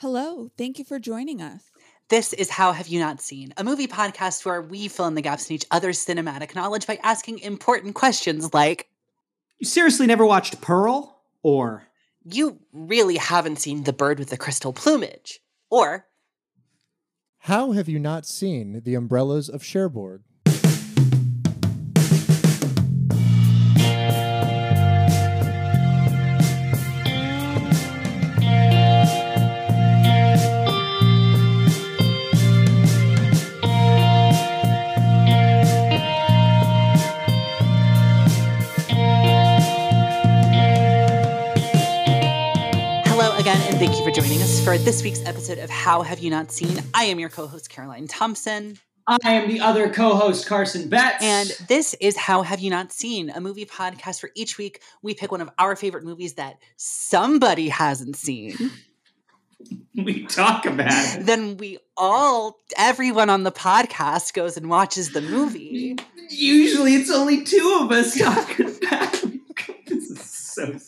Hello, thank you for joining us. This is How Have You Not Seen, a movie podcast where we fill in the gaps in each other's cinematic knowledge by asking important questions like You seriously never watched Pearl? Or You really haven't seen The Bird with the Crystal Plumage? Or How have you not seen the umbrellas of Cherbourg? Thank you for joining us for this week's episode of How Have You Not Seen? I am your co host, Caroline Thompson, I am the other co-host Carson Betts. and this is How Have You Not Seen, a movie podcast for each week we pick one of our favorite movies that somebody hasn't seen. we talk about it. then we all, everyone on the podcast goes and watches the movie. Usually it's only two of us talking about it. This is so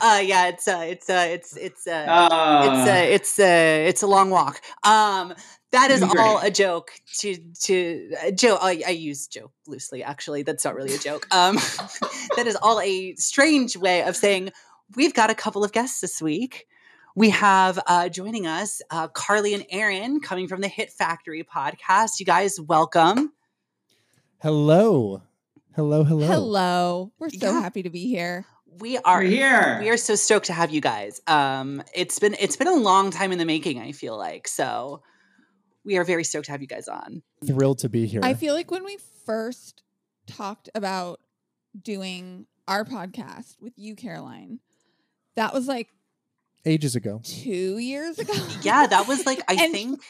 Uh, yeah, it's uh, it's uh, it's it's uh, uh, it's uh, it's uh, it's a long walk. Um, that is Great. all a joke. To to uh, joke, I, I use joke loosely. Actually, that's not really a joke. Um, that is all a strange way of saying we've got a couple of guests this week. We have uh, joining us uh, Carly and Aaron coming from the Hit Factory podcast. You guys, welcome. Hello. Hello, hello. Hello. We're so Yeah. happy to be here. We are We're here. We are so stoked to have you guys. Um, it's been it's been a long time in the making. I feel like so. We are very stoked to have you guys on. Thrilled to be here. I feel like when we first talked about doing our podcast with you, Caroline, that was like Ages ago. two years ago. Yeah, that was like I And- think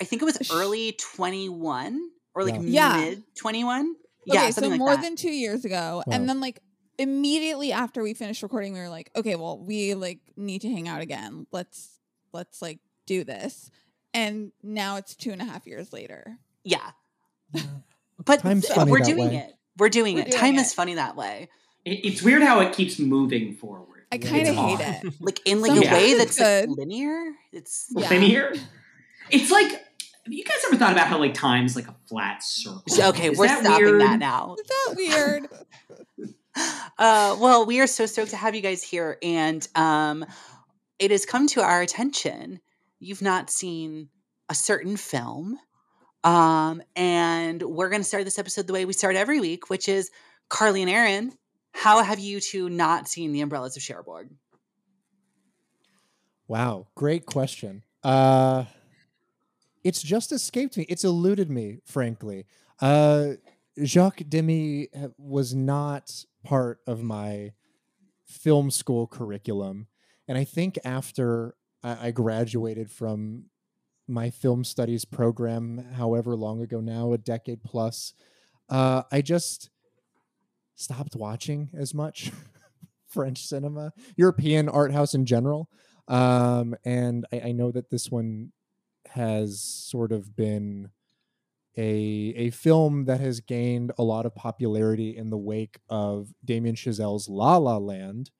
I think it was early twenty one or like Yeah. Yeah. mid twenty one. Okay, Yeah, so like more that. than two years ago. Wow. And then like immediately after we finished recording, we were like, okay, well, we like need to hang out again. Let's let's like do this. And now it's two and a half years later. yeah, but Time's funny we're that doing way. it. We're doing We're it. doing Time it. is funny that way. It- it's weird how it keeps moving forward. I kind of hate odd. it. Like in like Some a way that's like, linear. It's Yeah. Linear. It's like you guys ever thought about how like time's like a flat circle? okay. Is we're that stopping weird? that now. Is that weird? Uh, well, we are so stoked to have you guys here, and um, it has come to our attention. You've not seen a certain film, um, and we're going to start this episode the way we start every week, which is Carly and Aaron. How have you two not seen the Umbrellas of Cherbourg? Wow, great question. Uh it's just escaped me. It's eluded me, frankly. Uh Jacques Demy uh, was not part of my film school curriculum. And I think after I I graduated from my film studies program, however long ago now, a decade plus, uh, I just stopped watching as much French cinema, European art house in general. Um, and I, I know that this one has sort of been a a film that has gained a lot of popularity in the wake of Damien Chazelle's La La Land,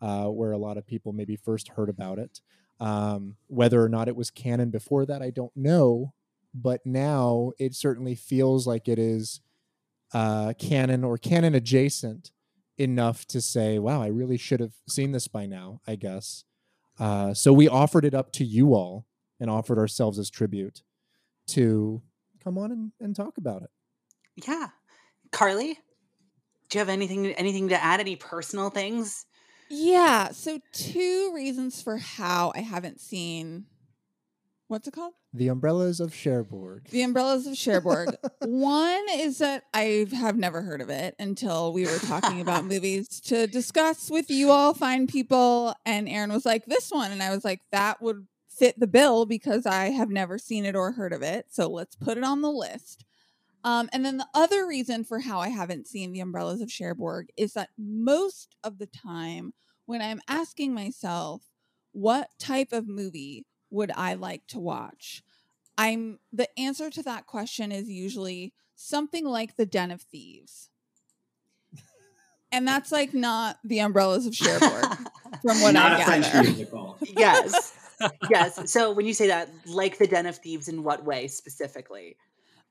uh, where a lot of people maybe first heard about it. Um, whether or not it was canon before that, I don't know. But now it certainly feels like it is uh, canon or canon adjacent enough to say, wow, I really should have seen this by now, I guess. Uh, so we offered it up to you all and offered ourselves as tribute to come on and, and talk about it. Yeah, Carly, do you have anything anything to add? Any personal things? yeah. So two reasons for how I haven't seen what's it called? The Umbrellas of Cherbourg. The Umbrellas of Cherbourg. One is that I have never heard of it until we were talking about movies to discuss with you all, fine people. And Aaron was like, this one. And I was like, that would fit the bill because I have never seen it or heard of it. So let's put it on the list. Um, and then the other reason for how I haven't seen The Umbrellas of Cherbourg is that most of the time when I'm asking myself, what type of movie would I like to watch? I'm the answer to that question is usually something like The Den of Thieves. And that's like not the umbrellas of Cherbourg from what Not I a French musical. yes. Yes. So when you say that, like the Den of Thieves, in what way specifically?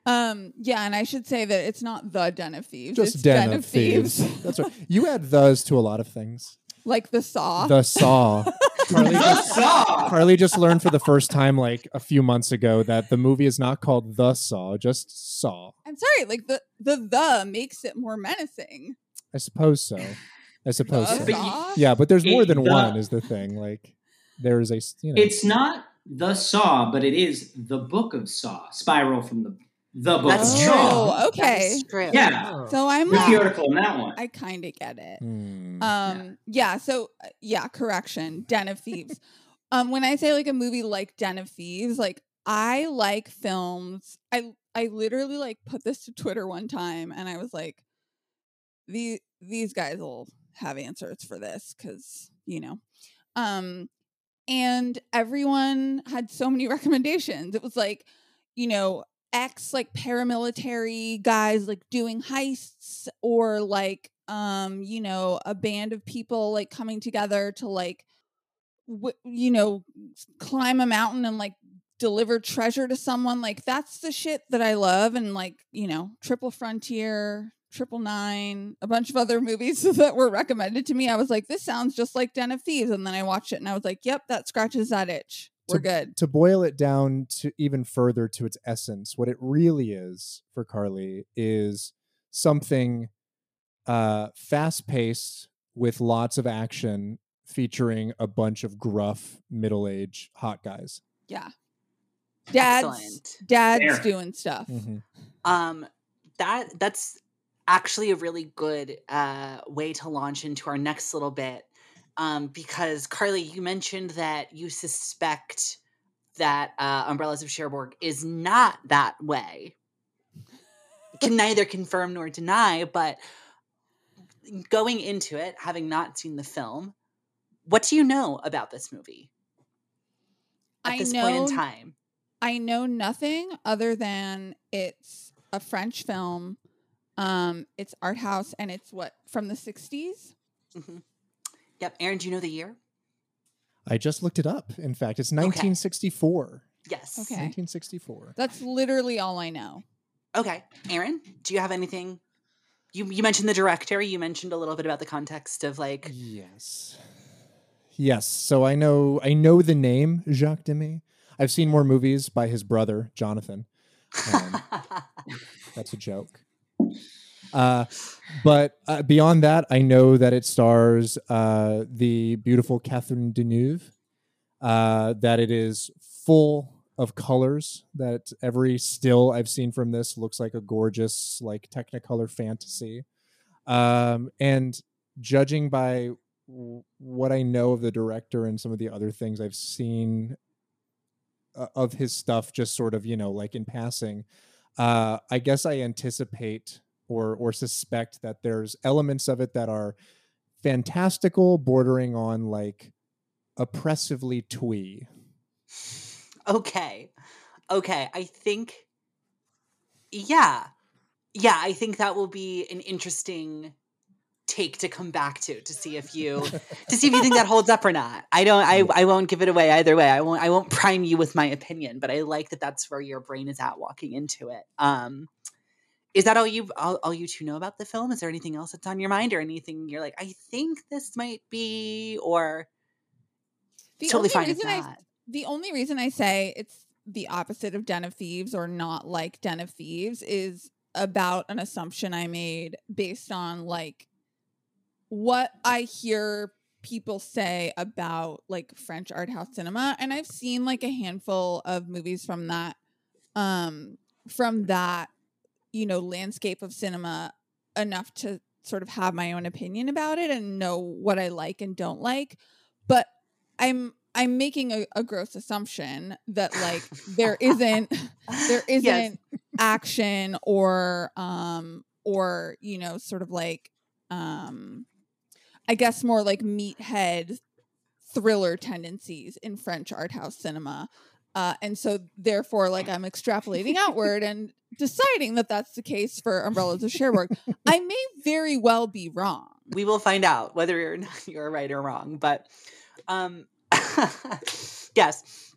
Um, yeah, and I should say that it's not the Den of Thieves. Just it's Den, of Thieves. That's right. You add those to a lot of things. like the Saw. The Saw. Carly The just, Saw. Carly just learned for the first time like a few months ago that the movie is not called The Saw, just Saw. I'm sorry, like the the the makes it more menacing. I suppose so. I suppose The so. But you- Saw? Yeah, but there's more than the- one is the thing. Like there is a s- you know It's not the Saw, but it is the Book of Saw. Spiral from the the Book That's of true. Saw. Oh, okay. That's true. Yeah. So I'm Read the like, article on that one. I kind of get it. Hmm. Um, yeah. So uh, yeah, correction. Den of Thieves. um, when I say like a movie like Den of Thieves, like I like films. I I literally like put this to Twitter one time, and I was like, these these guys will have answers for this because you know, um, and everyone had so many recommendations. It was like, you know, ex like paramilitary guys like doing heists or like um you know a band of people like coming together to like w- you know climb a mountain and like deliver treasure to someone like that's the shit that i love and like you know triple frontier triple nine a bunch of other movies that were recommended to me i was like this sounds just like den of thieves and then i watched it and i was like yep that scratches that itch we're To- good to boil it down to even further to its essence, what it really is for Carly is something uh, fast paced with lots of action featuring a bunch of gruff middle aged hot guys. yeah dad's Excellent. dad's Fair. doing stuff Mhm. Um, that that's actually a really good uh, way to launch into our next little bit. Um, because Carly, you mentioned that you suspect that uh, Umbrellas of Cherbourg is not that way. Can neither confirm nor deny, but going into it, having not seen the film, what do you know about this movie at I this point in time? I know nothing other than it's a French film. Um, it's art house and it's what from the 60s. Mhm. Yep, Aaron, do you know the year? I just looked it up. In fact, it's 1964. Yes. Okay. 1964. That's literally all I know. Okay, Aaron, do you have anything? You you mentioned the director. You mentioned a little bit about the context of like. Yes. Yes. So I know I know the name Jacques Demy. I've seen more movies by his brother Jonathan. Um, That's a joke. Uh, but uh, beyond that, I know that it stars uh, the beautiful Catherine Deneuve. Uh, that it is full of colors. That every still I've seen from this looks like a gorgeous, like Technicolor fantasy. Um, and judging by w- what I know of the director and some of the other things I've seen uh, of his stuff, just sort of you know like in passing, uh, I guess I anticipate or or suspect that there's elements of it that are fantastical, bordering on like oppressively twee. okay, okay. I think. Yeah, yeah. I think that will be an interesting take to come back to to see if you to see if you think that holds up or not. I don't. I I won't give it away either way. I won't. I won't prime you with my opinion, but I like that. That's where your brain is at walking into it. Um, is that all you all, all you two know about the film? Is there anything else that's on your mind, or anything you're like, I think this might be, or The totally fine if reason I the only reason I say it's the opposite of Den of Thieves or not like Den of Thieves is about an assumption I made based on like what I hear people say about like French art house cinema and I've seen like a handful of movies from that um from that you know landscape of cinema enough to sort of have my own opinion about it and know what I like and don't like but I'm I'm making a, a gross assumption that like there isn't there isn't Yes. action or um or you know sort of like um I guess more like meathead thriller tendencies in French art house cinema. Uh, and so therefore like I'm extrapolating outward and deciding that that's the case for Umbrellas of Cherbourg. I may very well be wrong. we will find out whether you're you're right or wrong. But um, Yes.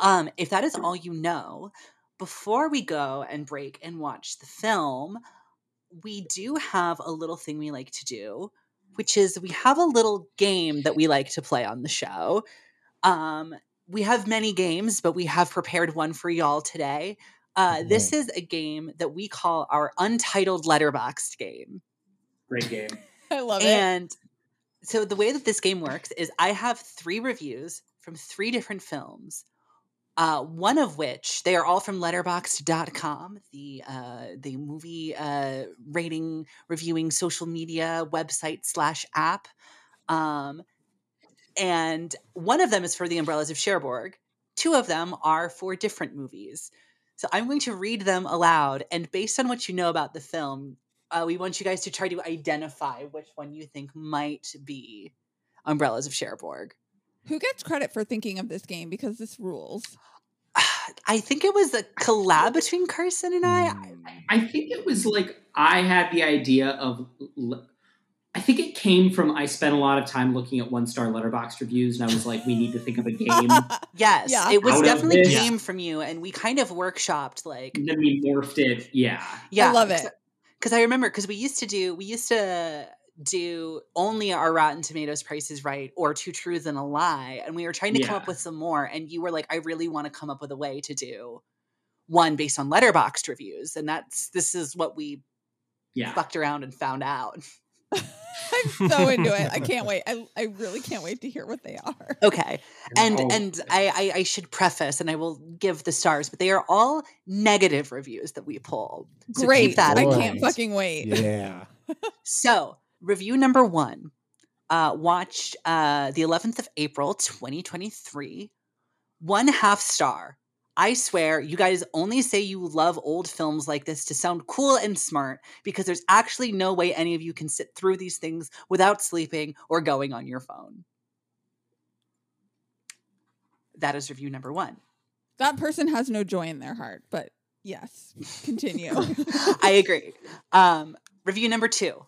Um, if that is all you know, before we go and break and watch the film, we do have a little thing we like to do, which is we have a little game that we like to play on the show. Um, we have many games, but we have prepared one for y'all today. Uh, this is a game that we call our Untitled Letterboxd game. Great game. I love it. And so the way that this game works is I have three reviews from three different films. Uh, one of which they are all from letterboxd.com, the uh, the movie uh, rating reviewing social media website slash app. Um, and one of them is for the Umbrellas of Cherbourg. Two of them are for different movies. So I'm going to read them aloud, and based on what you know about the film, uh, we want you guys to try to identify which one you think might be Umbrellas of Cherbourg. Who gets credit for thinking of this game because this rules? I think it was a collab between Carson and I. Mm. I think it was like I had the idea of. L- I think it came from I spent a lot of time looking at one star letterbox reviews, and I was like, we need to think of a game. Yes, Yeah. it was definitely this- came from you, and we kind of workshopped like and then we morphed it. Yeah. yeah, I love it. because I remember because we used to do we used to do only our Rotten Tomatoes prices right or two truths and a lie, and we were trying to come up with some more, and you were like, I really want to come up with a way to do one based on Letterboxd reviews, and that's this is what we Yeah. fucked around and found out. I'm so into it. I can't wait. I, I really can't wait to hear what they are. Okay. and Oh, and I, I I should preface and I will give the stars, but they are all negative reviews that we pull. So keep Great. that I can't fucking wait. Yeah. So review number one, uh, watched uh, the 11th of April, 2023. One half star. I swear, you guys only say you love old films like this to sound cool and smart because there's actually no way any of you can sit through these things without sleeping or going on your phone. That is review number one. That person has no joy in their heart, but yes, continue. I agree. Um, review number two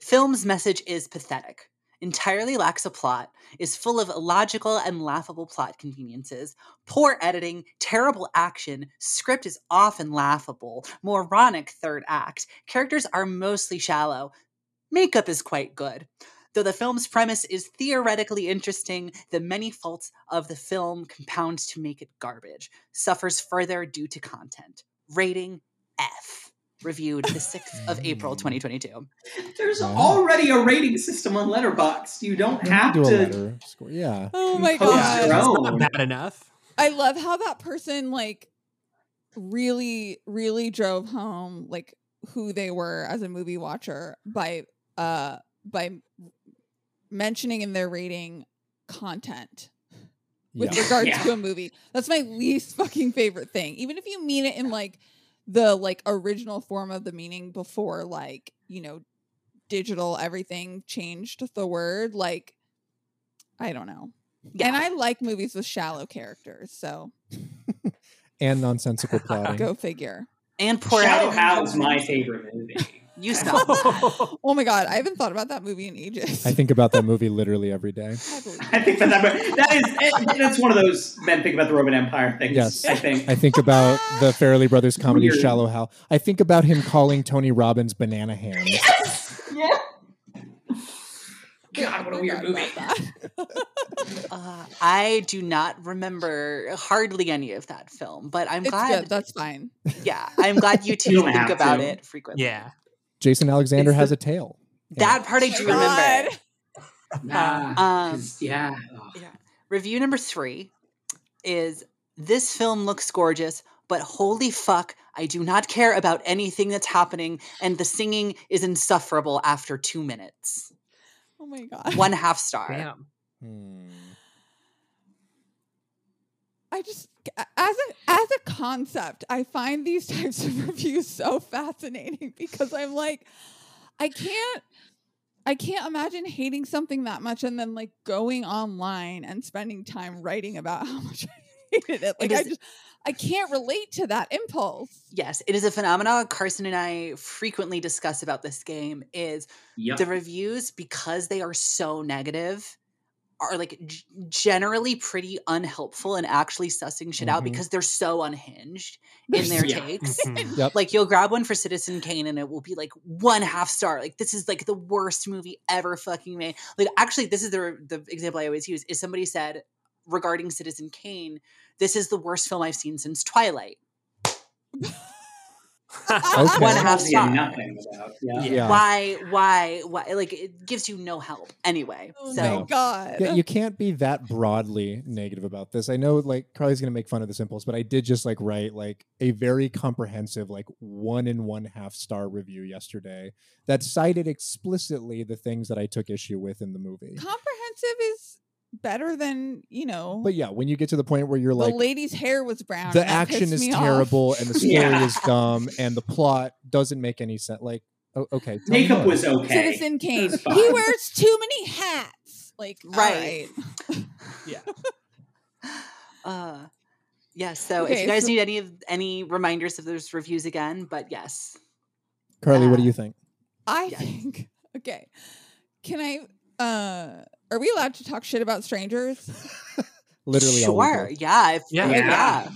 Film's message is pathetic. Entirely lacks a plot, is full of illogical and laughable plot conveniences, poor editing, terrible action, script is often laughable, moronic third act, characters are mostly shallow, makeup is quite good. Though the film's premise is theoretically interesting, the many faults of the film compound to make it garbage, suffers further due to content. Rating F. Reviewed the 6th of April, 2022. There's Wow. already a rating system on Letterboxd. You don't have do a to. letter score. Yeah. oh my Compose god. your. Not bad enough. I love how that person like really really drove home like who they were as a movie watcher by uh by mentioning in their rating content with Yeah. regards Yeah. to a movie. That's my least fucking favorite thing. Even if you mean it in like the like original form of the meaning before like, you know, digital everything changed the word like I don't know. Yeah. And I like movies with shallow characters, so And nonsensical plotting. go figure. and poor Shadow editing. Hal's my favorite movie. You stop. Oh my god, I haven't thought about that movie in ages. I think about that movie literally every day. I believe I it. think that, that, that is it, that's one of those men think about the Roman Empire things. Yes. I think. I think about the Farrelly Brothers comedy Weird. Shallow Hal. I think about him calling Tony Robbins banana hands. yeah. God, what a weird movie. Uh, I do not remember hardly any of that film, but I'm it's glad. good. That's fine. Yeah, I'm glad you two think about to. it frequently. yeah. Jason Alexander It's has the- a tail. That part I Oh do my remember. God. Nah, Um, 'cause, yeah. oh. Yeah. Review number three is this film looks gorgeous, but holy fuck, I do not care about anything that's happening, and the singing is insufferable after two minutes. Oh my god. One half star. Damn. Hmm. I just as a as a concept, I find these types of reviews so fascinating because I'm like, I can't I can't imagine hating something that much and then like going online and spending time writing about how much I hated it. Like I just I can't relate to that impulse. Yes, it is a phenomenon Carson and I frequently discuss about this game is Yep. the reviews because they are so negative are like g- generally pretty unhelpful and actually sussing shit out Mhm. because they're so unhinged in their Yeah. takes. Mhm. Yep. Like you'll grab one for Citizen Kane and it will be like one half star. Like this is like the worst movie ever fucking made. Like actually, this is the the example I always use. Is somebody said regarding Citizen Kane, this is the worst film I've seen since Twilight. Okay. One half Yeah, star. nothing about. Yeah. Yeah. Why? Why? Why? Like it gives you no help anyway. Oh so my god. Yeah, you can't be that broadly negative about this. I know like Carly's gonna make fun of the simples, but I did just like write like a very comprehensive, like one and one half star review yesterday that cited explicitly the things that I took issue with in the movie. comprehensive is better than you know. But yeah, when you get to the point where you're like, the lady's hair was brown. the action is me off. terrible and the story Yeah. is dumb and the plot doesn't make any sense. Like, oh, okay, Makeup was okay. Citizen Kane. He wears too many hats. Like Right. Yeah. uh yes. So if you guys so- need any of any reminders of those reviews again, but yes. Carly, what do uh, you think? I Yes. think. Okay. Can I? Uh, are we allowed to talk shit about strangers? Literally, sure. Yeah. If, Yeah. yeah. Yeah.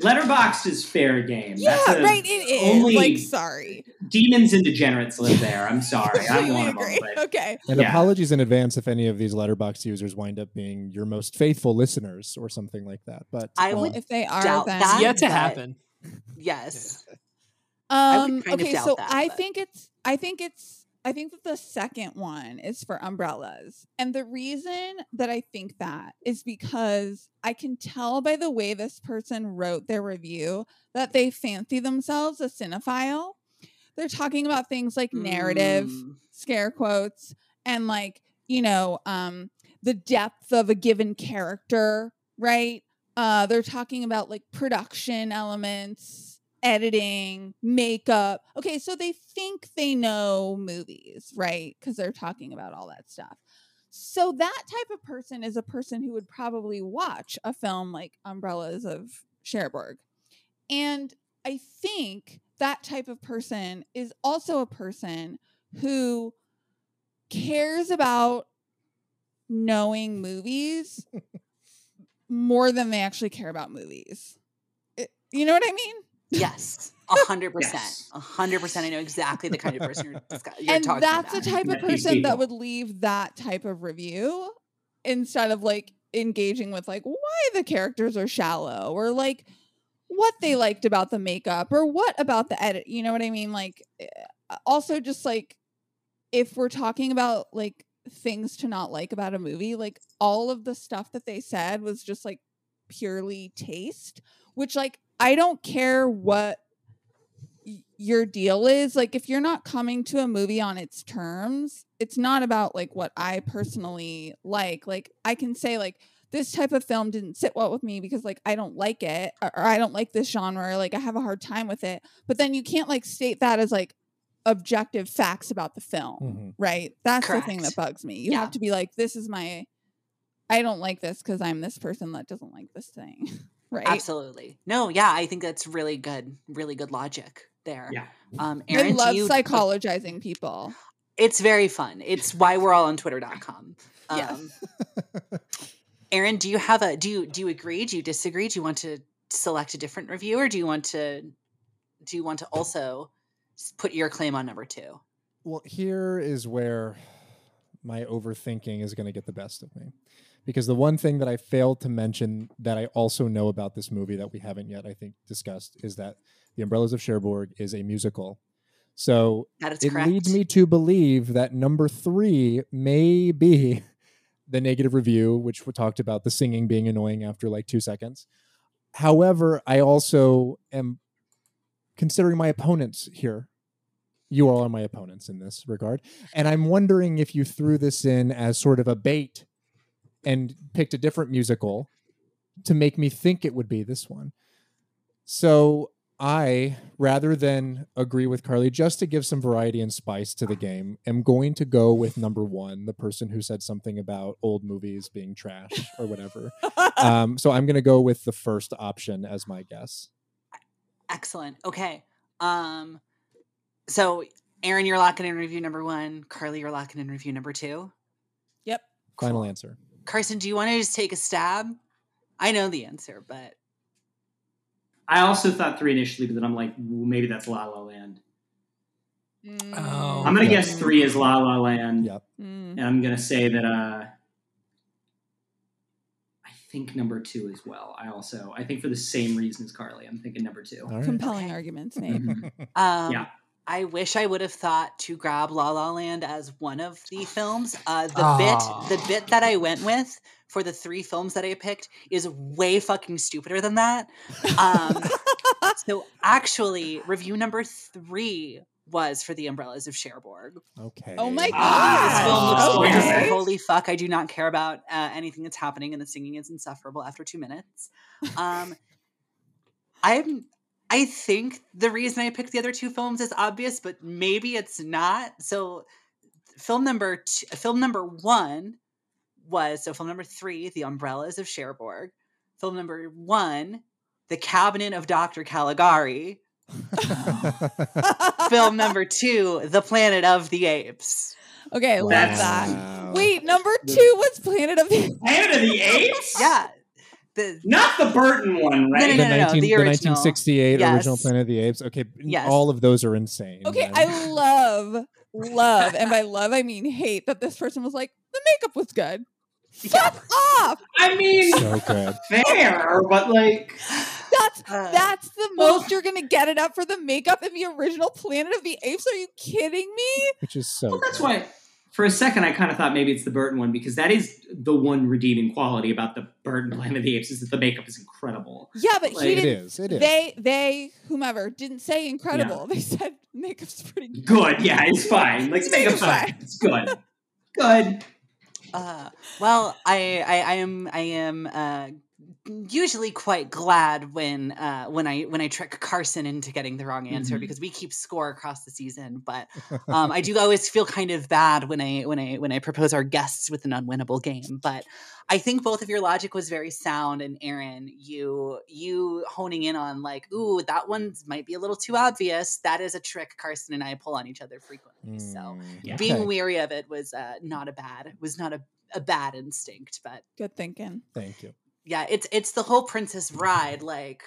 Letterboxd is fair game. yeah, That's a- right. It is. only- Like, sorry. Demons and degenerates live there. I'm sorry. I'm Completely one of them. agree. But Okay. And Yeah. apologies in advance if any of these letterbox users wind up being your most faithful listeners or something like that. But I uh, would If they are, doubt then that. Yet to happen. Yes. would Um. kind of Okay. doubt So that, I but- think it's. I think it's. I think that the second one is for umbrellas. And the reason that I think that is because I can tell by the way this person wrote their review that they fancy themselves a cinephile. They're talking about things like narrative, Mm. scare quotes, and like, you know, um, the depth of a given character, right? Uh, they're talking about like production elements, editing, makeup. Okay, so they think they know movies, right? Because they're talking about all that stuff. So that type of person is a person who would probably watch a film like Umbrellas of Cherbourg. And I think that type of person is also a person who cares about knowing movies more than they actually care about movies. It- you know what I mean? Yes. A hundred percent. A hundred percent. I know exactly the kind of person you're, discuss- you're and talking that's about. the type of person that would leave that type of review instead of like engaging with like why the characters are shallow or like what they liked about the makeup or what about the edit you know what i mean like eh, also just like if we're talking about like things to not like about a movie like all of the stuff that they said was just like purely taste which like i don't care what your deal is like if you're not coming to a movie on its terms it's not about like what i personally like like i can say like this type of film didn't sit well with me because like i don't like it or, or i don't like this genre or, like i have a hard time with it but then you can't like state that as like objective facts about the film Mhm. right that's the thing that bugs me you Yeah. have to be like this is my i don't like this because i'm this person that doesn't like this thing right Absolutely. No, yeah, I think that's really good, really good logic there. Yeah. Um, i Aaron, do love you, psychologizing people It's very fun. It's why we're all on twitter.com. Yeah. Um, Aaron, do you have a do you do you agree? Do you disagree? Do you want to select a different review or do you want to do you want to also put your claim on number two? Well, here is where my overthinking is going to get the best of me. Because the one thing that I failed to mention that I also know about this movie that we haven't yet, I think, discussed is that The Umbrellas of Cherbourg is a musical. So That is it correct. leads me to believe that number three may be the negative review, which we talked about the singing being annoying after like two seconds. However, I also am considering my opponents here. You all are my opponents in this regard. And I'm wondering if you threw this in as sort of a bait and picked a different musical to make me think it would be this one. So I, rather than agree with Carly, just to give some variety and spice to the game, am going to go with number one, the person who said something about old movies being trash or whatever. um, so I'm going to go with the first option as my guess. Excellent. Okay. Um so Aaron, you're locking in review number one. Carly, you're locking in review number two. yep Final Cool. answer. Carson, do you want to just take a stab? I know the answer, but I also thought three initially, but then I'm like, well, maybe that's La La Land. Oh. I'm gonna Yeah. guess three is La La Land, Yep. Mm. and I'm gonna say that. uh I think number two as well. I also, I think for the same reason as Carly, I'm thinking number two. All right. Compelling Okay. arguments, Nate. Mhm. um, Yeah. I wish I would have thought to grab La La Land as one of the films. Uh, the Aw. bit, the bit that I went with for the three films that I picked is way fucking stupider than that. Um, so actually, review number three was for the Umbrellas of Cherbourg. Okay. Oh my Ah, This film looks gorgeous. okay. Holy fuck! I do not care about uh, anything that's happening, and the singing is insufferable after two minutes. Um, I'm. I think the reason I picked the other two films is obvious, but maybe it's not. So, film number two, film number one was so film number three, The Umbrellas of Cherbourg. Film number one, The Cabinet of Dr. Caligari. Film number two, The Planet of the Apes. okay, I love That's- that. Wait, number two was Planet of the Planet of the Apes? Yeah. The, Not the Burton one, right? no, the, no, no, 19 the the original. 1968 original Planet of the Apes. Okay, Yes. all of those are insane. Okay, then. I love, love, and by love I mean hate that this person was like, the makeup was good. Yeah. Fuck off. I mean, so good. fair, but like, That's Uh, that's the most you're gonna get it up for the makeup in the original Planet of the Apes. Are you kidding me? Which is so. well, that's good. why. For a second, I kind of thought maybe it's the Burton one because that is the one redeeming quality about the Burton Planet of the Apes is that the makeup is incredible. Yeah, but Like, he didn't. is. It is. They they whomever didn't say incredible. They said makeup's pretty good. Good, yeah, it's fine. Like the makeup's fine. It's good. Good. Uh, well, I, I, I am, I am uh, usually quite glad when, uh, when I, when I trick Carson into getting the wrong answer Mhm. because we keep score across the season. But um, I do always feel kind of bad when I, when I, when I propose our guests with an unwinnable game. But I think both of your logic was very sound. And Aaron, you, you honing in on like, ooh, that one might be a little too obvious. That is a trick Carson and I pull on each other frequently. So Mm, Yeah. being weary of it was uh, not a bad was not a, a bad instinct but Good thinking. Thank you. Yeah it's it's the whole princess bride like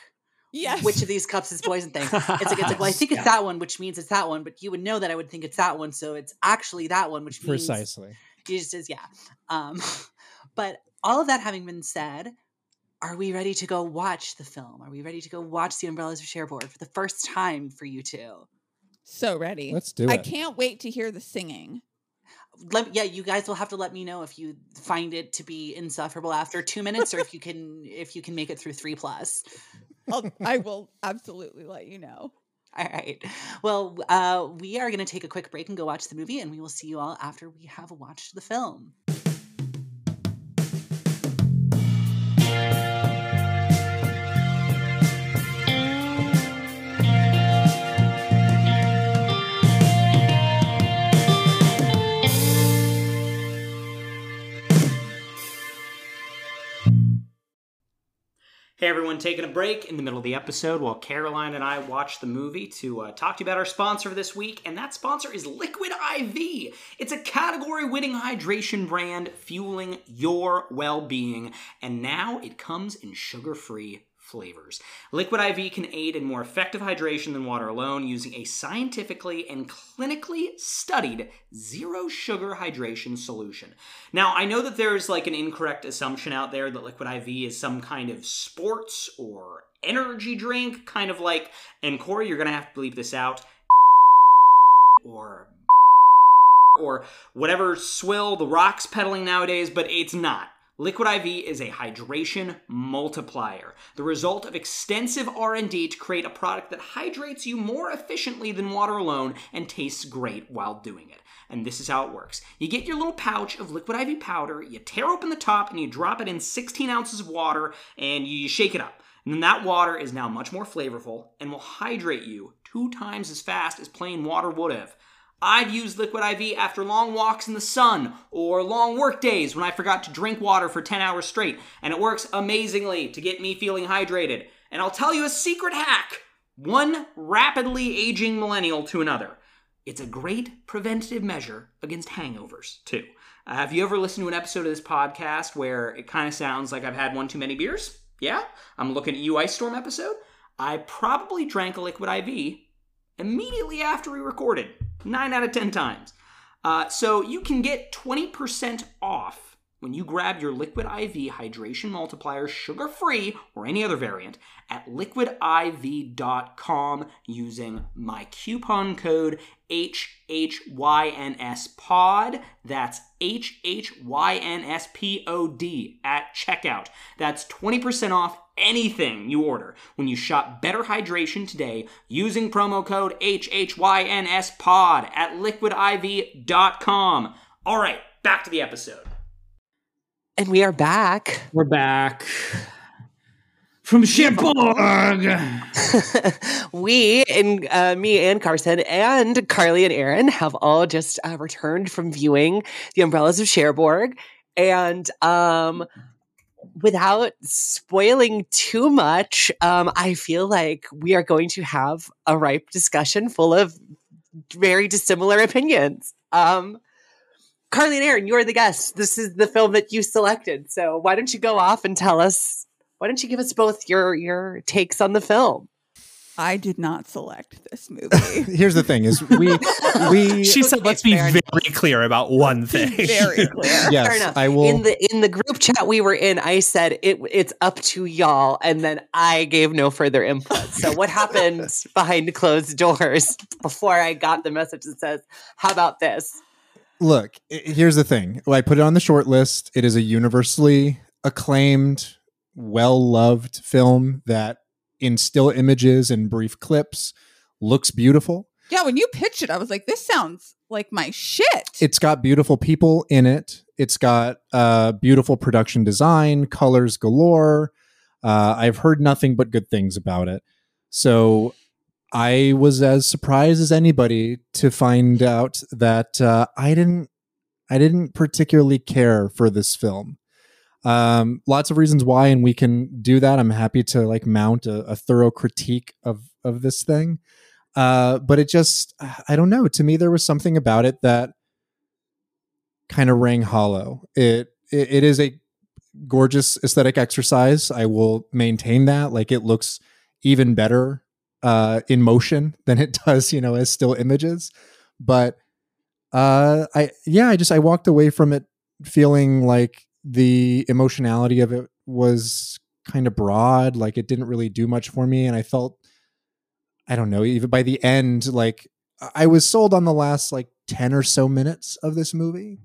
Yes. which of these cups is poison thing it's like it's like well i think it's Yeah. that one which means it's that one but you would know that i would think it's that one so it's actually that one which means Precisely. he just says yeah um but all of that having been said are we ready to go watch the film are we ready to go watch the umbrellas of cherbourg for the first time for you two so ready. Let's do it. I can't wait to hear the singing. Let yeah you guys will have to let me know if you find it to be insufferable after two minutes or if you can if you can make it through three plus. I'll, I will absolutely let you know. all right. Well uh we are going to take a quick break and go watch the movie and we will see you all after we have watched the film Hey everyone, taking a break in the middle of the episode while Caroline and I watch the movie to uh, talk to you about our sponsor this week, and that sponsor is Liquid IV. It's a category winning hydration brand fueling your well being, and now it comes in sugar free flavors. Liquid IV can aid in more effective hydration than water alone using a scientifically and clinically studied zero sugar hydration solution. Now, I know that there's like an incorrect assumption out there that Liquid IV is some kind of sports or energy drink, kind of like, and Corey, you're gonna have to bleep this out, or or whatever swill the rock's peddling nowadays, but it's not. Liquid IV is a hydration multiplier, the result of extensive R&D to create a product that hydrates you more efficiently than water alone and tastes great while doing it. And this is how it works. You get your little pouch of Liquid IV powder, you tear open the top and you drop it in 16 ounces of water and you shake it up. And then that water is now much more flavorful and will hydrate you two times as fast as plain water would have. I've used Liquid IV after long walks in the sun or long work days when I forgot to drink water for 10 hours straight, and it works amazingly to get me feeling hydrated. And I'll tell you a secret hack one rapidly aging millennial to another. It's a great preventative measure against hangovers, too. Uh, have you ever listened to an episode of this podcast where it kind of sounds like I've had one too many beers? Yeah? I'm looking at you, Ice Storm episode. I probably drank a liquid IV immediately after we recorded, nine out of 10 times. Uh, so you can get 20% off when you grab your Liquid IV Hydration Multiplier sugar free or any other variant at liquidiv.com using my coupon code HHYNSPOD. That's HHYNSPOD at checkout. That's 20% off anything you order when you shop Better Hydration today using promo code HHYNSPOD at liquidiv.com. All right, back to the episode. And we are back. We're back from Cherbourg. we, and uh, me and Carson and Carly and Aaron, have all just uh, returned from viewing The Umbrellas of Cherbourg. And um, without spoiling too much, um, I feel like we are going to have a ripe discussion full of very dissimilar opinions. Um, Carly and Aaron, you're the guests. This is the film that you selected. So why don't you go off and tell us? Why don't you give us both your your takes on the film? I did not select this movie. Here's the thing: is we we She said, Okay, "Let's be very enough. clear about one thing." Very clear. Fair yes, enough. I will. In the in the group chat we were in, I said it it's up to y'all, and then I gave no further input. So what happened behind closed doors before I got the message that says, "How about this?" look here's the thing i put it on the short list it is a universally acclaimed well-loved film that in still images and brief clips looks beautiful. Yeah, when you pitched it, I was like, this sounds like my shit. it's got beautiful people in it. It's got uh, beautiful production design colors galore. Uh, i've heard nothing but good things about it. So i was as surprised as anybody to find out that uh, i didn't i didn't particularly care for this film um, lots of reasons why and we can do that. I'm happy to like mount a, a thorough critique of of this thing. Uh, but it just i don't know. To me there was something about it that kind of rang hollow. It, it it is a gorgeous aesthetic exercise. I will maintain that. Like it looks even better uh in motion than it does you know as still images. But uh i yeah i just i walked away from it feeling like the emotionality of it was kind of broad like it didn't really do much for me and i felt i don't know even by the end like i was sold on the last like 10 or so minutes of this movie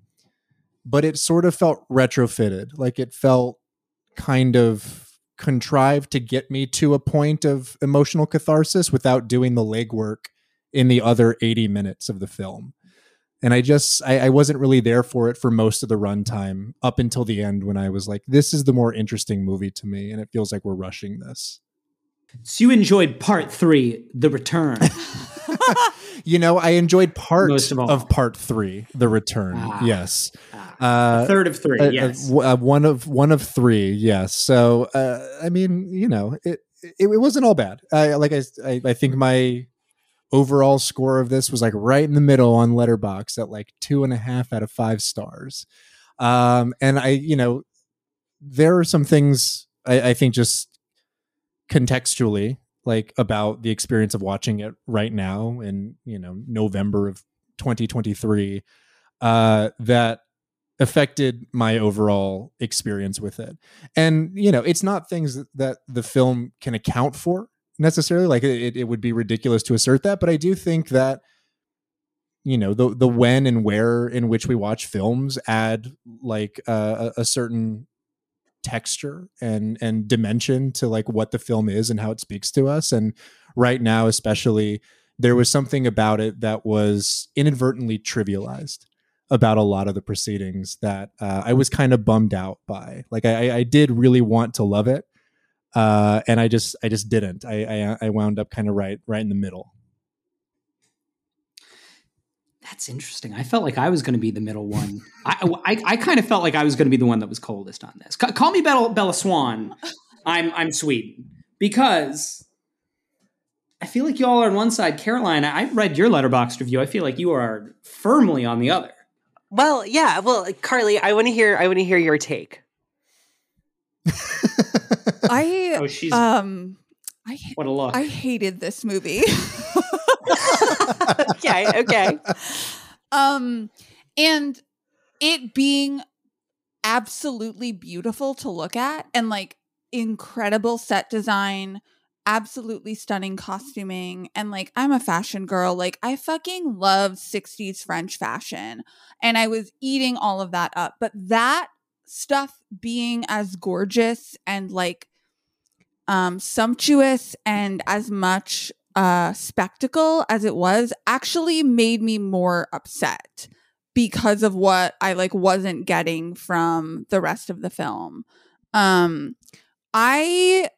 but it sort of felt retrofitted like it felt kind of contrived to get me to a point of emotional catharsis without doing the legwork in the other 80 minutes of the film and i just I, I wasn't really there for it for most of the runtime up until the end when i was like this is the more interesting movie to me and it feels like we're rushing this So you enjoyed part three, The Return. you know i enjoyed part of of, part three the return Ah. yes Ah, uh third of three, uh, uh, yes. uh, one of one of three yes so uh, i mean you know it, it it wasn't all bad i like I, I i think my overall score of this was like right in the middle on letterbox at like two and a half out of five stars. Um and i you know there are some things i, I think just contextually like about the experience of watching it right now in you know november of 2023 uh that affected my overall experience with it. And you know it's not things that, that the film can account for necessarily like it, it would be ridiculous to assert that but i do think that you know the the when and where in which we watch films add like uh, a, a certain texture and and dimension to like what the film is and how it speaks to us and right now especially there was something about it that was inadvertently trivialized about a lot of the proceedings that uh, I was kind of bummed out by. Like I, I did really want to love it, uh, and I just I just didn't. I I, I wound up kind of right right in the middle. That's interesting. I felt like I was going to be the middle one. I, I, I kind of felt like I was going to be the one that was coldest on this. Ca- call me Bella, Bella Swan. I'm I'm Sweden because I feel like y'all are on one side. Caroline, I read your letterbox review. I feel like you are firmly on the other. Well, yeah. Well, Carly, I want to hear. I want to hear your take. I Oh, she's um I what a look. I hated this movie. okay. Okay. um and it being absolutely beautiful to look at and like incredible set design absolutely stunning costuming and like i'm a fashion girl like i fucking love 60s french fashion and i was eating all of that up but that stuff being as gorgeous and like um sumptuous and as much uh spectacle as it was actually made me more upset because of what I like wasn't getting from the rest of the film. Um I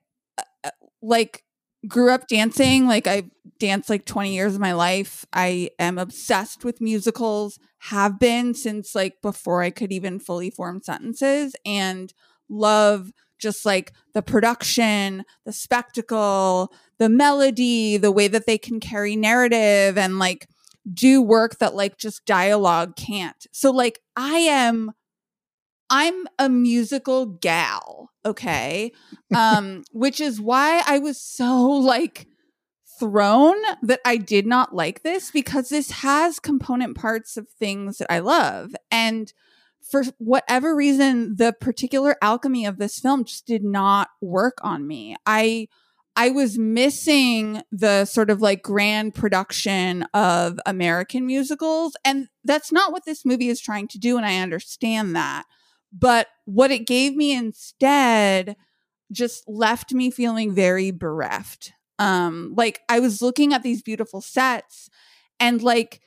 uh, like grew up dancing like I danced like 20 years of my life. I am obsessed with musicals, have been since like before I could even fully form sentences and love just like the production, the spectacle, the melody, the way that they can carry narrative and like do work that like just dialogue can't. So like I am I'm a musical gal, okay? Um which is why I was so like thrown that I did not like this because this has component parts of things that I love and for whatever reason the particular alchemy of this film just did not work on me. I I was missing the sort of like grand production of American musicals. And that's not what this movie is trying to do. And I understand that. But what it gave me instead just left me feeling very bereft. Um, like I was looking at these beautiful sets and like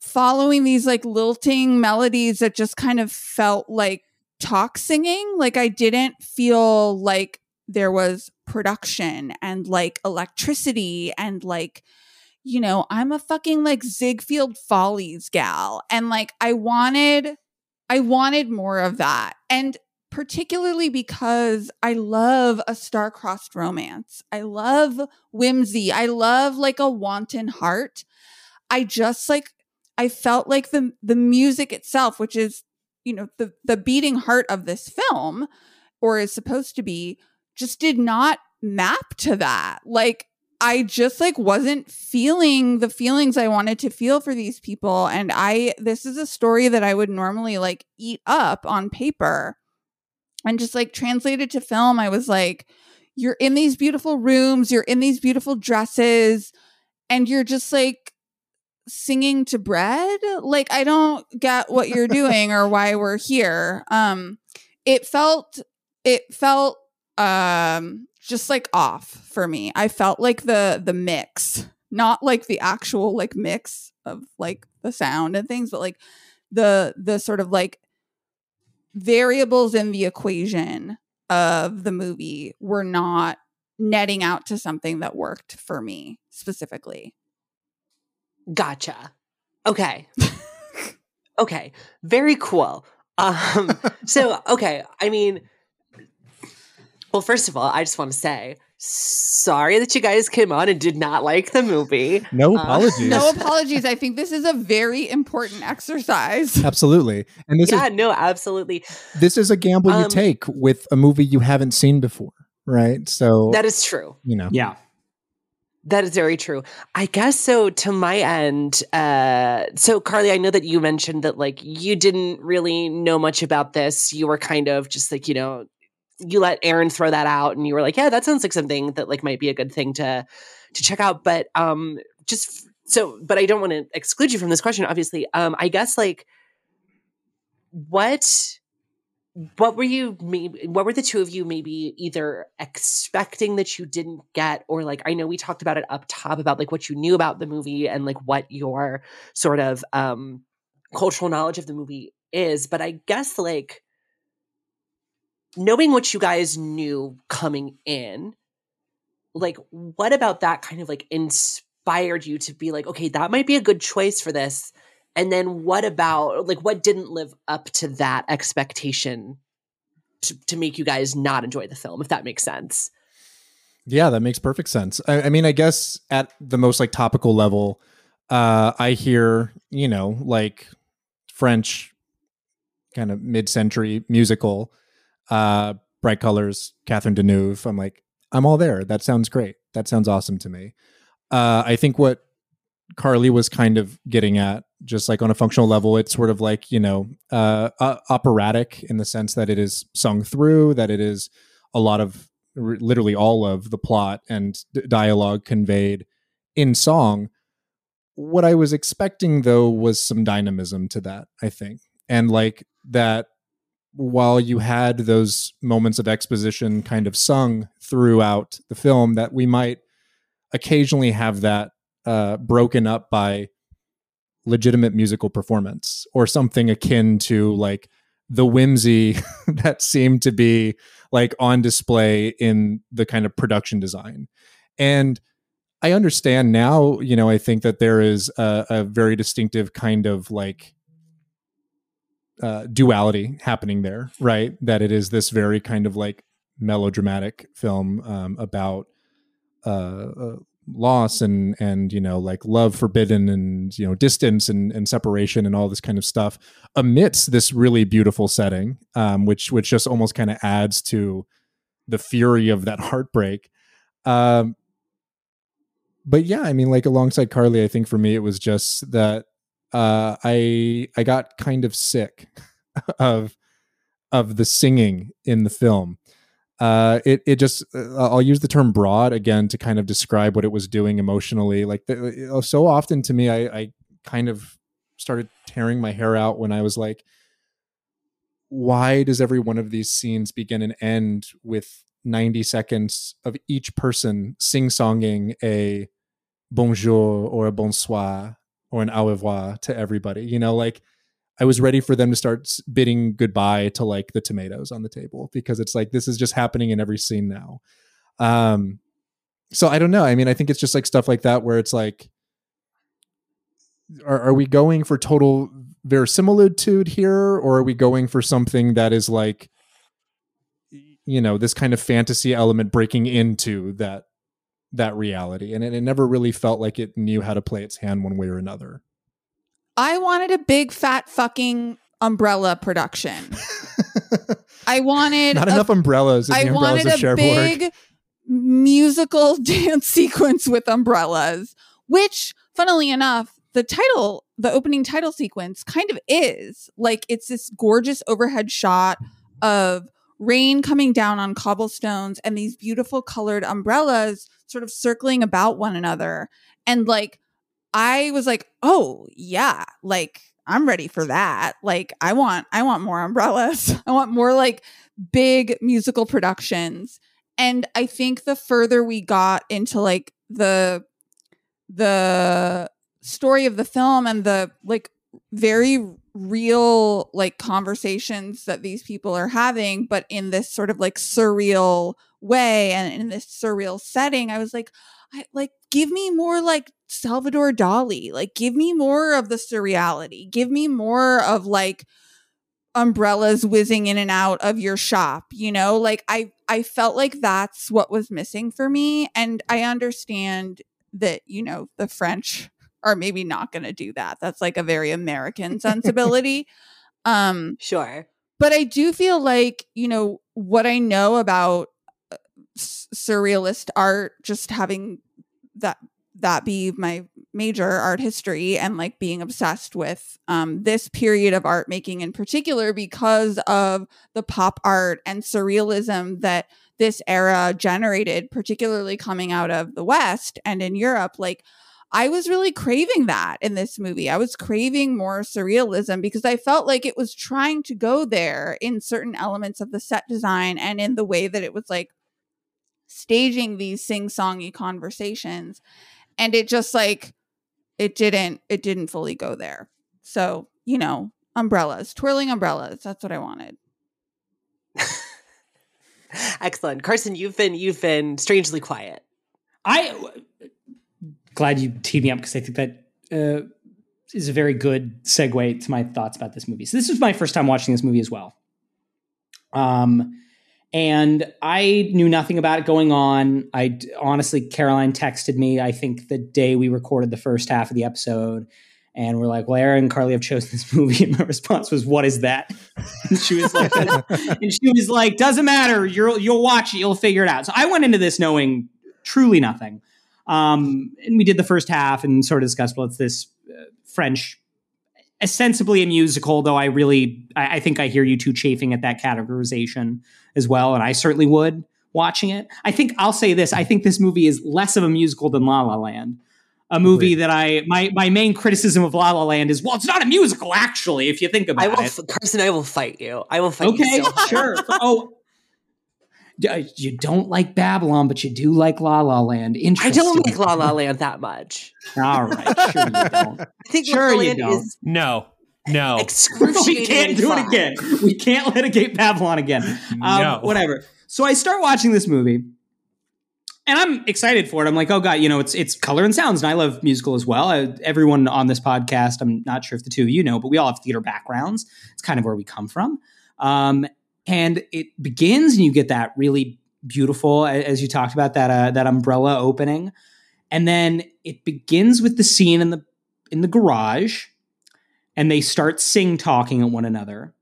following these like lilting melodies that just kind of felt like talk singing. Like I didn't feel like there was production and like electricity and like you know i'm a fucking like ziegfeld follies gal and like i wanted i wanted more of that. And particularly because i love a star-crossed romance. I love whimsy. I love like a wanton heart. I just like i felt like the the music itself which is you know the the beating heart of this film or is supposed to be just did not map to that. Like I just like wasn't feeling the feelings I wanted to feel for these people and I this is a story that I would normally like eat up on paper. And just like translated to film I was like you're in these beautiful rooms, you're in these beautiful dresses and you're just like singing to bread. Like I don't get what you're doing or why we're here. Um it felt it felt um just like off for me. I felt like the the mix, not like the actual like mix of like the sound and things, but like the the sort of like variables in the equation of the movie were not netting out to something that worked for me specifically. Gotcha. Okay. okay. Very cool. Um so okay, I mean well, first of all, I just want to say sorry that you guys came on and did not like the movie. No Uh, apologies. No apologies. I think this is a very important exercise. Absolutely. And this yeah, is no, absolutely. this is a gamble you Um, take with a movie you haven't seen before, right? So That is true. you know. yeah. That is very true. I guess so to my end, uh so Carlee, I know that you mentioned that like you didn't really know much about this. You were kind of just like, you know, you let Aaron throw that out and you were like, yeah, that sounds like something that like might be a good thing to to check out. But um just so but I don't want to exclude you from this question, obviously. Um I guess like what what were you maybe what were the two of you maybe either expecting that you didn't get or like i know we talked about it up top about like what you knew about the movie and like what your sort of um cultural knowledge of the movie is but i guess like knowing what you guys knew coming in like what about that kind of like inspired you to be like okay that might be a good choice for this and then what about like what didn't live up to that expectation to, to make you guys not enjoy the film if that makes sense Yeah, that makes perfect sense. I, I mean, I guess at the most like topical level, uh, I hear, you know, like French kind of mid-century musical, uh, bright colors, Catherine Deneuve. I'm like, I'm all there. That sounds great. That sounds awesome to me. Uh, I think what Carlee was kind of getting at, just like on a functional level, it's sort of like you know uh, operatic in the sense that it is sung through, that it is a lot of r- literally all of the plot and d- dialogue conveyed in song. What I was expecting though was some dynamism to that, I think, and like that while you had those moments of exposition kind of sung throughout the film, that we might occasionally have that uh, broken up by legitimate musical performance or something akin to like the whimsy that seemed to be like on display in the kind of production design. And I understand now, you know, I think that there is a, a very distinctive kind of like uh, duality happening there, right? That it is this very kind of like melodramatic film um, about uh, uh, loss and and you know like love forbidden and you know distance and, and separation and all this kind of stuff amidst this really beautiful setting um, which which just almost kind of adds to the fury of that heartbreak um, but yeah i mean like alongside carlee i think for me it was just that uh, i i got kind of sick of of the singing in the film uh, it it just uh, I'll use the term broad again to kind of describe what it was doing emotionally. Like the, uh, so often to me, I, I kind of started tearing my hair out when I was like, why does every one of these scenes begin and end with 90 seconds of each person sing songing a bonjour or a bonsoir or an au revoir to everybody? You know, like I was ready for them to start bidding goodbye to like the tomatoes on the table because it's like this is just happening in every scene now. Um, so I don't know. I mean, I think it's just like stuff like that where it's like, are, are we going for total verisimilitude here, or are we going for something that is like, you know, this kind of fantasy element breaking into that that reality? And it, it never really felt like it knew how to play its hand one way or another. I wanted a big fat fucking umbrella production. I wanted not a, enough umbrellas. I wanted a big musical dance sequence with umbrellas, which, funnily enough, the title, the opening title sequence, kind of is like it's this gorgeous overhead shot of rain coming down on cobblestones and these beautiful colored umbrellas sort of circling about one another and like I was like, oh yeah, like I'm ready for that. Like I want I want more umbrellas. I want more like big musical productions. And I think the further we got into like the the story of the film and the like very real like conversations that these people are having but in this sort of like surreal way and in this surreal setting i was like I, like give me more like Salvador Dali. Like give me more of the surreality. Give me more of like umbrellas whizzing in and out of your shop, you know? Like I I felt like that's what was missing for me and I understand that, you know, the French are maybe not going to do that. That's like a very American sensibility. um Sure. But I do feel like, you know, what I know about uh, surrealist art just having that that be my major art history and like being obsessed with um, this period of art making in particular because of the pop art and surrealism that this era generated particularly coming out of the west and in europe like i was really craving that in this movie. I was craving more surrealism because i felt like it was trying to go there in certain elements of the set design and in the way that it was like staging these sing-songy conversations. And it just like it didn't it didn't fully go there. So you know umbrellas twirling umbrellas that's what i wanted. Excellent. Carson you've been you've been strangely quiet. I glad you teed me up because i think that uh, is a very good segue to my thoughts about this movie so this is my first time watching this movie as well um and I knew nothing about it going on. I honestly, Caroline texted me, I think the day we recorded the first half of the episode. And we're like, well, Aaron and Carlee have chosen this movie. And my response was, what is that? And she was like, and she was like, doesn't matter. You'll, you'll watch it. You'll figure it out. So I went into this knowing truly nothing. Um, and we did the first half and sort of discussed, well, it's this uh, French, ostensibly a musical, though I really, I, I think I hear you two chafing at that categorization as well. And I certainly would watching it. I think I'll say this. I think this movie is less of a musical than La La Land a movie that I my my main criticism of La La Land is well, it's not a musical actually. If you think about I will, it, Carson, I will fight you. I will fight okay, you. so sure. oh, D- you don't like Babylon, but you do like La La Land. Interesting. I don't like La La Land that much. All right, sure you don't. I think Sure La La you Land don't. is No, no, we can't do it again. We can't litigate Babylon again. Um, No. Whatever. So I start watching this movie, and I'm excited for it. I'm like, oh god, you know, it's it's color and sounds, and I love musical as well. I, everyone on this podcast, I'm not sure if the two of you know, but we all have theater backgrounds. It's kind of where we come from. Um, and it begins, and you get that really beautiful, as you talked about that uh, that umbrella opening, and then it begins with the scene in the in the garage, and they start sing talking at one another,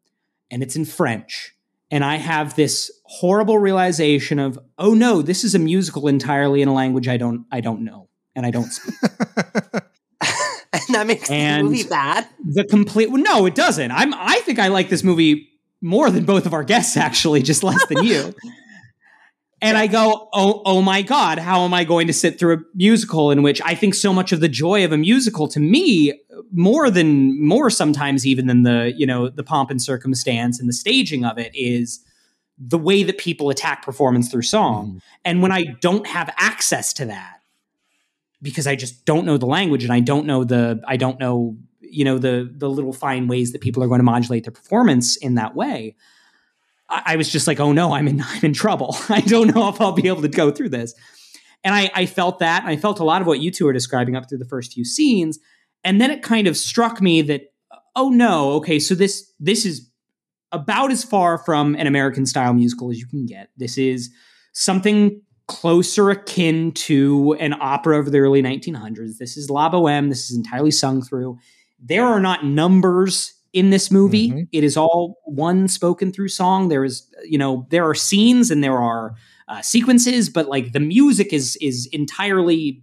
and it's in French. And I have this horrible realization of, oh no, this is a musical entirely in a language I don't I don't know and I don't speak. and that makes And- the movie bad. the complete well, no, it doesn't. I'm I think I like this movie more than both of our guests actually, just less than you. And I go, oh, oh my God, how am I going to sit through a musical in which I think so much of the joy of a musical to me, more than more sometimes even than the, you know, the pomp and circumstance and the staging of it is the way that people attack performance through song. Mm-hmm. And when I don't have access to that, because I just don't know the language and I don't know the I don't know you know the the little fine ways that people are going to modulate their performance in that way. I, I was just like, oh no, I'm in I'm in trouble. I don't know if I'll be able to go through this. And I, I felt that, and I felt a lot of what you two are describing up through the first few scenes. And then it kind of struck me that, oh no, okay, so this this is about as far from an American style musical as you can get. This is something closer akin to an opera of the early 1900s. This is La Boheme. This is entirely sung through. There are not numbers in this movie. Mhm. It is all one spoken through song. There is, you know, there are scenes and there are uh, sequences, but like the music is is entirely.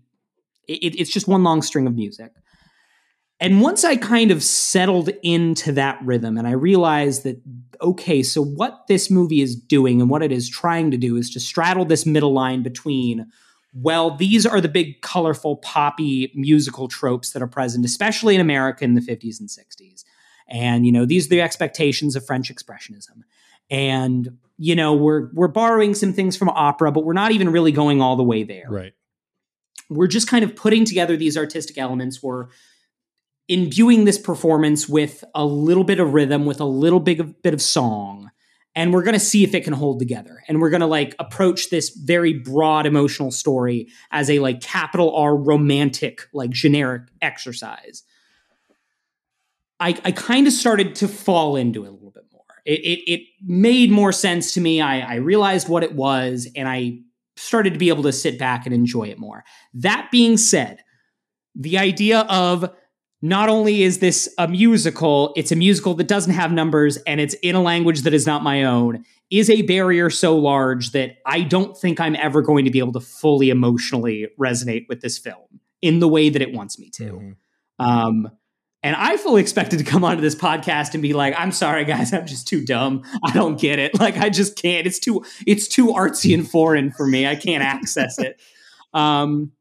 It, it's just one long string of music. And once I kind of settled into that rhythm and I realized that, okay, so what this movie is doing and what it is trying to do is to straddle this middle line between, well, these are the big, colorful, poppy musical tropes that are present, especially in America in the 50s and 60s. And, you know, these are the expectations of French Expressionism. And, you know, we're we're borrowing some things from opera, but we're not even really going all the way there right. we're just kind of putting together these artistic elements we're imbuing this performance with a little bit of rhythm with a little bit of, bit of song and we're going to see if it can hold together. And we're going to like approach this very broad emotional story as a like capital r romantic like generic exercise. I i kind of started to fall into it a little bit more. It it, it made more sense to me. I i realized what it was and i started to be able to sit back and enjoy it more. That being said, the idea of not only is this a musical, it's a musical that doesn't have numbers and it's in a language that is not my own, is a barrier so large that I don't think I'm ever going to be able to fully emotionally resonate with this film in the way that it wants me to. Mhm. Um, and I fully expected to come onto this podcast and be like, "I'm sorry, guys, I'm just too dumb. I don't get it. Like, I just can't. It's too, it's too artsy and foreign for me. I can't access it." Um,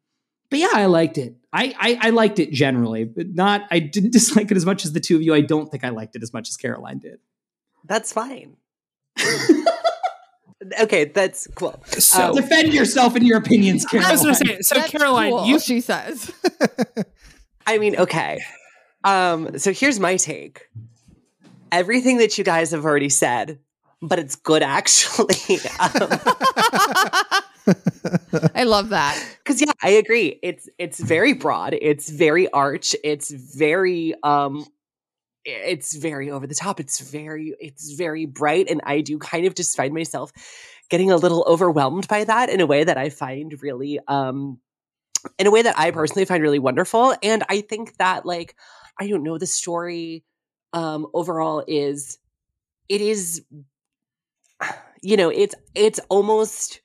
but yeah, I liked it. I, I I liked it generally, but not. I didn't dislike it as much as the two of you. I don't think I liked it as much as Caroline did. That's fine. okay, that's cool. So Defend yourself and your opinions, I was Caroline. going to say, so That's Caroline, cool, you she says. I mean, okay. Um, so here's my take. Everything that you guys have already said, but it's good actually. um, I love that. Cause yeah, I agree. It's it's very broad. It's very arch. It's very um it's very over the top. It's very it's very bright. And I do kind of just find myself getting a little overwhelmed by that in a way that I find really um in a way that I personally find really wonderful. And I think that like I don't know, the story um overall is it is you know, it's it's almost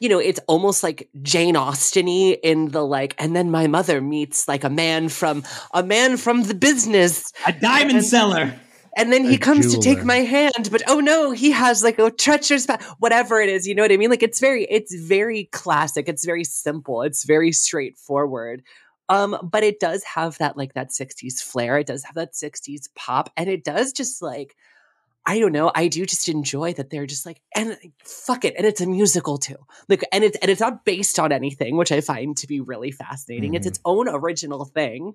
you know, it's almost like Jane Austen-y in the like, and then my mother meets like a man from a man from the business, A diamond And- seller. and then he A comes to take my hand, but oh no, he has like a treacherous pa- whatever it is. You know what I mean? Like it's very, it's very classic. It's very simple. It's very straightforward. Um, but it does have that like that 60s flair. It does have that 60s pop, and it does just like I don't know. I do just enjoy that they're just like, and fuck it, and it's a musical too. Like, and it's and it's not based on anything, which I find to be really fascinating. It's Mhm. its own original thing,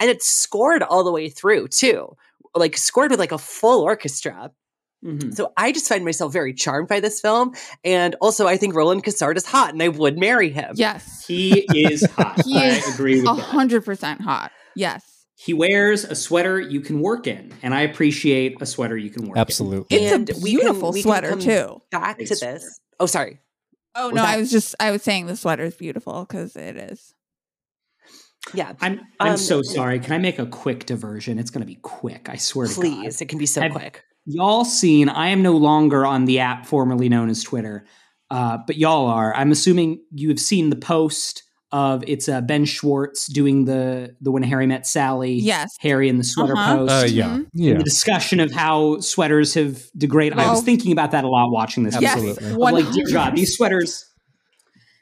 and it's scored all the way through too, like scored with like a full orchestra. Mhm. So I just find myself very charmed by this film, and also I think Roland Cassard is hot, and I would marry him. Yes. He is hot. He I is agree with that. hundred percent hot. Yes. He wears a sweater you can work in, and I appreciate a sweater you can work in. Absolutely. It's And a we can- beautiful we can swetter come too. Back Big to sweater. this. Oh, sorry. Oh Was no, that- I was just I was saying the sweater is beautiful because it is. Yeah. I'm I'm Um, so sorry. Can I make a quick diversion? It's going to be quick. I swear to God. please. It can be so Have- quick. y'all seen i am no longer on the app formerly known as twitter uh, but y'all are i'm assuming you have seen the post of it's uh, ben schwartz doing the the when harry met sally Yes. harry in the sweater Uh-huh. post Uh, yeah. Mhm. Yeah. the discussion of how sweaters have degraded i was thinking about that a lot watching this. Absolutely. Yes. Of One like dear god these sweaters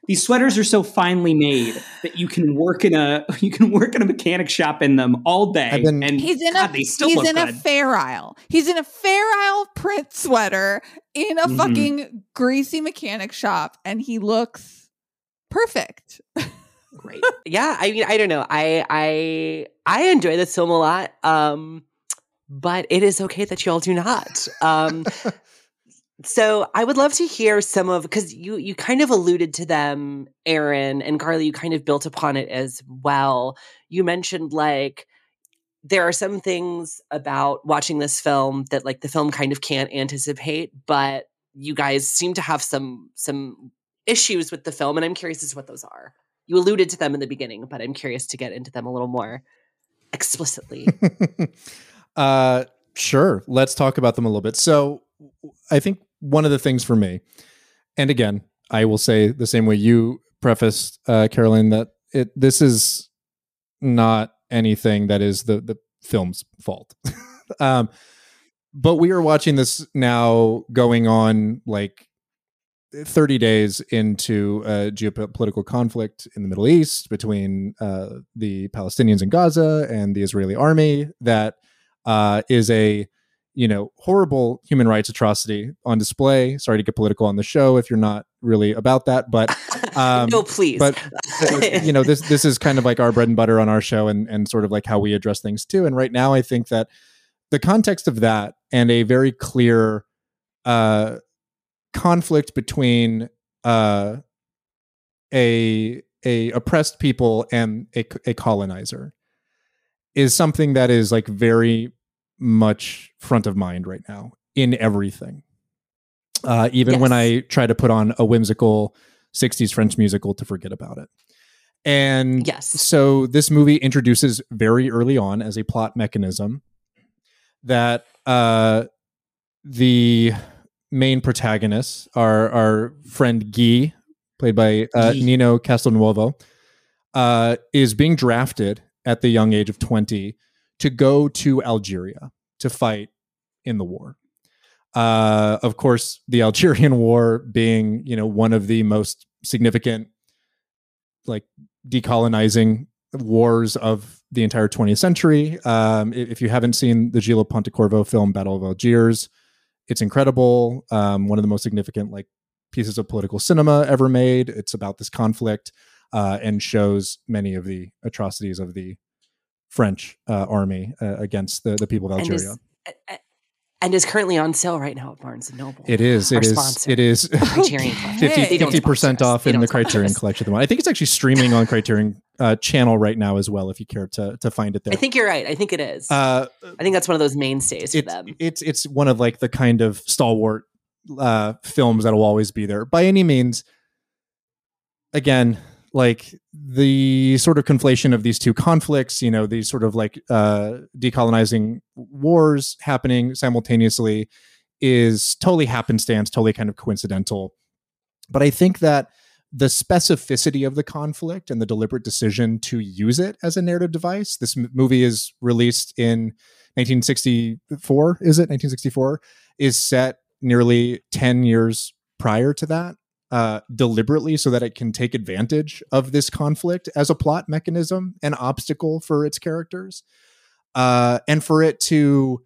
these sweaters are so finely made that you can work in a you can work in a mechanic shop in them all day been- and He's in God, a they still he's look in a good. fair isle. He's in a fair isle print sweater in a Mhm. fucking greasy mechanic shop, and he looks perfect. great. Yeah i mean i don't know. I i i enjoy this film a lot um but it is okay that y'all do not. Um so i would love to hear some of because you you kind of alluded to them aaron and carlee you kind of built upon it as well. You mentioned like there are some things about watching this film that like the film kind of can't anticipate but you guys seem to have some some issues with the film and i'm curious as to what those are you alluded to them in the beginning, but I'm curious to get into them a little more explicitly. uh, sure. Let's talk about them a little bit. So, I think one of the things for me, and again, I will say the same way you prefaced, uh, Caroline, that it this is not anything that is the the film's fault. um, but we are watching this now, going on like 30 days into a geopolitical conflict in the Middle East between uh, the Palestinians in Gaza and the Israeli army that uh, is a you know horrible human rights atrocity on display. Sorry to get political on the show if you're not really about that, but Um, no, please. but you know this this is kind of like our bread and butter on our show and and sort of like how we address things too. And right now, I think that the context of that and a very clear uh, conflict between uh, a a oppressed people and a, a colonizer is something that is like very much front of mind right now in everything. Uh, even when I try to put on a whimsical 60s French musical to forget about it. And Yes. so this movie introduces very early on as a plot mechanism that uh, the main protagonists, our our friend Guy, played by uh. Nino Castelnuovo, uh, is being drafted at the young age of 20 to go to Algeria to fight in the war. Uh, of course, the Algerian War being, you know, one of the most significant, like decolonizing wars of the entire 20th century. Um, if you haven't seen the Gillo Pontecorvo film Battle of Algiers, it's incredible. Um, one of the most significant like pieces of political cinema ever made. It's about this conflict uh, and shows many of the atrocities of the French uh, army uh, against the, the people of Algeria. is, and is currently on sale right now at Barnes and Noble. It is. It is. It is. Criterion Okay. Collection. They don't 50 sponsor percent off in the Criterion us. Collection. the moment. I think it's actually streaming on Criterion uh, channel right now as well. If you care to to find it there, I think you're right. I think it is. uh, I think that's one of those mainstays for them. it's it's one of like the kind of stalwart uh, films that will always be there by any means. Again, like the sort of conflation of these two conflicts, you know, these sort of like uh, decolonizing wars happening simultaneously is totally happenstance, totally kind of coincidental. But I think that the specificity of the conflict and the deliberate decision to use it as a narrative device. This m- movie is released in 1964, is it? 1964 is set nearly 10 years prior to that. Uh, deliberately so that it can take advantage of this conflict as a plot mechanism, an obstacle for its characters, uh, and for it to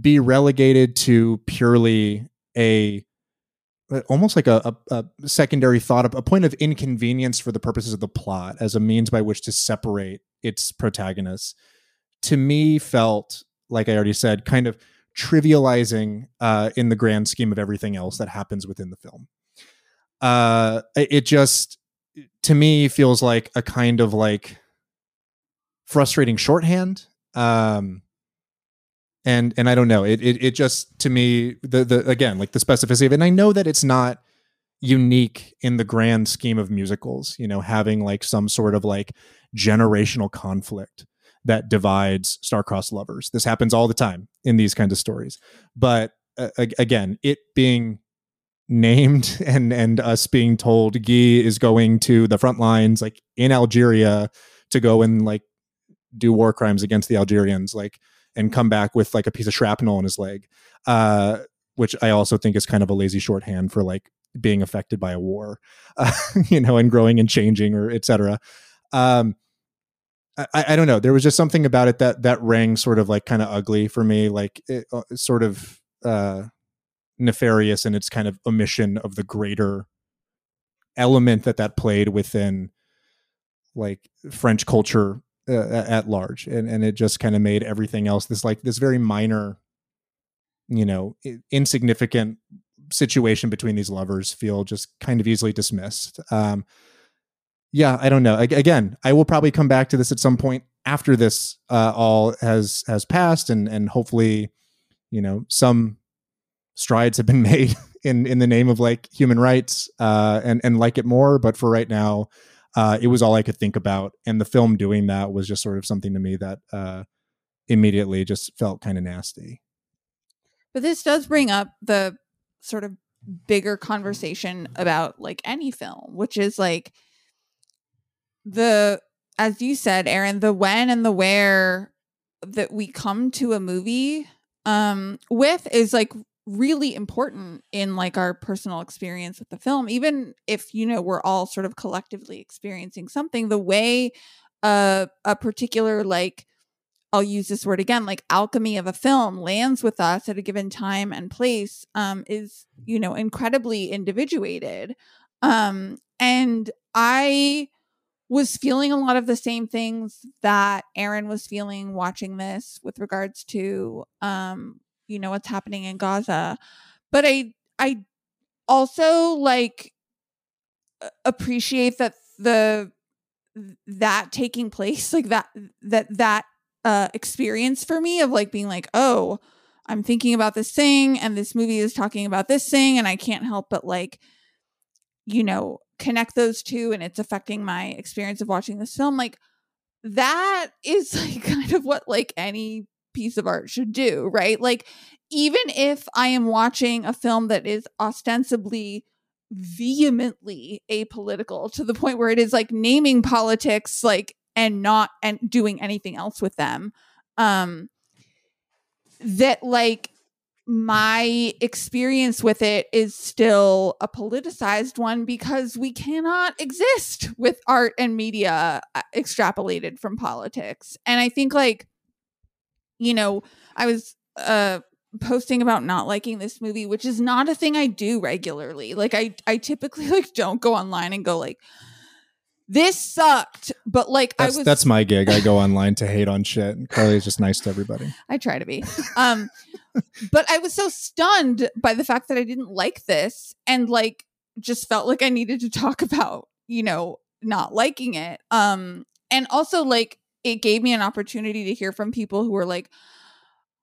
be relegated to purely a almost like a, a, a, secondary thought, a point of inconvenience for the purposes of the plot as a means by which to separate its protagonists, to me felt like I already said, kind of trivializing uh, in the grand scheme of everything else that happens within the film uh it just to me feels like a kind of like frustrating shorthand um and and i don't know. It it, it just to me the the again like the specificity of it and i know that it's not unique in the grand scheme of musicals you know having like some sort of like generational conflict that divides star-crossed lovers. This happens all the time in these kinds of stories. But uh, again it being named and and us being told Guy is going to the front lines like in Algeria to go and like do war crimes against the Algerians like and come back with like a piece of shrapnel in his leg. Uh which I also think is kind of a lazy shorthand for like being affected by a war uh, you know and growing and changing or etc um I, I don't know. There was just something about it that that rang sort of like kind of ugly for me like it, uh, sort of uh nefarious in its kind of omission of the greater element that that played within like French culture uh, at large, and and it just kind of made everything else this like this very minor, you know, insignificant situation between these lovers feel just kind of easily dismissed. Um, yeah, I don't know. I, again, I will probably come back to this at some point after this uh, all has has passed, and and hopefully, you know, some strides have been made in in the name of like human rights uh, and and like it more. But for right now, uh, it was all I could think about, and the film doing that was just sort of something to me that uh, immediately just felt kind of nasty. But this does bring up the sort of bigger conversation about like any film, which is like the as you said, Aaron, the when and the where that we come to a movie um with is like really important in like our personal experience with the film even if you know we're all sort of collectively experiencing something the way uh, a particular like I'll use this word again, like alchemy of a film lands with us at a given time and place um, is, you know, incredibly individuated. Um, and I was feeling a lot of the same things that Aaron was feeling watching this with regards to um, you know what's happening in Gaza. But I I also like appreciate that the that taking place like that that that uh experience for me of like being like oh i'm thinking about this thing and this movie is talking about this thing and i can't help but like you know connect those two and it's affecting my experience of watching this film like that is like kind of what like any piece of art should do, right? Like, even if I am watching a film that is ostensibly vehemently apolitical to the point where it is like naming politics, like, and not and doing anything else with them, um, that like my experience with it is still a politicized one because we cannot exist with art and media uh, extrapolated from politics. And I think like you know, I was uh posting about not liking this movie, which is not a thing I do regularly. Like I I typically like don't go online and go like this sucked, but like that's, I was that's my gig. I go online to hate on shit. Carlee is just nice to everybody. I try to be. Um but I was so stunned by the fact that I didn't like this and like just felt like I needed to talk about, you know, not liking it. Um and also like it gave me an opportunity to hear from people who were like,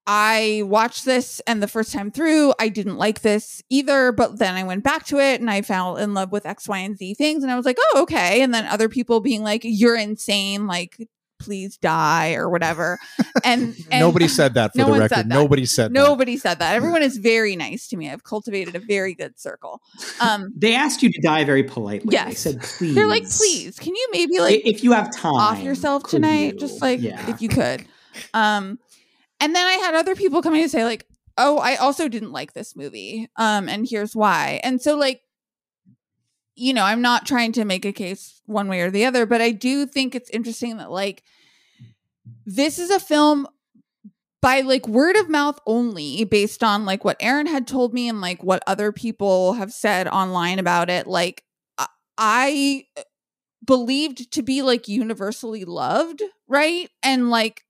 I watched this and the first time through, I didn't like this either. But then I went back to it and I fell in love with X, Y, and Z things. And I was like, oh, okay. And then other people being like, you're insane. Like, please die or whatever. And, and Nobody said that for No the record. said. Nobody said that. Nobody said that. Everyone is very nice to me. I've cultivated a very good circle. Um, They asked you to die very politely. Yes. They said, please. they're like, please, can you maybe like if you have time. off yourself tonight you?" just like Yeah. if you could um and then i had other people coming to say like oh i also didn't like this movie um and here's why and so like you know i'm not trying to make a case one way or the other but i do think it's interesting that like this is a film by like word of mouth only based on like what aaron had told me and like what other people have said online about it like I- i uh, believed to be like universally loved, right? And like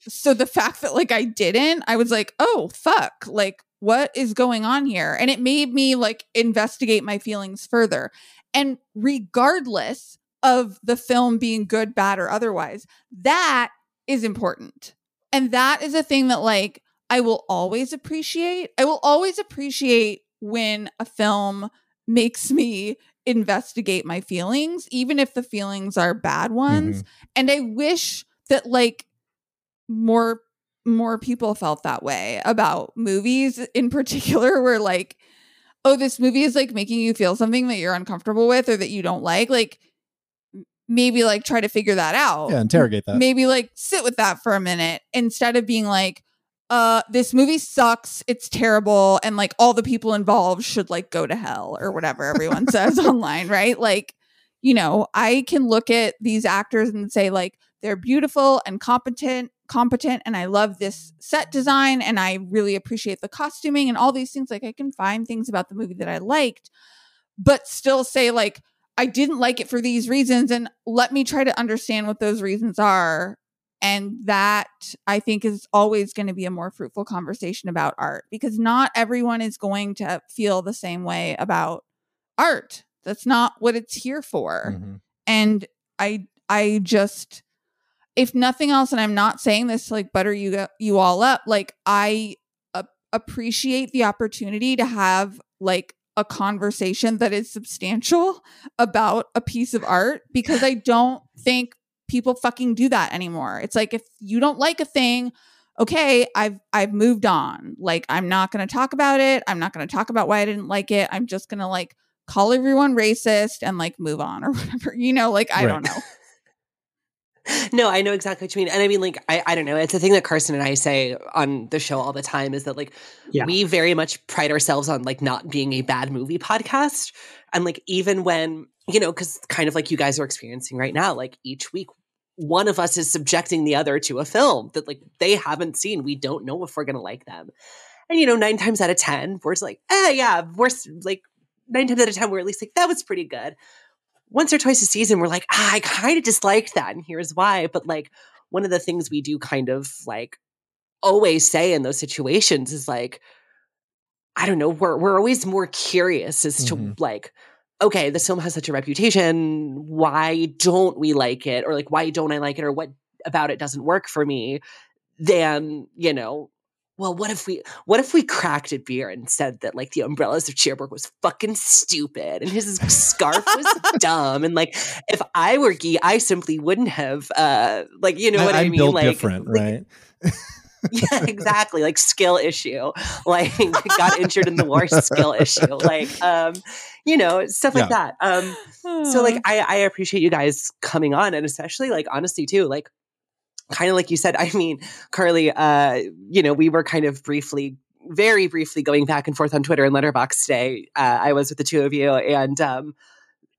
so the fact that like I didn't, I was like, "Oh, fuck. Like what is going on here?" And it made me like investigate my feelings further. And regardless of the film being good, bad or otherwise, that is important. And that is a thing that like I will always appreciate. I will always appreciate when a film makes me investigate my feelings, even if the feelings are bad ones. Mm-hmm. And I wish that like more more people felt that way about movies in particular, where like, oh, this movie is like making you feel something that you're uncomfortable with or that you don't like. Like maybe like try to figure that out Yeah, interrogate that. maybe like sit with that for a minute instead of being like uh this movie sucks it's terrible and like all the people involved should like go to hell or whatever everyone says online right like you know i can look at these actors and say like they're beautiful and competent competent and i love this set design and i really appreciate the costuming and all these things like i can find things about the movie that i liked but still say like I didn't like it for these reasons and let me try to understand what those reasons are. And that I think is always going to be a more fruitful conversation about art because not everyone is going to feel the same way about art. That's not what it's here for. Mhm. And I I just if nothing else and I'm not saying this to like butter you you all up, like I a- appreciate the opportunity to have like a conversation that is substantial about a piece of art because I don't think people fucking do that anymore. It's like if you don't like a thing, okay, I've I've moved on. Like I'm not going to talk about it. I'm not going to talk about why I didn't like it. I'm just going to like call everyone racist and like move on or whatever. You know, like I Right. don't know. No, I know exactly what you mean. And I mean, like, I, I don't know. It's a thing that Carson and I say on the show all the time is that, like, Yeah. we very much pride ourselves on, like, not being a bad movie podcast. And, like, even when, you know, because kind of like you guys are experiencing right now, like, each week, one of us is subjecting the other to a film that, like, they haven't seen. We don't know if we're going to like them. And, you know, nine times out of 10, we're just like, eh, yeah, we're like, nine times out of 10, we're at least like, that was pretty good once or twice a season, we're like, ah, I kind of disliked that, and here's why. But like, one of the things we do kind of like always say in those situations is like, I don't know, we're we're always more curious as to Mhm. like, okay, this film has such a reputation. Why don't we like it? Or like, why don't I like it? Or what about it doesn't work for me? Than, you know, well, what if we what if we cracked a beer and said that like the umbrellas of Cherbourg was fucking stupid and his scarf was dumb and like if I were Guy, I simply wouldn't have uh like you know what I, I'm mean? like different, like, right? yeah, exactly. Like skill issue. Like got injured in the war, skill issue. Like um, you know, stuff like that. Um so like I, I appreciate you guys coming on and especially like honestly too like kind of like you said i mean carlee uh you know we were kind of briefly very briefly going back and forth on twitter and Letterboxd today uh, i was with the two of you and um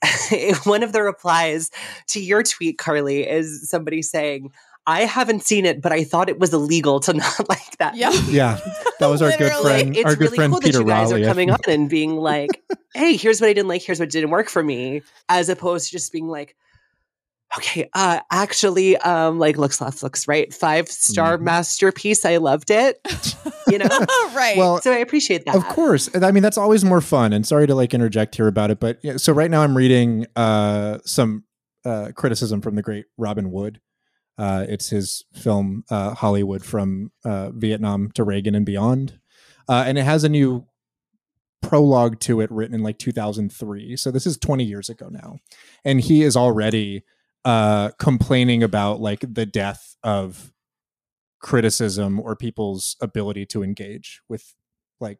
one of the replies to your tweet carlee is somebody saying I haven't seen it, but I thought it was illegal to not like that. Yeah. Yeah, that was our good friend, It's our good really friend cool Peter that you guys Raleigh. are coming on and being like, "Hey, here's what I didn't like. Here's what didn't work for me," as opposed to just being like, "Okay, uh, actually, um, like looks left, looks right, five star Mhm. masterpiece. I loved it." You know, right. Well, so I appreciate that. Of course. I mean, that's always more fun. And sorry to like interject here about it, but yeah, so right now I'm reading uh, some uh, criticism from the great Robin Wood Uh, it's his film uh, Hollywood from uh, Vietnam to Reagan and beyond, uh, and it has a new prologue to it written in like 2003. So this is 20 years ago now, and he is already uh, complaining about like the death of criticism or people's ability to engage with like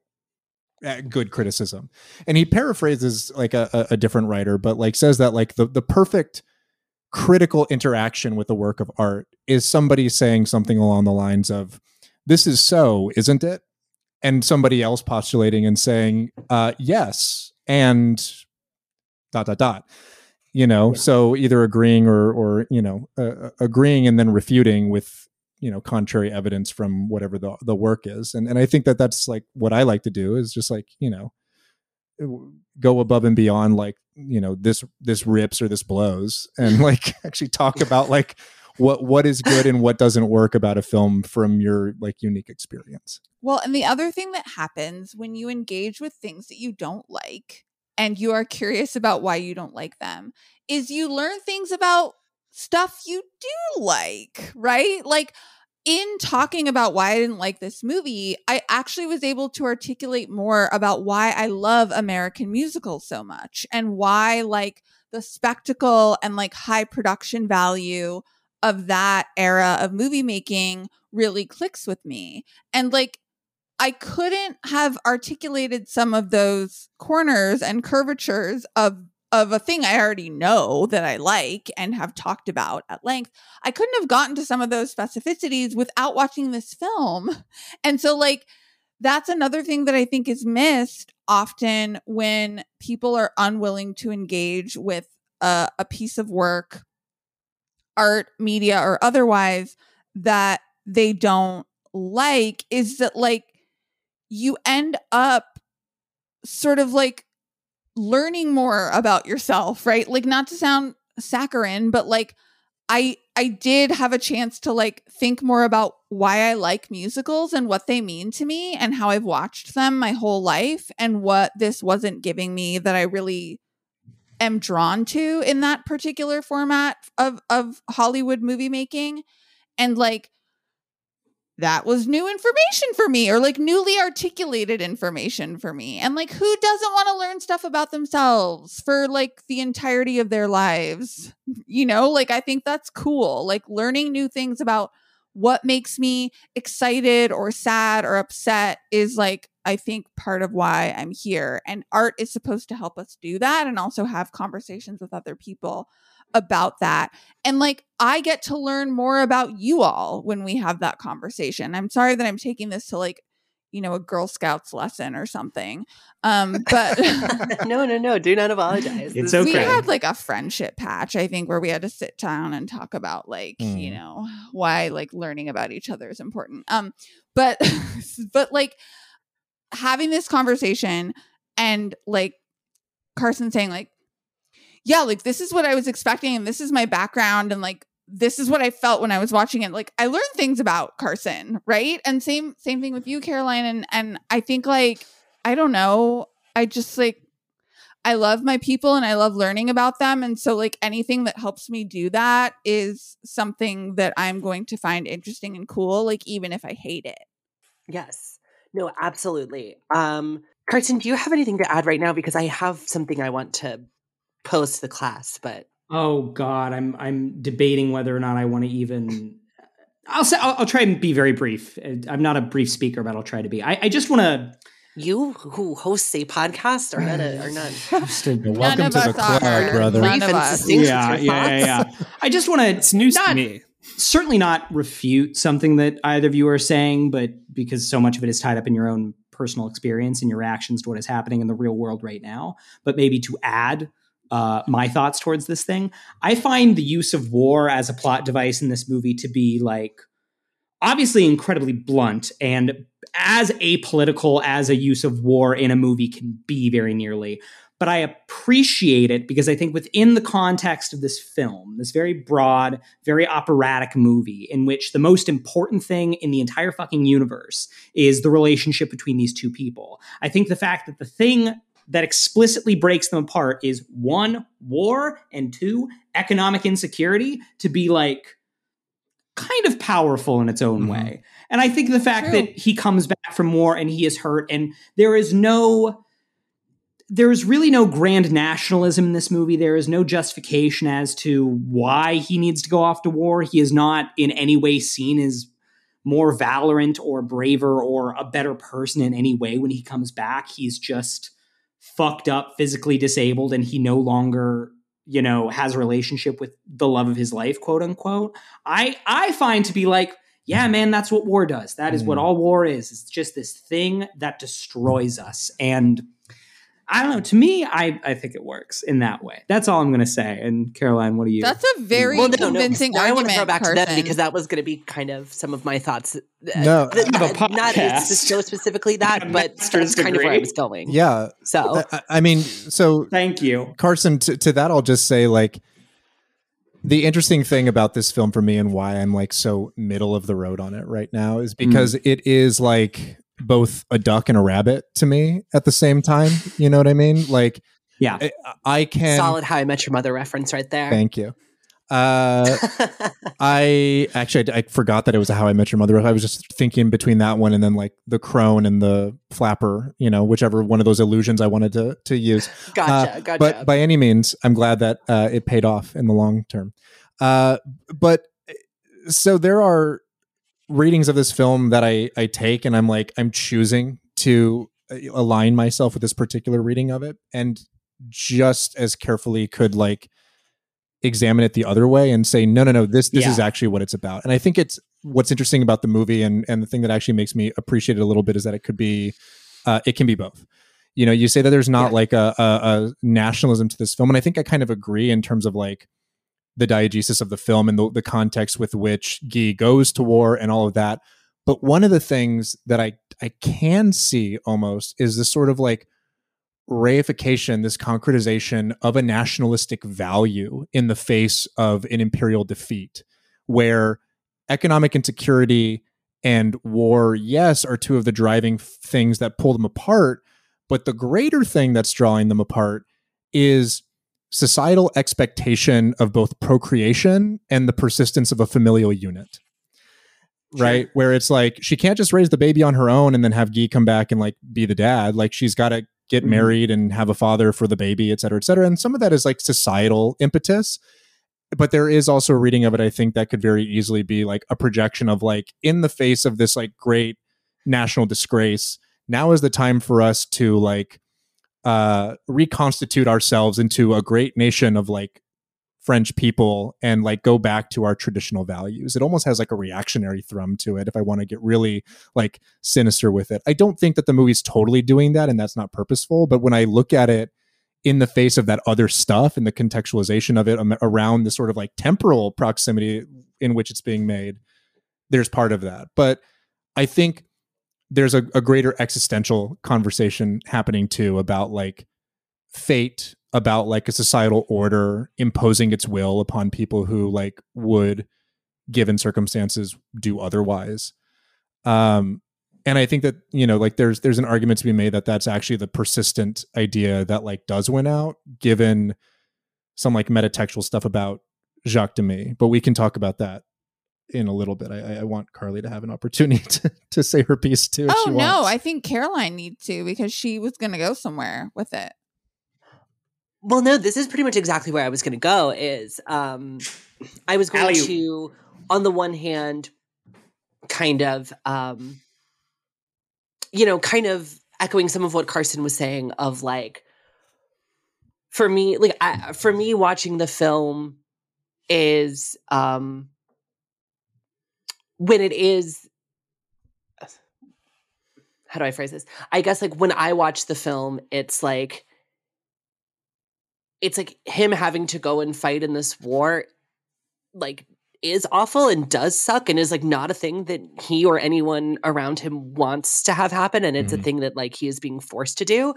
uh, good criticism. And he paraphrases like a, a, a different writer but like says that like the, the perfect critical interaction with a work of art is somebody saying something along the lines of this is so isn't it? And somebody else postulating and saying uh yes and dot dot dot you know so either agreeing or or you know uh, agreeing and then refuting with you know contrary evidence from whatever the the work is. And and I think that that's like what I like to do is just like you know go above and beyond like you know this this rips or this blows and like actually talk about like what what is good and what doesn't work about a film from your like unique experience. Well, and the other thing that happens when you engage with things that you don't like and you are curious about why you don't like them is you learn things about stuff you do like, right? Like in talking about why I didn't like this movie, I actually was able to articulate more about why I love American musicals so much and why like the spectacle and like high production value of that era of movie making really clicks with me. And like I couldn't have articulated some of those corners and curvatures of of a thing I already know that I like and have talked about at length. I couldn't have gotten to some of those specificities without watching this film. And so like that's another thing that I think is missed often when people are unwilling to engage with a, a piece of work, art, media, or otherwise that they don't like is that like you end up sort of like learning more about yourself, right? Like not to sound saccharine, but like I I did have a chance to like think more about why I like musicals and what they mean to me and how I've watched them my whole life and what this wasn't giving me that I really am drawn to in that particular format of of Hollywood movie making and like that was new information for me or like newly articulated information for me. And like who doesn't want to learn stuff about themselves for like the entirety of their lives? You know, like I think that's cool. Like learning new things about what makes me excited or sad or upset is like I think part of why I'm here. And art is supposed to help us do that and also have conversations with other people about that. And like I get to learn more about you all when we have that conversation. I'm sorry that I'm taking this to like, you know, a Girl Scouts lesson or something. Um, but no, no, no. Do not apologize. It's This- we had like a friendship patch, I think, where we had to sit down and talk about like, you Mm. know, why like learning about each other is important. Um, but but like having this conversation and like Carson saying like, yeah, like this is what I was expecting and this is my background and like this is what I felt when I was watching it. Like I learned things about Carson, right? And same same thing with you, Caroline. And and I think like I don't know, I just like I love my people and I love learning about them. And so, like, anything that helps me do that is something that I'm going to find interesting and cool, like, even if I hate it. Yes. No, absolutely. Um, Carson, do you have anything to add right now? Because I have something I want to pose to the class, but Oh God, I'm I'm debating whether or not I want to even. I'll say I'll, I'll try and be very brief. Uh, I'm not a brief speaker, but I'll try to be. I, I just want to. you who hosts a podcast are not a, are not Just a, welcome to the us are. club brother None of us. yeah, yeah, yeah, yeah. I just want to. It's news not, to me. certainly not refute something that either of you are saying, but because so much of it is tied up in your own personal experience and your reactions to what is happening in the real world right now, but maybe to add uh, my thoughts towards this thing. I find the use of war as a plot device in this movie to be like obviously incredibly blunt and as apolitical as a use of war in a movie can be very nearly but I appreciate it because I think within the context of this film, this very broad, very operatic movie, in which the most important thing in the entire fucking universe is the relationship between these two people, I think the fact that the thing that explicitly breaks them apart is one, war, and two, economic insecurity, to be like, kind of powerful in its own Mhm. way. And I think the fact True. that he comes back from war and he is hurt and there is no there is really no grand nationalism in this movie. There is no justification as to why he needs to go off to war. He is not in any way seen as more valorant or braver or a better person in any way when he comes back. He's just fucked up, physically disabled, and he no longer, you know, has a relationship with the love of his life, quote unquote. I I find to be like, yeah, man, that's what war does. That is what Mm. all war is. It's just this thing that destroys us. And I don't know. To me, I, I think it works in that way. That's all I'm going to say. And Caroline, what do you? That's a very well, no, no. convincing Now I want argument. to throw back to Carson. them because that was going to be kind of some of my thoughts. Uh, No. th- I have a not, not podcast. so specifically that, but master's that's kind of where I was going. Yeah. So I, I mean, so Thank you. Carson, to, to that, I'll just say like the interesting thing about this film for me and why I'm like so middle of the road on it right now is because it is like both a duck and a rabbit to me at the same time. You know what I mean? Like Yeah. I, I can solid How I Met Your Mother reference right there. Thank you. Uh, I actually I, I forgot that it was a How I Met Your Mother. I was just thinking between that one and then like the crone and the flapper, you know, whichever one of those illusions I wanted to to use. gotcha, Uh, gotcha. But by any means, I'm glad that uh, it paid off in the long term. Uh, but so there are readings of this film that I I take, and I'm like I'm choosing to uh, align myself with this particular reading of it, and just as carefully could like examine it the other way and say no no no this this Yeah. is actually what it's about and i think it's what's interesting about the movie and and the thing that actually makes me appreciate it a little bit is that it could be uh, it can be both you know you say that there's not Yeah. like a, a, a nationalism to this film and i think i kind of agree in terms of like the diegesis of the film and the, the context with which Guy goes to war and all of that but one of the things that i i can see almost is this sort of like reification this concretization of a nationalistic value in the face of an imperial defeat where economic insecurity and war, yes, are two of the driving things that pull them apart. But the greater thing that's drawing them apart is societal expectation of both procreation and the persistence of a familial unit. Right. Where it's like she can't just raise the baby on her own and then have Guy come back and like be the dad. Like she's got to get Mhm. married and have a father for the baby, et cetera, et cetera. And some of that is like societal impetus but there is also a reading of it i think that could very easily be like a projection of like in the face of this like great national disgrace now is the time for us to like uh reconstitute ourselves into a great nation of like french people and like go back to our traditional values. It almost has like a reactionary thrum to it if i want to get really like sinister with it. I don't think that the movie's totally doing that and that's not purposeful but when i look at it in the face of that other stuff and the contextualization of it around the sort of like temporal proximity in which it's being made there's part of that. But i think there's a, a greater existential conversation happening too about like fate about like a societal order imposing its will upon people who like would given circumstances do otherwise. Um and i think that you know like there's there's an argument to be made that that's actually the persistent idea that like does win out given some like metatextual stuff about jacques demy but we can talk about that in a little bit i, I want carlee to have an opportunity to, to say her piece too if Oh she no, wants. I think Caroline needs to because she was going to go somewhere with it. Well, no, this is pretty much exactly where I was going to go. Is um, I was going Alley-oop. to, on the one hand, kind of, um, you know, kind of echoing some of what Carson was saying of like, for me, like, I, for me, watching the film is um, when it is. How do I phrase this? I guess like when I watch the film, it's like it's like him having to go and fight in this war like is awful and does suck and is like not a thing that he or anyone around him wants to have happen and it's Mhm. a thing that like he is being forced to do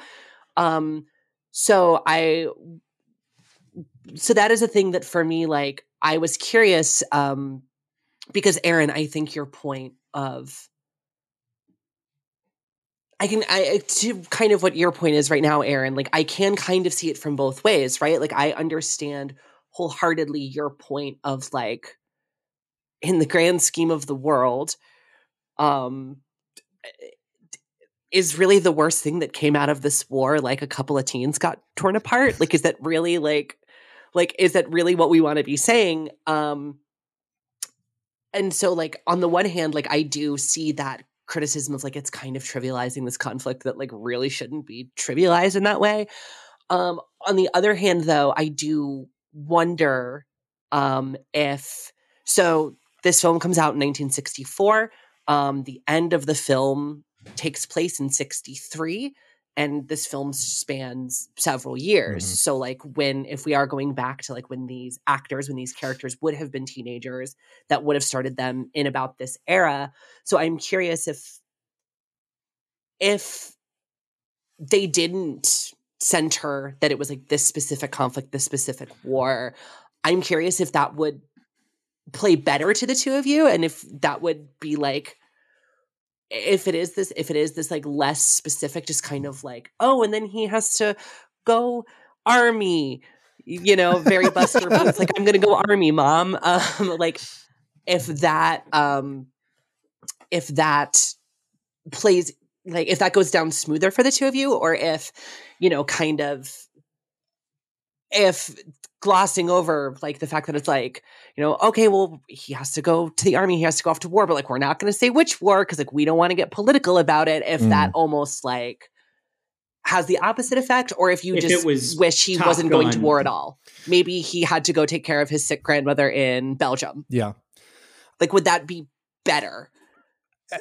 um so i so that is a thing that for me like i was curious um because aaron i think your point of I can I to kind of what your point is right now, Aaron. Like I can kind of see it from both ways, right? Like I understand wholeheartedly your point of like in the grand scheme of the world um is really the worst thing that came out of this war like a couple of teens got torn apart like is that really like like is that really what we want to be saying um and so like on the one hand like i do see that criticism of like it's kind of trivializing this conflict that like really shouldn't be trivialized in that way. Um on the other hand though i do wonder um if so this film comes out in 1964 um the end of the film takes place in 63 and this film spans several years. Mhm. so like when if we are going back to like when these actors when these characters would have been teenagers that would have started them in about this era. So i'm curious if if they didn't center that it was like this specific conflict this specific war. I'm curious if that would play better to the two of you and if that would be like if it is this if it is this like less specific just kind of like oh and then he has to go army you know very buster boots like i'm gonna go army mom. Um like if that um if that plays like if that goes down smoother for the two of you or if you know kind of if glossing over like the fact that it's like you know okay well he has to go to the army he has to go off to war but like we're not going to say which war because like we don't want to get political about it if that mm. almost like has the opposite effect or if you If just was wish he wasn't going to war at all. Maybe he had to go take care of his sick grandmother in belgium. Yeah. like would that be better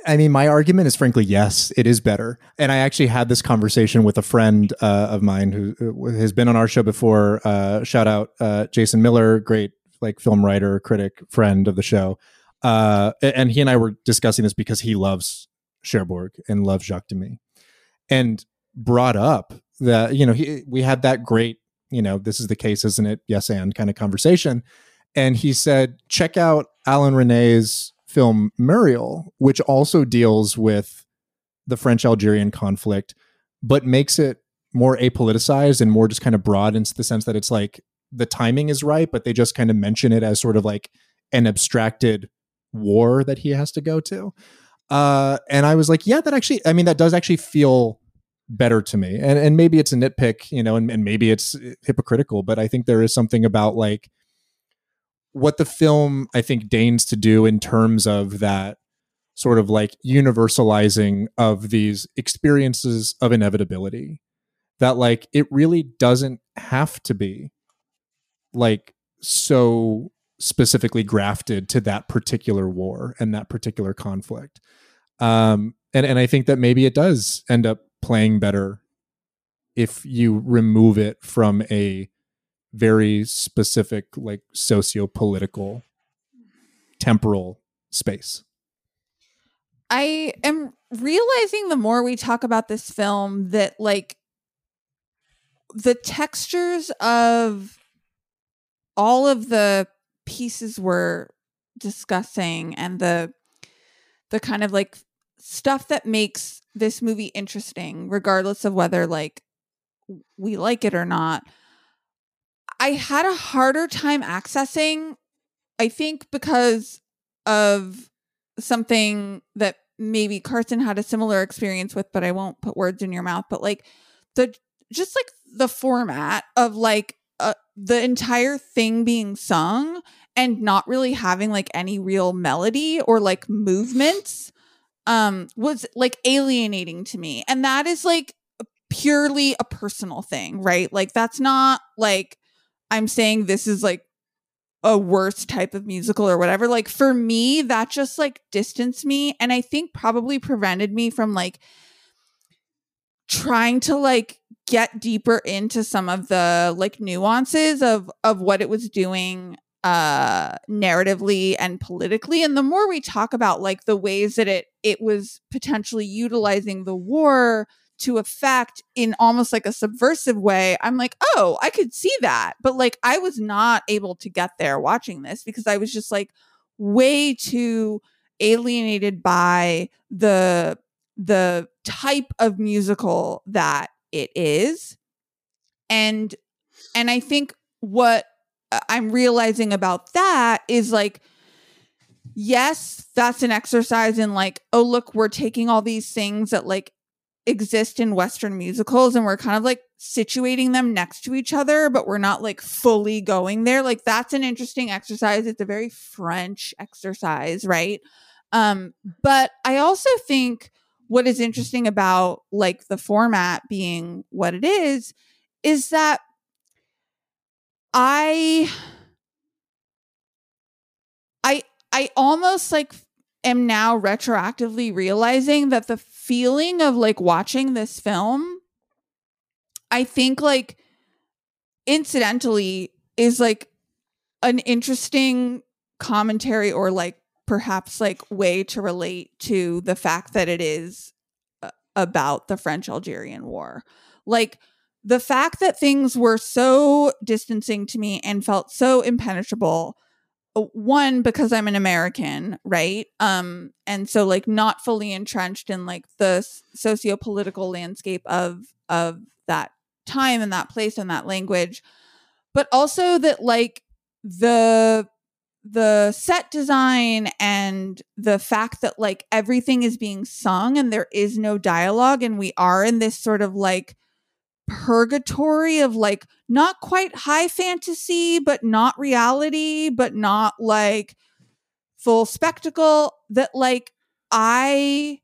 I mean, my argument is frankly, yes, it is better. And I actually had this conversation with a friend uh, of mine who uh, has been on our show before. Uh, shout out uh, Jason Miller, great like film writer, critic, friend of the show. Uh, and he and I were discussing this because he loves Cherbourg and loves Jacques Demy, and brought up that you know he we had that great you know this is the case, isn't it? Yes, and kind of conversation. And he said, check out Alain Resnais's film Muriel, which also deals with the French Algerian conflict, but makes it more apoliticized and more just kind of broad in the sense that it's like the timing is right, but they just kind of mention it as sort of like an abstracted war that he has to go to. Uh, and I was like, yeah, that actually, I mean, that does actually feel better to me. And and maybe it's a nitpick, you know, and, and maybe it's hypocritical, but I think there is something about like what the film I think deigns to do in terms of that sort of like universalizing of these experiences of inevitability that like it really doesn't have to be like so specifically grafted to that particular war and that particular conflict. Um and and i think that maybe it does end up playing better if you remove it from a very specific like socio-political temporal space. I am realizing the more we talk about this film that like the textures of all of the pieces we're discussing and the the kind of like stuff that makes this movie interesting regardless of whether like we like it or not I had a harder time accessing I think because of something that maybe Carson had a similar experience with, but I won't put words in your mouth. But like the just like the format of like uh, the entire thing being sung and not really having like any real melody or like movements um was like alienating to me and that is like purely a personal thing right like that's not like i'm saying this is like a worse type of musical or whatever. Like for me, that just like distanced me and I think probably prevented me from like trying to like get deeper into some of the like nuances of of what it was doing uh narratively and politically and the more we talk about like the ways that it it was potentially utilizing the war to effect in almost like a subversive way i'm like oh i could see that. But like i was not able to get there watching this because i was just like way too alienated by the the type of musical that it is. And and i think what i'm realizing about that is like yes, that's an exercise in like, oh, look, we're taking all these things that like exist in Western musicals and we're kind of like situating them next to each other, but we're not like fully going there. Like, that's an interesting exercise. It's a very French exercise, right? Um, but I also think what is interesting about like the format being what it is is that I I I almost like am now retroactively realizing that the feeling of like watching this film I think like incidentally is like an interesting commentary or like perhaps like way to relate to the fact that it is uh, about the French Algerian War. Like the fact that things were so distancing to me and felt so impenetrable one because i'm an american right? Um and so like not fully entrenched in like the socio-political landscape of of that time and that place and that language but also that like the the set design and the fact that like everything is being sung and there is no dialogue and we are in this sort of like purgatory of like not quite high fantasy but not reality but not like full spectacle that like i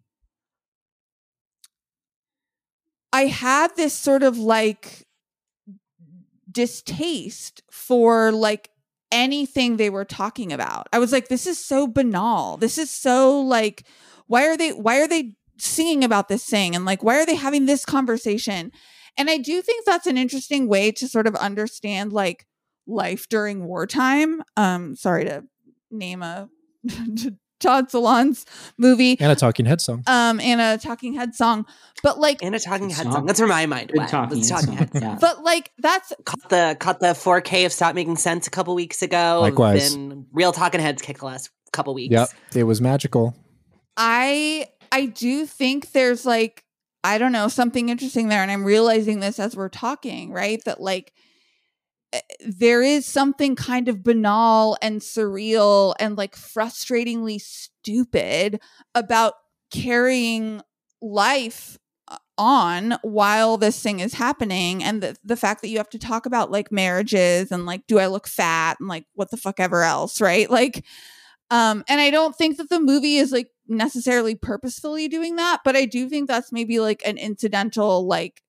i had this sort of like distaste for like anything they were talking about. I was like, this is so banal. This is so like, why are they, why are they singing about this thing? And like, why are they having this conversation? And I do think that's an interesting way to sort of understand like life during wartime. Um, sorry to name a Todd Solondz movie and a Talking Head song. Um, and a Talking Head song, but like and a Talking Head song. That's where my mind went. Talking, talking Head. Yeah. But like that's caught the caught the 4K of Stop Making Sense a couple weeks ago. Likewise, been real Talking Heads kick the last couple weeks. Yep, it was magical. I I do think there's like I don't know something interesting there, and I'm realizing this as we're talking, right? That like Eh, there is something kind of banal and surreal and like frustratingly stupid about carrying life uh, on while this thing is happening and the, the fact that you have to talk about like marriages and like do i look fat and like what the fuck ever else right like um and i don't think that the movie is like necessarily purposefully doing that but i do think that's maybe like an incidental like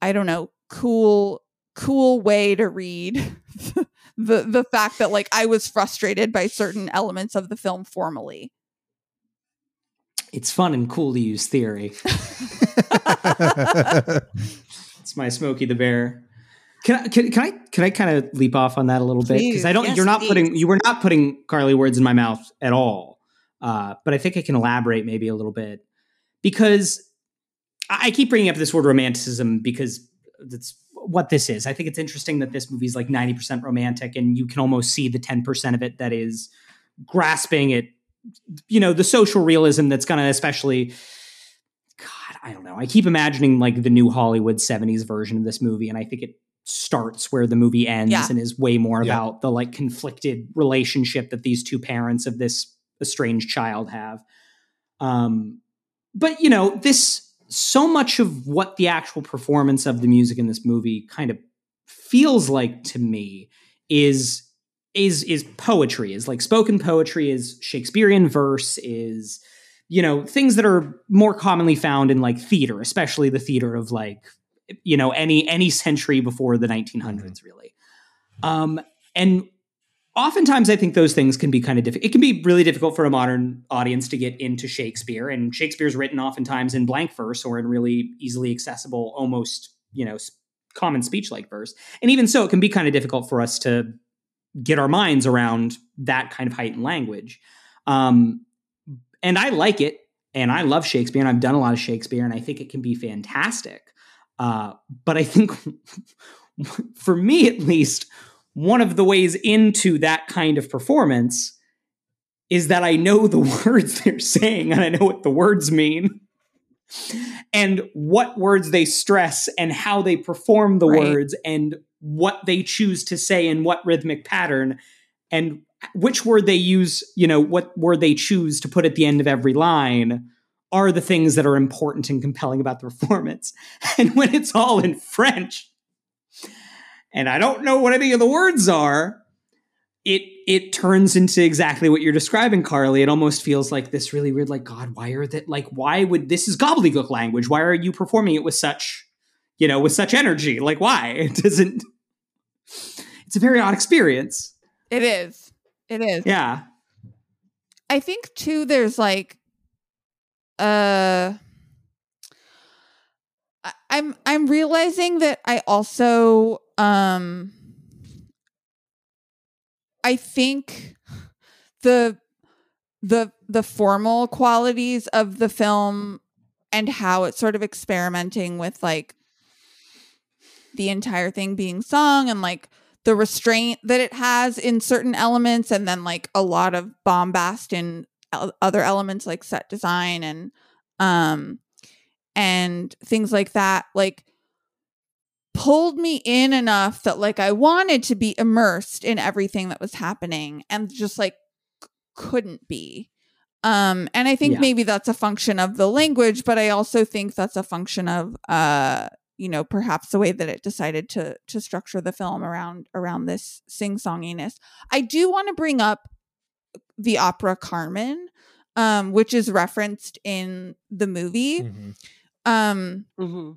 i don't know cool cool way to read the the fact that like I was frustrated by certain elements of the film formally. It's fun and cool to use theory. it's my Smokey the Bear. Can I can, can I can I kind of leap off on that a little bit because I don't yes, you're not please. putting you were not putting Carlee words in my mouth at all. Uh, but I think I can elaborate maybe a little bit because I keep bringing up this word romanticism because that's what this is. I think it's interesting that this movie is like 90% romantic and you can almost see the 10% of it that is grasping at you know the social realism that's going to especially god i don't know i keep imagining like the new hollywood 70s version of this movie and i think it starts where the movie ends yeah. and is way more yeah. about the like conflicted relationship that these two parents of this estranged child have um but you know this so much of what the actual performance of the music in this movie kind of feels like to me is is is poetry is like spoken poetry is shakespearean verse is you know things that are more commonly found in like theater especially the theater of like you know any any century before the 1900s mm-hmm. really um and oftentimes I think those things can be kind of difficult. It can be really difficult for a modern audience to get into Shakespeare, and Shakespeare's written oftentimes in blank verse or in really easily accessible, almost you know common speech like verse. And even so, it can be kind of difficult for us to get our minds around that kind of heightened language. Um, and I like it, and I love Shakespeare, and I've done a lot of Shakespeare, and I think it can be fantastic. Uh, but I think, for me at least, one of the ways into that kind of performance is that I know the words they're saying and I know what the words mean and what words they stress and how they perform the right. words and what they choose to say in what rhythmic pattern. And which word they use, you know, what word they choose to put at the end of every line are the things that are important and compelling about the performance. And when it's all in French, and I don't know what any of the words are, it it turns into exactly what you're describing, Carlee. It almost feels like this really weird, like, God, why are that like why would this is gobbledygook language? Why are you performing it with such, you know, with such energy? Like, why? It doesn't it's a very odd experience. It is. It is. Yeah. I think too there's like uh I'm I'm realizing that I also um I think the the the formal qualities of the film and how it's sort of experimenting with like the entire thing being sung and like the restraint that it has in certain elements and then like a lot of bombast in other elements like set design and um and things like that like pulled me in enough that like I wanted to be immersed in everything that was happening and just like c- couldn't be. Um and I think Yeah. maybe that's a function of the language, but I also think that's a function of uh you know perhaps the way that it decided to to structure the film around around this sing-songiness. I do want to bring up the opera Carmen um which is referenced in the movie. Mhm. Um hmm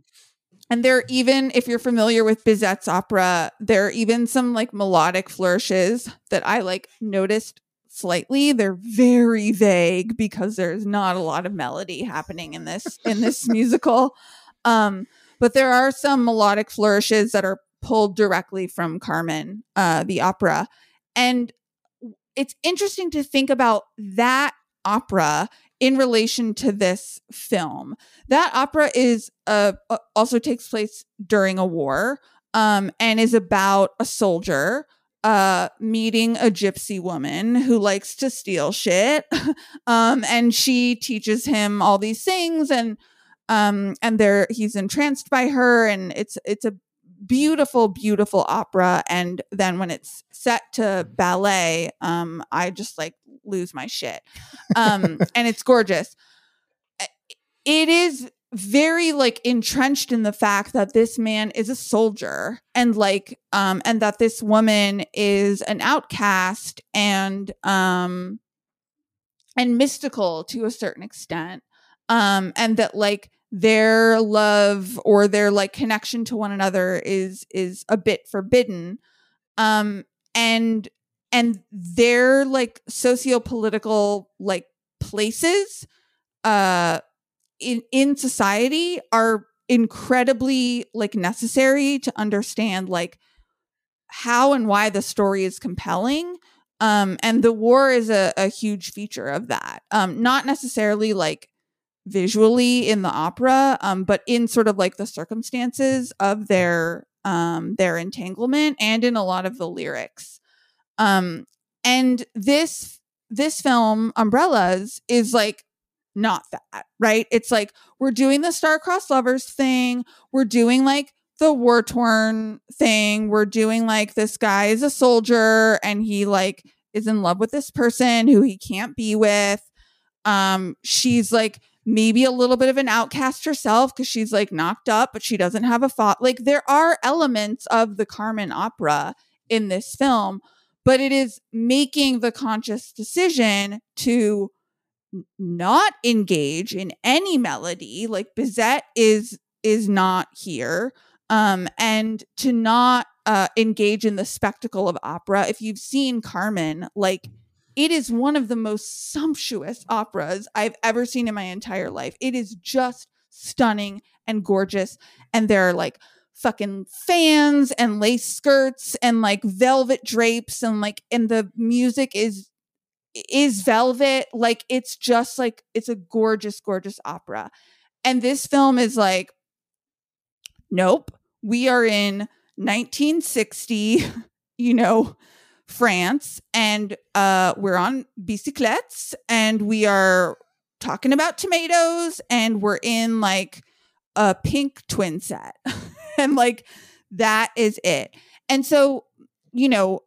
and there even, if you're familiar with Bizet's opera, there are even some like melodic flourishes that I like noticed slightly. They're very vague because there's not a lot of melody happening in this in this musical. Um, but there are some melodic flourishes that are pulled directly from Carmen, uh, the opera. And it's interesting to think about that opera in relation to this film. That opera is uh, also takes place during a war um, and is about a soldier uh, meeting a gypsy woman who likes to steal shit. um, and she teaches him all these things and um, and there he's entranced by her and it's it's a beautiful beautiful opera and then when it's set to ballet um i just like lose my shit. Um and it's gorgeous. It is very like entrenched in the fact that this man is a soldier and like um and that this woman is an outcast and um and mystical to a certain extent. Um and that like their love or their like connection to one another is is a bit forbidden. Um and and their like socio-political like places uh in in society are incredibly like necessary to understand like how and why the story is compelling. Um and the war is a, a huge feature of that. Um not necessarily like visually in the opera um but in sort of like the circumstances of their um their entanglement and in a lot of the lyrics. Um and this this film umbrellas is like not that right? It's like we're doing the star-crossed lovers thing we're doing like the war torn thing we're doing like this guy is a soldier and he like is in love with this person who he can't be with. Um she's like maybe a little bit of an outcast herself because she's like knocked up but she doesn't have a thought like there are elements of the carmen opera in this film but it is making the conscious decision to not engage in any melody like bizet is is not here um and to not uh engage in the spectacle of opera. If you've seen carmen like it is one of the most sumptuous operas I've ever seen in my entire life. It is just stunning and gorgeous. And there are like fucking fans and lace skirts and like velvet drapes and like and the music is is velvet like it's just like it's a gorgeous gorgeous opera and this film is like nope we are in 1960 you know France and uh we're on bicyclettes and we are talking about tomatoes and we're in like a pink twin set and like that is it. And so, you know,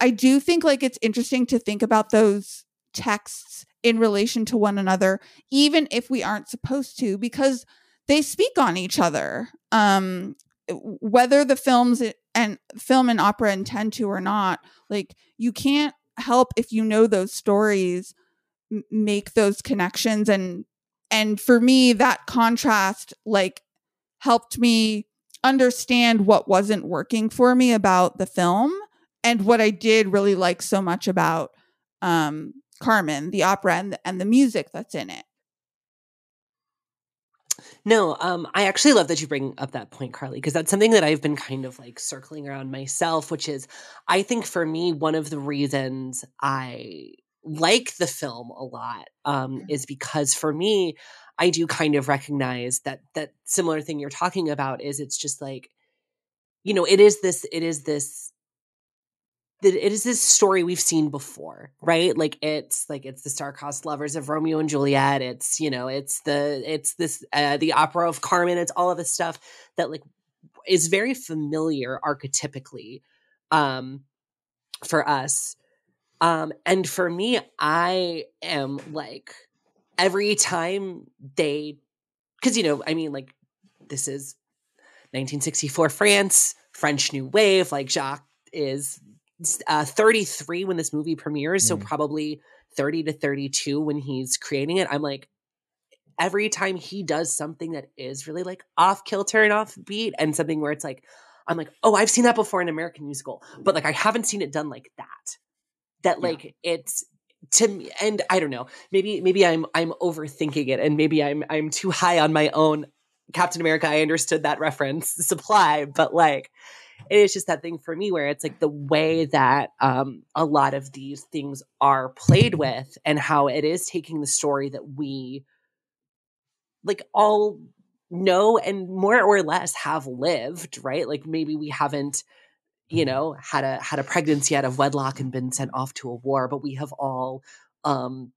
I do think like it's interesting to think about those texts in relation to one another, even if we aren't supposed to, because they speak on each other. Um, whether the films and film and opera intend to or not, like you can't help if you know those stories m- make those connections and and for me that contrast like helped me understand what wasn't working for me about the film and what I did really like so much about um Carmen, the opera and the, and the music that's in it. No, um, I actually love that you bring up that point, Carlee, because that's something that I've been kind of like circling around myself, which is I think for me, one of the reasons I like the film a lot um, is because for me, I do kind of recognize that that similar thing you're talking about is it's just like, you know, it is this, it is this it is this story we've seen before, right? Like it's like it's the star-crossed lovers of Romeo and Juliet. It's you know it's the it's this uh, the opera of Carmen. It's all of this stuff that like is very familiar archetypically um, for us. Um, and for me, I am like every time they, because you know, I mean, like this is 1964 France, French New Wave. Like Jacques is uh, 33 when this movie premieres, so Mm. probably 30 to 32 when he's creating it. I'm like, every time he does something that is really like off kilter and off beat, and something where it's like, I'm like, oh, I've seen that before in American musical, but like I haven't seen it done like that. That Yeah. like it's to me, and I don't know, maybe maybe I'm I'm overthinking it, and maybe I'm I'm too high on my own. Captain America, I understood that reference supply, but like it is just that thing for me where it's like the way that um, a lot of these things are played with and how it is taking the story that we like all know and more or less have lived right? Like maybe we haven't you know had a had a pregnancy out of wedlock and been sent off to a war but we have all um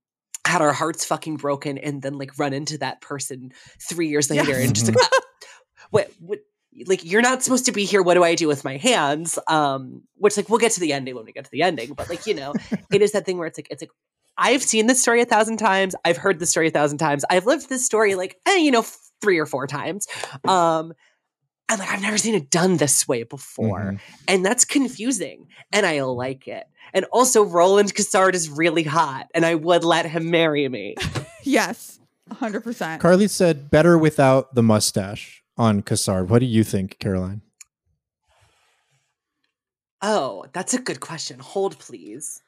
had our hearts fucking broken and then like run into that person three years later Yes. and just like ah, what what like you're not supposed to be here. What do i do with my hands? Um which like we'll get to the ending when we get to the ending but like you know it is that thing where it's like it's like i've seen this story a thousand times. I've heard this story a thousand times. I've lived this story like eh, you know three or four times. Um and like i've never seen it done this way before. Mhm. and that's confusing and i like it. And also roland cassard is really hot and i would let him marry me. Yes, 100%. Carlee said better without the mustache on Cassard. What do you think, Caroline? oh that's a good question hold please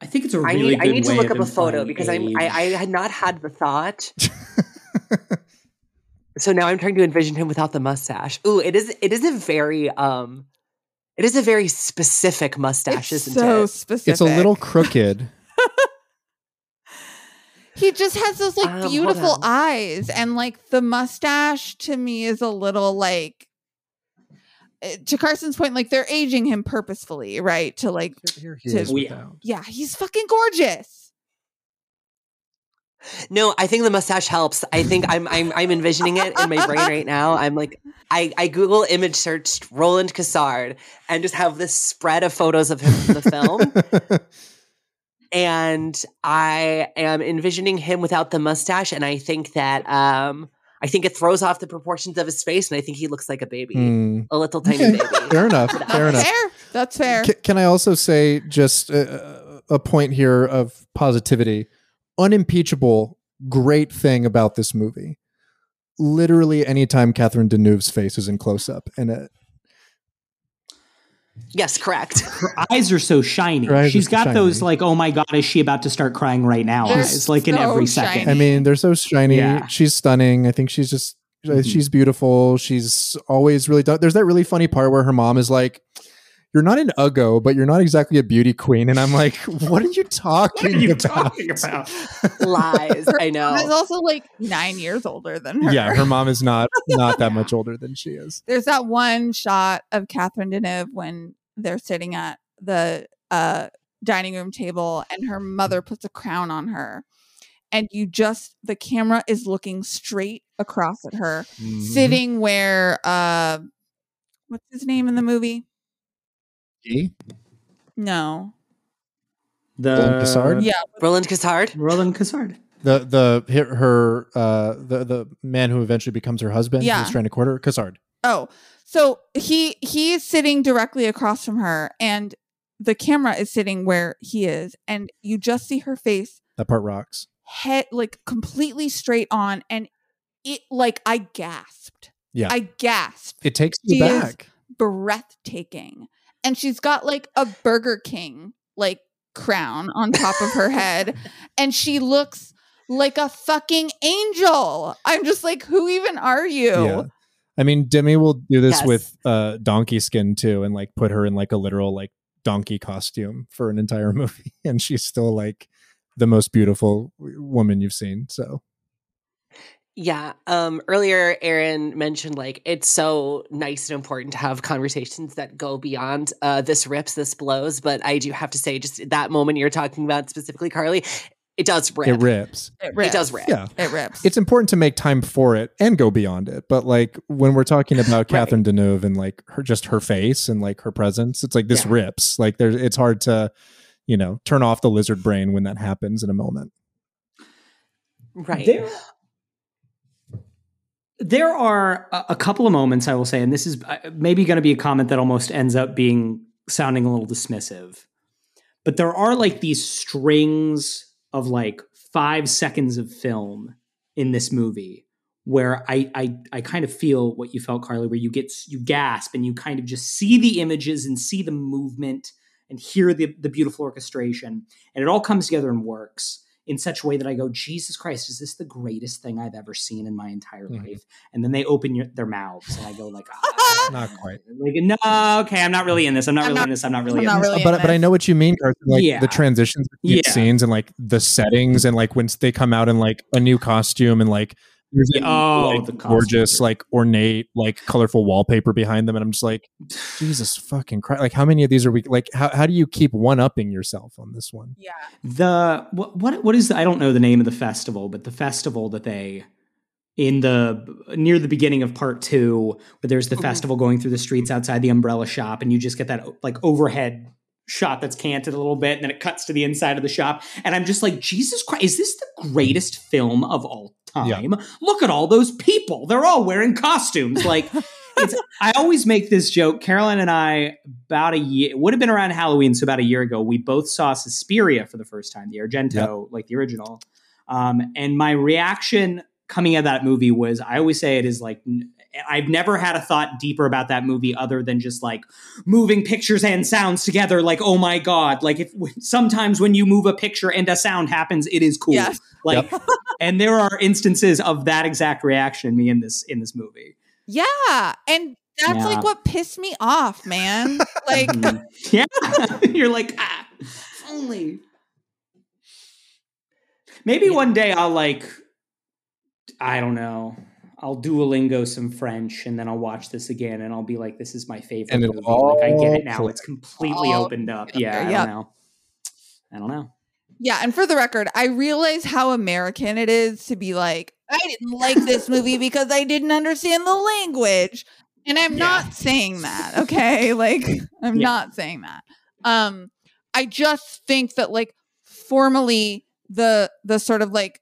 I think it's a really need, I good need to look up a photo implying because I'm I, I had not had the thought. so now I'm trying to envision him without the mustache. Ooh, it is it is a very um it is a very specific mustache, it's isn't so it? specific. It's a little crooked. He just has those like Um, beautiful eyes, and like the mustache to me is a little like. eh, To Carson's point, like they're aging him purposefully, right? To like, Here he To- is yeah. without. yeah, he's fucking gorgeous. No, I think the mustache helps. I think I'm I'm I'm envisioning it in my brain right now. I'm like I, I Google image searched Roland Cassard and just have this spread of photos of him from the film. and I am envisioning him without the mustache, and I think that um, I think it throws off the proportions of his face, and I think he looks like a baby, Hmm. a little tiny Okay, baby. Fair enough. Fair enough. Fair. That's fair. Ca- Can I also say just a, a point here of positivity? Unimpeachable, great thing about this movie. Literally, anytime Catherine Deneuve's face is in close up, and it, Yes, correct. Her eyes are so shiny. Her eyes are She's so got those like, oh my god, is she about to start crying right now? They're Eyes like in so every second. shiny. I mean, they're so shiny. Yeah. She's stunning. I think she's just uh, Mhm. she's beautiful. She's always really done. There's that really funny part where her mom is like, "You're not an uggo, but you're not exactly a beauty queen." And I'm like, "What are you talking What are you about?" talking about? Lies. I He's know. also like nine years older than her. yeah, her mom is not not that much older than she is. There's that one shot of Catherine Deneuve when they're sitting at the uh, dining room table and her mother puts a crown on her. And you just, the camera is looking straight across at her, Mhm. sitting where, uh, what's his name in the movie? Gee? No. The Roland Cassard? Yeah. Roland Cassard. Roland Cassard. The the her, her uh the the man who eventually becomes her husband Yeah. who's trying to court her, Cassard. Oh, so he he is sitting directly across from her, and the camera is sitting where he is, and you just see her face, That part rocks. head like completely straight on, and it like I gasped. Yeah. I gasped. It takes you She is- back. breathtaking. And she's got like a Burger King like crown on top of her head. And she looks like a fucking angel. I'm just like, who even are you? Yeah. I mean, Demy will do this Yes. with uh donkey skin too, and like put her in like a literal like donkey costume for an entire movie, and she's still like the most beautiful woman you've seen. So Yeah. Um earlier Aaron mentioned like it's so nice and important to have conversations that go beyond uh this rips, this blows. But I do have to say, just that moment you're talking about specifically, Carlee, it does rip. it rips. It It does rip. Yeah. It rips. It's important to make time for it and go beyond it. But like when we're talking about Catherine Deneuve and like her just her face and like her presence, it's like this Yeah. rips. Like there's it's hard to, you know, turn off the lizard brain when that happens in a moment. Right. There, there are a, couple of moments I will say, and this is uh, maybe going to be a comment that almost ends up being sounding a little dismissive, but there are like these strings of like five seconds of film in this movie where I, I I kind of feel what you felt, Carlee, where you get you gasp and you kind of just see the images and see the movement and hear the the beautiful orchestration, and it all comes together and works in such a way that I go, Jesus Christ, is this the greatest thing I've ever seen in my entire Mhm. life? And then they open your, their mouths, and I go like, ah. Not quite. like, no, okay, I'm not really in this. I'm not I'm really not- in this. I'm not really I'm in not this. really but in but I know what you mean, Carson. Like Yeah. the transitions between Yeah. scenes and like the settings and like when they come out in like a new costume and like there's Yeah, a, oh, like, the gorgeous costumes like ornate like colorful wallpaper behind them and I'm just like Jesus fucking Christ like how many of these are we like how how do you keep one upping yourself on this one? yeah. the what what what is the, I don't know the name of the festival, but the festival that they in the near the beginning of part two, where there's the Mhm. festival going through the streets outside the umbrella shop, and you just get that like overhead shot that's canted a little bit, and then it cuts to the inside of the shop, and I'm just like, Jesus Christ, is this the greatest film of all time? Look at all those people; they're all wearing costumes, like. It's, I always make this joke. Caroline and I, about a year, it would have been around Halloween, so about a year ago, we both saw Suspiria for the first time, the Argento, like the original. Um, and my reaction coming out of that movie was, I always say it is like, I've never had a thought deeper about that movie other than just like moving pictures and sounds together. Like, oh my god! Like, if sometimes when you move a picture and a sound happens, it is cool. Yes. Like, and there are instances of that exact reaction in me in this in this movie. Yeah. And that's Yeah. like what pissed me off, man. like Mm. yeah, you're like, ah, only. Maybe one day I'll like, I don't know. I'll Duolingo some French and then I'll watch this again and I'll be like, this is my favorite. And movie. it'll like I get all it now. click. It's completely All opened up. Yeah, I don't know. I don't know. Yeah, and for the record, I realize how American it is to be like, I didn't like this movie because I didn't understand the language. And I'm Yeah. not saying that, okay? Like I'm Yeah. not saying that. Um I just think that like formally the the sort of like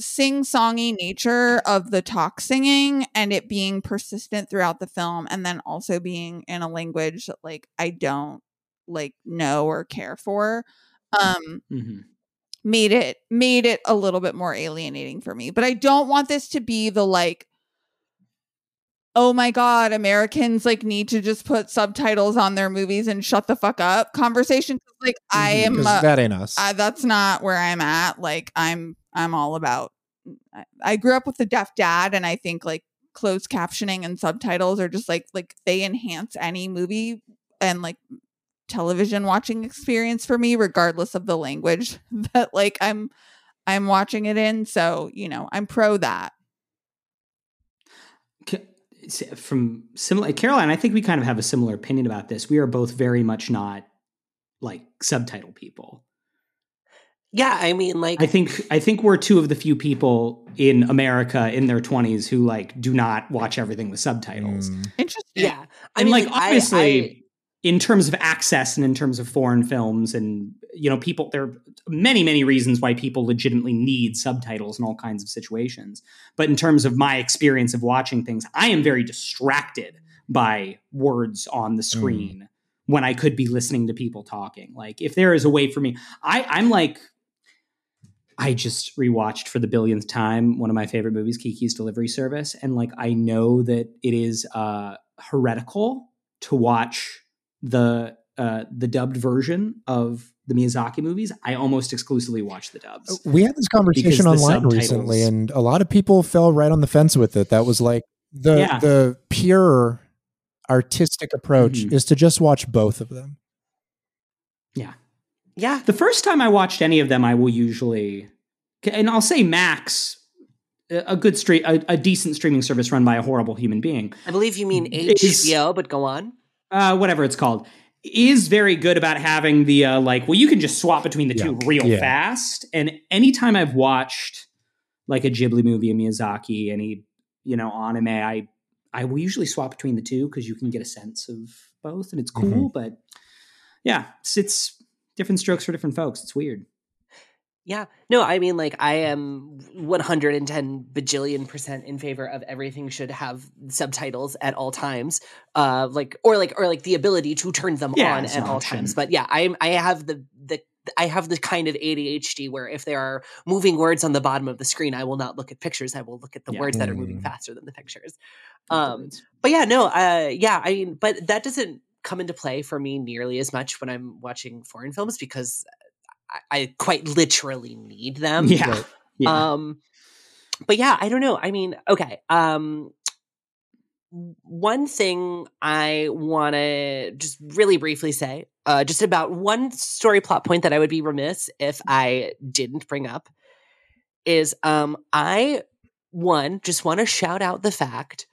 sing-songy nature of the talk singing and it being persistent throughout the film and then also being in a language that like I don't like know or care for um hmm made it made it a little bit more alienating for me but i don't want this to be the like oh my god americans like need to just put subtitles on their movies and shut the fuck up conversation like i Mhm. am uh, that ain't us. I, that's not where i'm at like i'm i'm all about I, I grew up with a deaf dad and i think like closed captioning and subtitles are just like like they enhance any movie and like television watching experience for me regardless of the language that like i'm i'm watching it in so you know i'm pro that From similar, Caroline, I think we kind of have a similar opinion about this. We are both very much not like subtitle people. Yeah, I mean, like, I think I think we're two of the few people in America in their twenties who like do not watch everything with subtitles. Mm. interesting yeah, I and mean, like, like, I- obviously, I- in terms of access and in terms of foreign films and you know people there are many many reasons why people legitimately need subtitles in all kinds of situations. But in terms of my experience of watching things i am very distracted by words on the screen mm. when i could be listening to people talking. Like if there is a way for me i i'm like I just rewatched for the billionth time one of my favorite movies, Kiki's Delivery Service, and like I know that it is uh, heretical to watch the uh, the dubbed version of the Miyazaki movies, I almost exclusively watch the dubs. Uh, we had this conversation online recently, and a lot of people fell right on the fence with it. That was like the yeah. the pure artistic approach mm-hmm. is to just watch both of them. Yeah, yeah. The first time I watched any of them, I will usually, and I'll say Max, a good stream, a, a decent streaming service run by a horrible human being. I believe you mean HBO, but go on uh, whatever it's called, is very good about having the uh, like, well, you can just swap between the yeah. two real yeah. fast. And anytime I've watched like a Ghibli movie, a Miyazaki, any you know anime, I I will usually swap between the two because you can get a sense of both, and it's cool. Mm-hmm. But yeah, it's, it's different strokes for different folks. It's weird. Yeah. No, I mean, like, I am 110 bajillion percent in favor of everything should have subtitles at all times. Uh, like, or like, or like the ability to turn them yeah, on at all times. But yeah, I'm, I have the, the, I have the kind of ADHD where if there are moving words on the bottom of the screen, I will not look at pictures. I will look at the yeah. words that are moving mm. faster than the pictures. Um, but yeah, no, uh, yeah, I mean, but that doesn't come into play for me nearly as much when I'm watching foreign films because I, quite literally need them. Yeah. yeah. Um, but yeah, I don't know. I mean, okay. Um, one thing I want to just really briefly say, uh, just about one story plot point that I would be remiss if I didn't bring up is um, I one just want to shout out the fact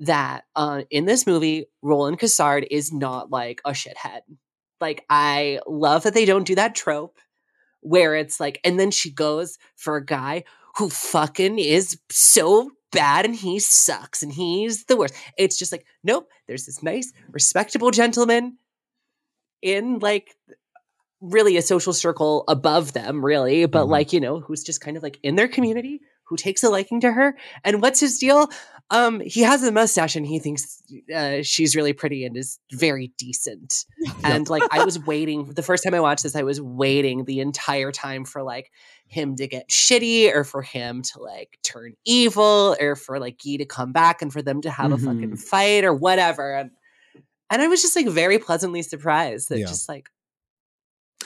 that uh, in this movie, Roland Cassard is not like a shithead. Like I love that they don't do that trope where it's like, and then she goes for a guy who fucking is so bad and he sucks and he's the worst. It's just like, nope, there's this nice, respectable gentleman in like really a social circle above them, really, but mm-hmm. like, you know, who's just kind of like in their community, who takes a liking to her. And what's his deal? Um, he has a mustache and he thinks uh, she's really pretty and is very decent. And like, I was waiting the first time I watched this, I was waiting the entire time for like him to get shitty or for him to like turn evil or for like Guy to come back and for them to have mm-hmm. a fucking fight or whatever. And, and I was just like very pleasantly surprised that yeah. just like,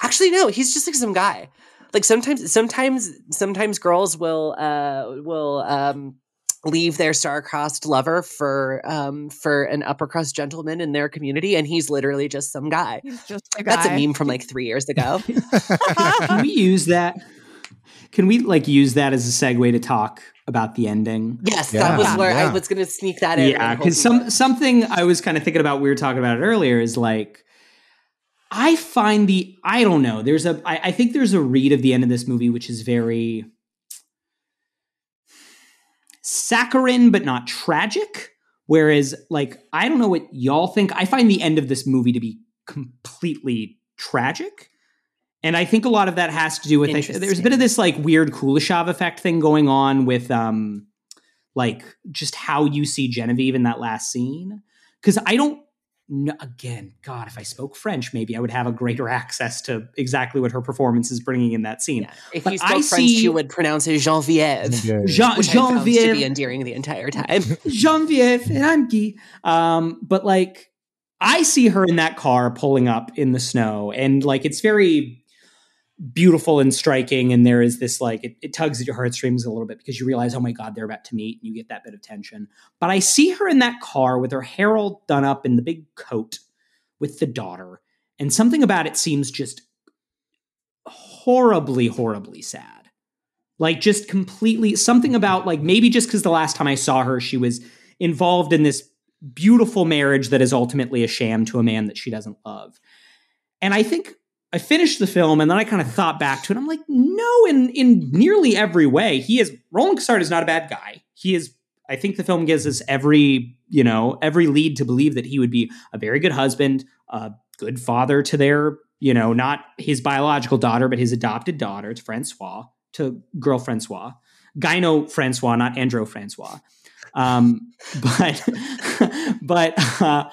actually, no, he's just like some guy like sometimes sometimes sometimes girls will uh will um leave their star-crossed lover for um for an upper-crust gentleman in their community and he's literally just some guy. He's just a guy. That's a meme from like 3 years ago. Can we use that? Can we like use that as a segue to talk about the ending? Yes, yeah. that was where yeah. I was going to sneak that in. Yeah, cuz some something I was kind of thinking about we were talking about it earlier is like I find the I don't know. There's a I, I think there's a read of the end of this movie which is very saccharine but not tragic. Whereas, like, I don't know what y'all think. I find the end of this movie to be completely tragic. And I think a lot of that has to do with like, there's a bit of this like weird Kuleshov effect thing going on with um like just how you see Genevieve in that last scene. Cause I don't no, again, God, if I spoke French, maybe I would have a greater access to exactly what her performance is bringing in that scene. Yeah. If but you spoke I French, see, you would pronounce it Genevieve, Jean, which Genevieve, to be endearing the entire time. Genevieve, and I'm Guy. Um, but like, I see her in that car pulling up in the snow, and like, it's very beautiful and striking and there is this like it, it, tugs at your heartstrings a little bit because you realize oh my god they're about to meet and you get that bit of tension. But i see her in that car with her hair all done up in the big coat with the daughter and something about it seems just horribly horribly sad. Like just completely something about like maybe just because the last time i saw her she was involved in this beautiful marriage that is ultimately a sham to a man that she doesn't love. And i think I finished the film and then I kind of thought back to it. I'm like, no, in in nearly every way, he is Roland Cassard is not a bad guy. He is I think the film gives us every, you know, every lead to believe that he would be a very good husband, a good father to their, you know, not his biological daughter, but his adopted daughter, to Francois, to girl Francois. Gyno Francois, not Andro Francois. Um, but but uh,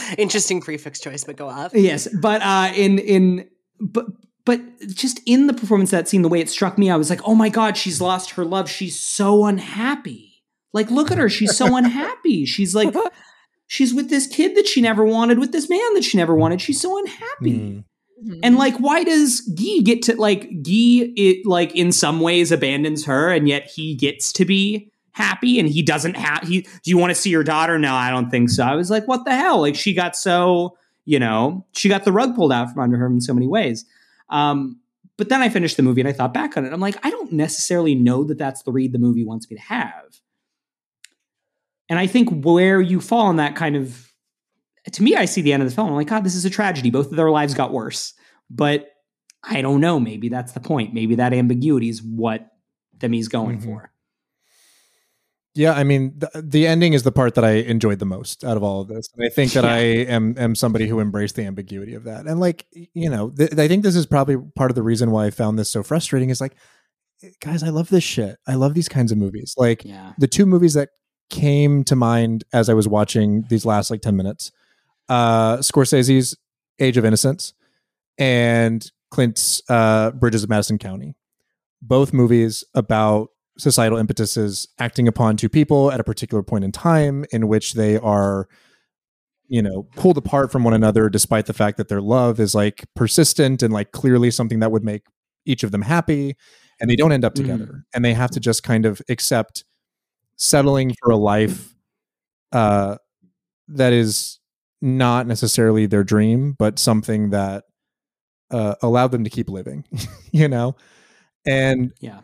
Interesting prefix choice, but go off. yes, but uh, in in but but just in the performance of that scene, the way it struck me, I was like, oh my god, she's lost her love. She's so unhappy. Like, look at her. She's so unhappy. She's like, she's with this kid that she never wanted, with this man that she never wanted. She's so unhappy. Mm. And like, why does Guy get to like Guy? It like in some ways abandons her, and yet he gets to be happy, and he doesn't have. He do you want to see your daughter? No, I don't think so. I was like, what the hell? Like she got so you know she got the rug pulled out from under her in so many ways. Um, but then I finished the movie and I thought back on it. I'm like, I don't necessarily know that that's the read the movie wants me to have. And I think where you fall in that kind of to me, I see the end of the film. I'm like, God, this is a tragedy. Both of their lives got worse. But I don't know. Maybe that's the point. Maybe that ambiguity is what Demy's going Mhm. for. Yeah, I mean, the, the ending is the part that I enjoyed the most out of all of this. And I think that Yeah. I am am somebody who embraced the ambiguity of that. And like, you know, th- I think this is probably part of the reason why I found this so frustrating is like, guys, I love this shit. I love these kinds of movies. Like Yeah. the two movies that came to mind as I was watching these last like 10 minutes, uh Scorsese's Age of Innocence and Clint's uh Bridges of Madison County. Both movies about societal impetuses acting upon two people at a particular point in time in which they are you know pulled apart from one another despite the fact that their love is like persistent and like clearly something that would make each of them happy and they don't end up Mhm. together and they have to just kind of accept settling for a life uh that is not necessarily their dream but something that uh allowed them to keep living you know and Yeah.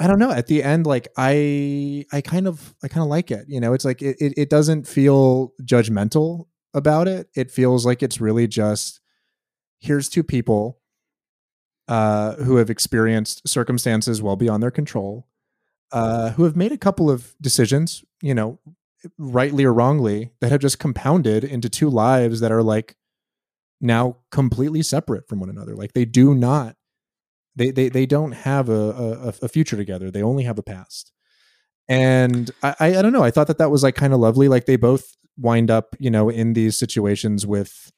I don't know. At the end, like I, I kind of, I kind of like it. You know, it's like it, it, it doesn't feel judgmental about it. It feels like it's really just here's two people uh, who have experienced circumstances well beyond their control, uh, who have made a couple of decisions, you know, rightly or wrongly, that have just compounded into two lives that are like now completely separate from one another. Like they do not they they they don't have a a, a future together. They only have a past. And I I, don't know. I thought that that was like kind of lovely. Like they both wind up, you know, in these situations with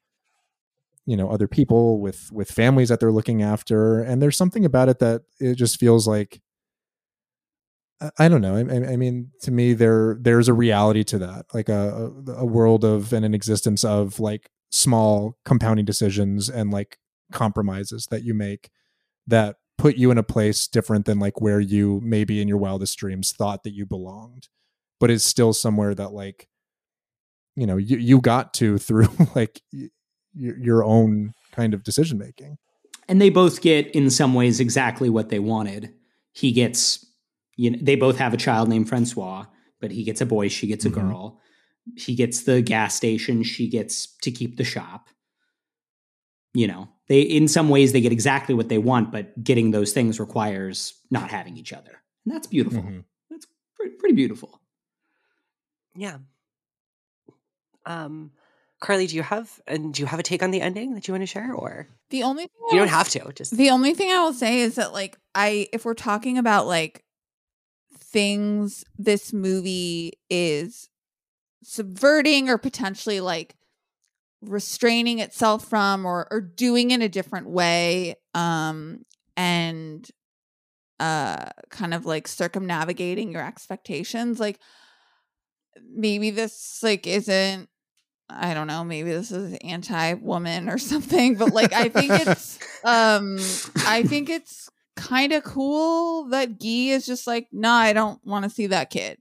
you know other people with with families that they're looking after and there's something about it that it just feels like I- don't know. I, I mean, to me, there there's a reality to that, like a a world of and an existence of like small compounding decisions and like compromises that you make that put you in a place different than like where you maybe in your wildest dreams thought that you belonged but it's still somewhere that like you know you, you got to through like y- your, your own kind of decision making and they both get in some ways exactly what they wanted. He gets you know they both have a child named francois but he gets a boy she gets a Mhm. girl. He gets the gas station she gets to keep the shop. You know they in some ways they get exactly what they want but getting those things requires not having each other and that's beautiful Mhm. that's pretty, pretty beautiful Yeah. Um, Carlee, do you have and do you have a take on the ending that you want to share, or The only thing you I don't have to? Just The only thing I will say is that like I if we're talking about like things this movie is subverting or potentially like restraining itself from or or doing in a different way um and uh kind of like circumnavigating your expectations like maybe this like isn't I don't know, maybe this is anti-woman or something, but like I think it's um I think it's kind of cool that Guy is just like, "No, I don't want to see that kid."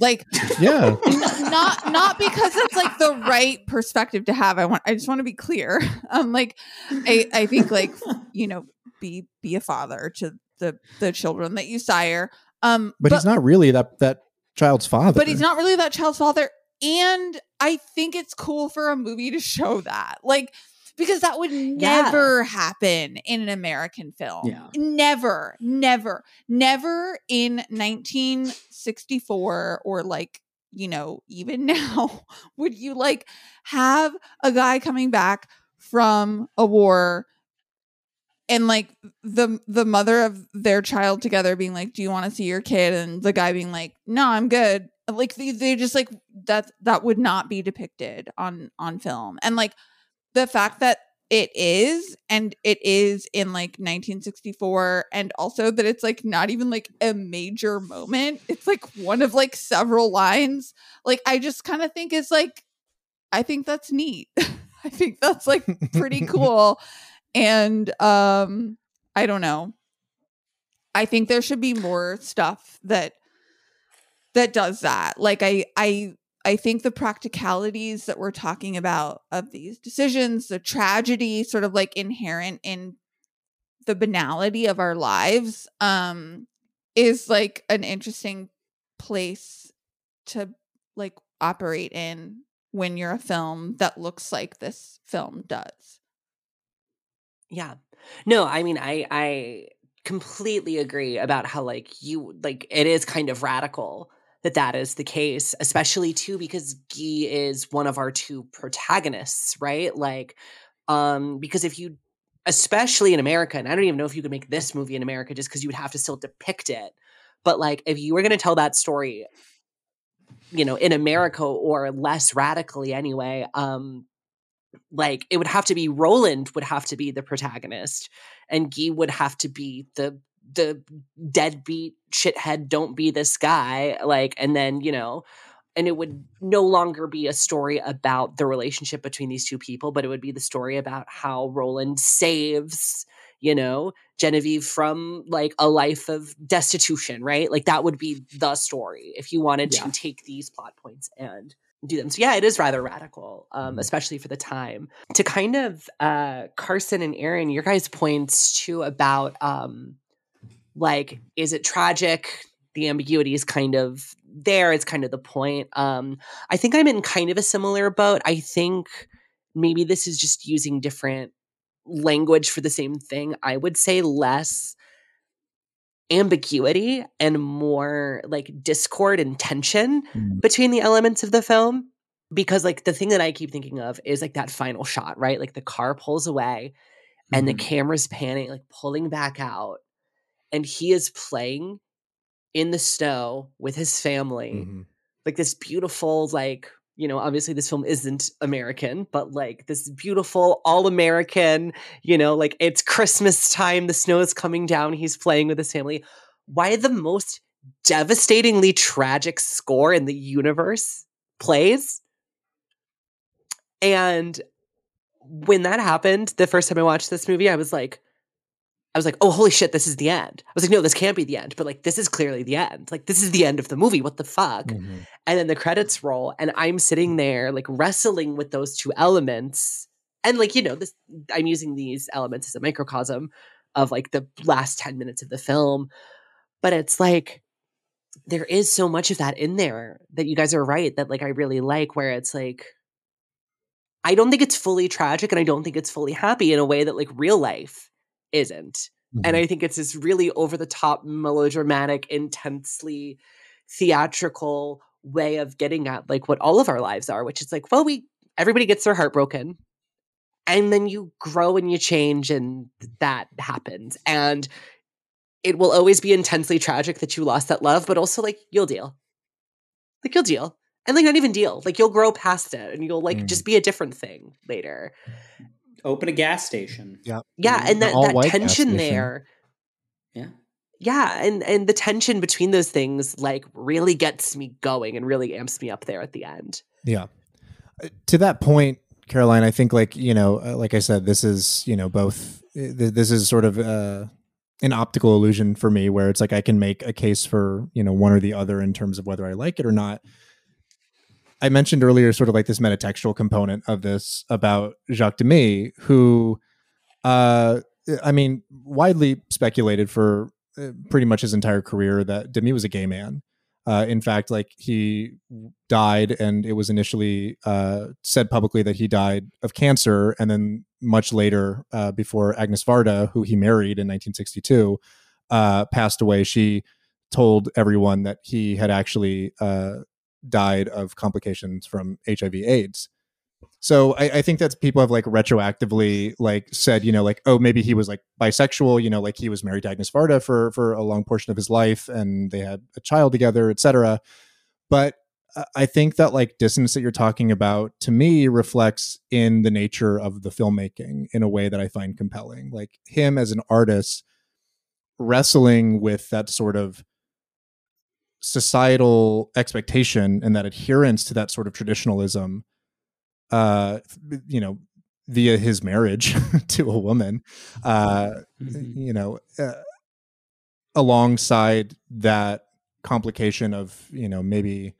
Like yeah not not because it's like the right perspective to have. I want I just want to be clear. Um like I I think like you know, be be a father to the the children that you sire. Um but, he's not really that that child's father but he's not really that child's father and i think it's cool for a movie to show that like because that would never happen in an American film. Yeah. Never, never, never in 1964 or like, you know, even now would you like have a guy coming back from a war and like the the mother of their child together being like do you want to see your kid and the guy being like no i'm good like they, they just like that that would not be depicted on on film and like the fact that it is and it is in like 1964 and also that it's like not even like a major moment. It's like one of like several lines. Like i just kind of think is like i think that's neat. I think that's like pretty cool. And um i don't know. I think there should be more stuff that that does that. Like i i i think the practicalities that we're talking about of these decisions the tragedy sort of like inherent in the banality of our lives um is like an interesting place to like operate in when you're a film that looks like this film does Yeah. No, I mean I I completely agree about how like you like it is kind of radical that that is the case, especially too because Guy is one of our two protagonists, right? Like um because if you especially in America and I don't even know if you could make this movie in America just cuz you would have to still depict it. But like if you were going to tell that story you know in America or less radically anyway, um like it would have to be Roland would have to be the protagonist and Guy would have to be the the deadbeat shithead don't be this guy like and then you know and it would no longer be a story about the relationship between these two people but it would be the story about how Roland saves you know Genevieve from like a life of destitution right like that would be the story if you wanted Yeah. to take these plot points and do them. So yeah, it is rather radical, um, especially for the time. To kind of uh, Carson and Aaron, your guys' points too about um, like, is it tragic? The ambiguity is kind of there. It's kind of the point. Um, I think I'm in kind of a similar boat. I think maybe this is just using different language for the same thing. I would say less ambiguity and more like discord and tension Mm. between the elements of the film because like the thing that I keep thinking of is like that final shot, right? Like the car pulls away and the Mhm. camera's panning, like pulling back out, and he is playing in the snow with his family. Mhm. Like this beautiful, like, you know, obviously this film isn't American, but like this beautiful, all American, you know, like it's Christmas time, the snow is coming down, he's playing with his family. Why the most devastatingly tragic score in the universe plays? And when that happened, the first time I watched this movie, I was like, I was like, oh, holy shit, this is the end. I was like, no, this can't be the end. But like, this is clearly the end. Like, this is the end of the movie. What the fuck? Mhm. And then the credits roll, and I'm sitting there, like, wrestling with those two elements. And like, you know, this I'm using these elements as a microcosm of like the last 10 minutes of the film. But it's like, there is so much of that in there that you guys are right that like I really like, where it's like, I don't think it's fully tragic and I don't think it's fully happy in a way that like real life isn't. And Mhm. I think it's this really over the top, melodramatic, intensely theatrical way of getting at like what all of our lives are, which is like, well, we everybody gets their heart broken. And then you grow and you change, and that happens. And it will always be intensely tragic that you lost that love, but also like you'll deal. Like you'll deal. And like not even deal. Like you'll grow past it and you'll like Mm. just be a different thing later. Open a gas station. Yeah, Yeah, and that, that tension there. Yeah. Yeah, and and the tension between those things like really gets me going and really amps me up there at the end. Yeah. Uh, To that point, Caroline, I think like, you know, uh, like I said, this is, you know, both uh, this is sort of uh an optical illusion for me where it's like I can make a case for, you know, one or the other in terms of whether I like it or not. I mentioned earlier sort of like this metatextual component of this about Jacques Demy, who uh I mean, widely speculated for uh, pretty much his entire career that Demy was a gay man. Uh, in fact, like he died, and it was initially uh, said publicly that he died of cancer, and then much later, uh, before Agnes Varda, who he married in 1962, uh, passed away, she told everyone that he had actually uh, died of complications from HIV/AIDS. So I, I, think that people have like retroactively like said, you know, like oh maybe he was like bisexual, you know, like he was married to Agnes Varda for for a long portion of his life, and they had a child together, etc. But I think that like distance that you're talking about to me reflects in the nature of the filmmaking in a way that I find compelling. Like him as an artist wrestling with that sort of societal expectation and that adherence to that sort of traditionalism uh, you know, via his marriage to a woman, uh, mm-hmm. you know, uh, alongside that complication of, you know, maybe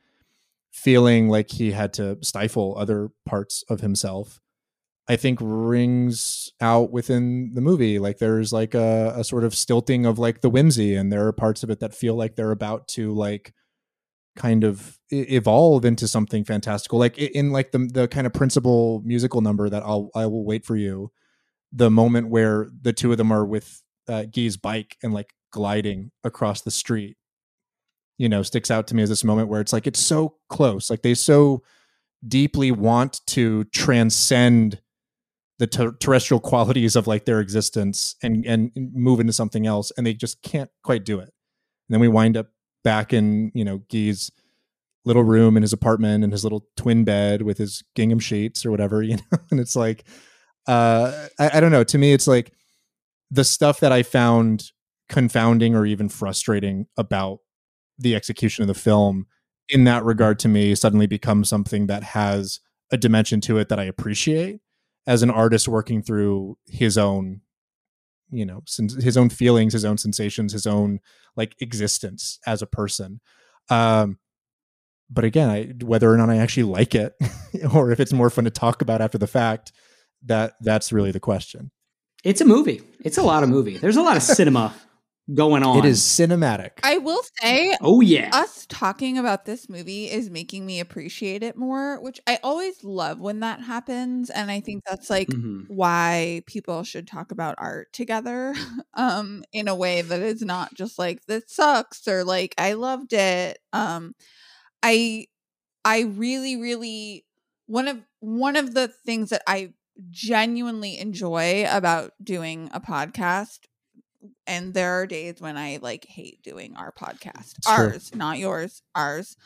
feeling like he had to stifle other parts of himself. I think rings out within the movie. Like there's like a, a sort of stilting of like the whimsy, and there are parts of it that feel like they're about to like kind of evolve into something fantastical like in like the the kind of principal musical number that I'll I will wait for you the moment where the two of them are with uh, Guy's bike and like gliding across the street you know sticks out to me as this moment where it's like it's so close like they so deeply want to transcend the ter- terrestrial qualities of like their existence and and move into something else and they just can't quite do it and then we wind up back in you know Guy's little room in his apartment and his little twin bed with his gingham sheets or whatever, you know. and it's like, uh, I, I don't know. To me, it's like the stuff that I found confounding or even frustrating about the execution of the film in that regard to me suddenly becomes something that has a dimension to it that I appreciate as an artist working through his own you know his own feelings his own sensations his own like existence as a person. Um but again I, whether or not i actually like it or if it's more fun to talk about after the fact that that's really the question. It's a movie. It's a lot of movie. There's a lot of cinema going on. It is cinematic. I will say, oh yeah, us talking about this movie is making me appreciate it more, which I always love when that happens, and I think that's like mm-hmm. why people should talk about art together, um, in a way that is not just like this sucks or like I loved it. Um, I, I really, really one of one of the things that I genuinely enjoy about doing a podcast and there are days when I like hate doing our podcast. It's ours, true. not yours, ours.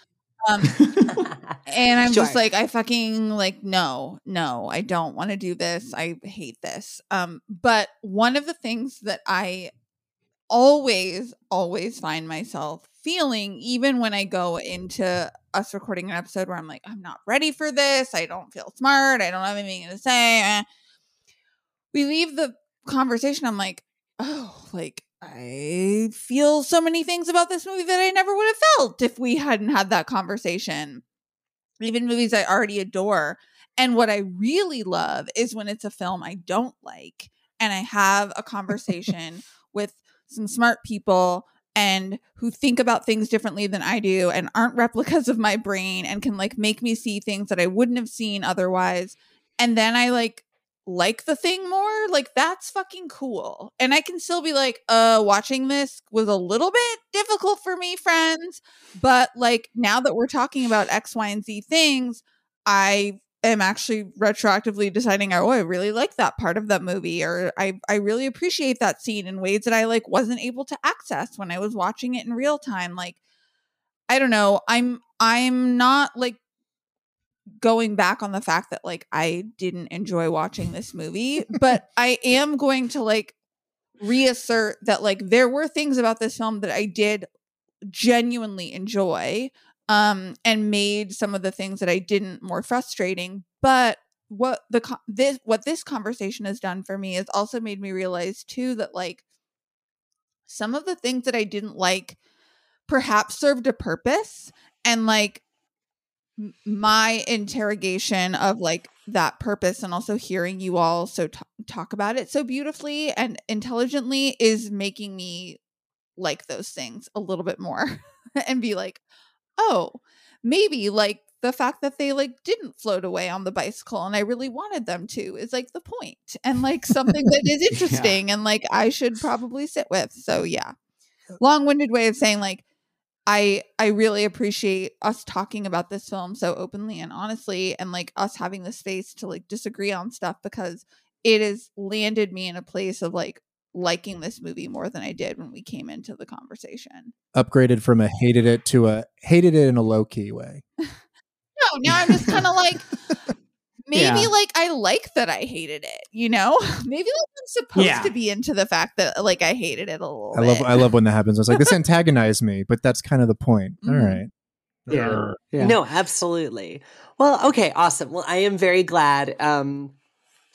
Um and I'm sure. just like I fucking like no, no, I don't want to do this. I hate this. Um but one of the things that I always always find myself feeling even when I go into us recording an episode where I'm like I'm not ready for this. I don't feel smart. I don't have anything to say. Eh. We leave the conversation I'm like oh, like I feel so many things about this movie that I never would have felt if we hadn't had that conversation. Even movies I already adore. And what I really love is when it's a film I don't like and I have a conversation with some smart people and who think about things differently than I do and aren't replicas of my brain and can like make me see things that I wouldn't have seen otherwise. And then I like like the thing more, like that's fucking cool. And I can still be like, uh, watching this was a little bit difficult for me, friends. But like now that we're talking about X, Y, and Z things, I am actually retroactively deciding, oh, I really like that part of that movie, or I, I really appreciate that scene in ways that I like wasn't able to access when I was watching it in real time. Like, I don't know. I'm I'm not like going back on the fact that like I didn't enjoy watching this movie, but I am going to like reassert that like there were things about this film that I did genuinely enjoy um and made some of the things that I didn't more frustrating, but what the this what this conversation has done for me is also made me realize too that like some of the things that I didn't like perhaps served a purpose and like my interrogation of like that purpose and also hearing you all so t- talk about it so beautifully and intelligently is making me like those things a little bit more and be like oh, maybe like the fact that they like didn't float away on the bicycle and I really wanted them to is like the point and like something that is interesting and like I should probably sit with. So yeah. Long-winded way of saying like I I really appreciate us talking about this film so openly and honestly and like us having the space to like disagree on stuff because it has landed me in a place of like liking this movie more than I did when we came into the conversation. Upgraded from a hated it to a hated it in a low key way. no, now I'm just kind of like maybe Yeah. like I like that I hated it, you know? Maybe like I'm supposed Yeah. to be into the fact that like I hated it a little I love. I love when that happens. I was like, this antagonized me, but that's kind of the point. All Mhm. right. Yeah. yeah. No, absolutely. Well, okay, awesome. Well, I am very glad. Um,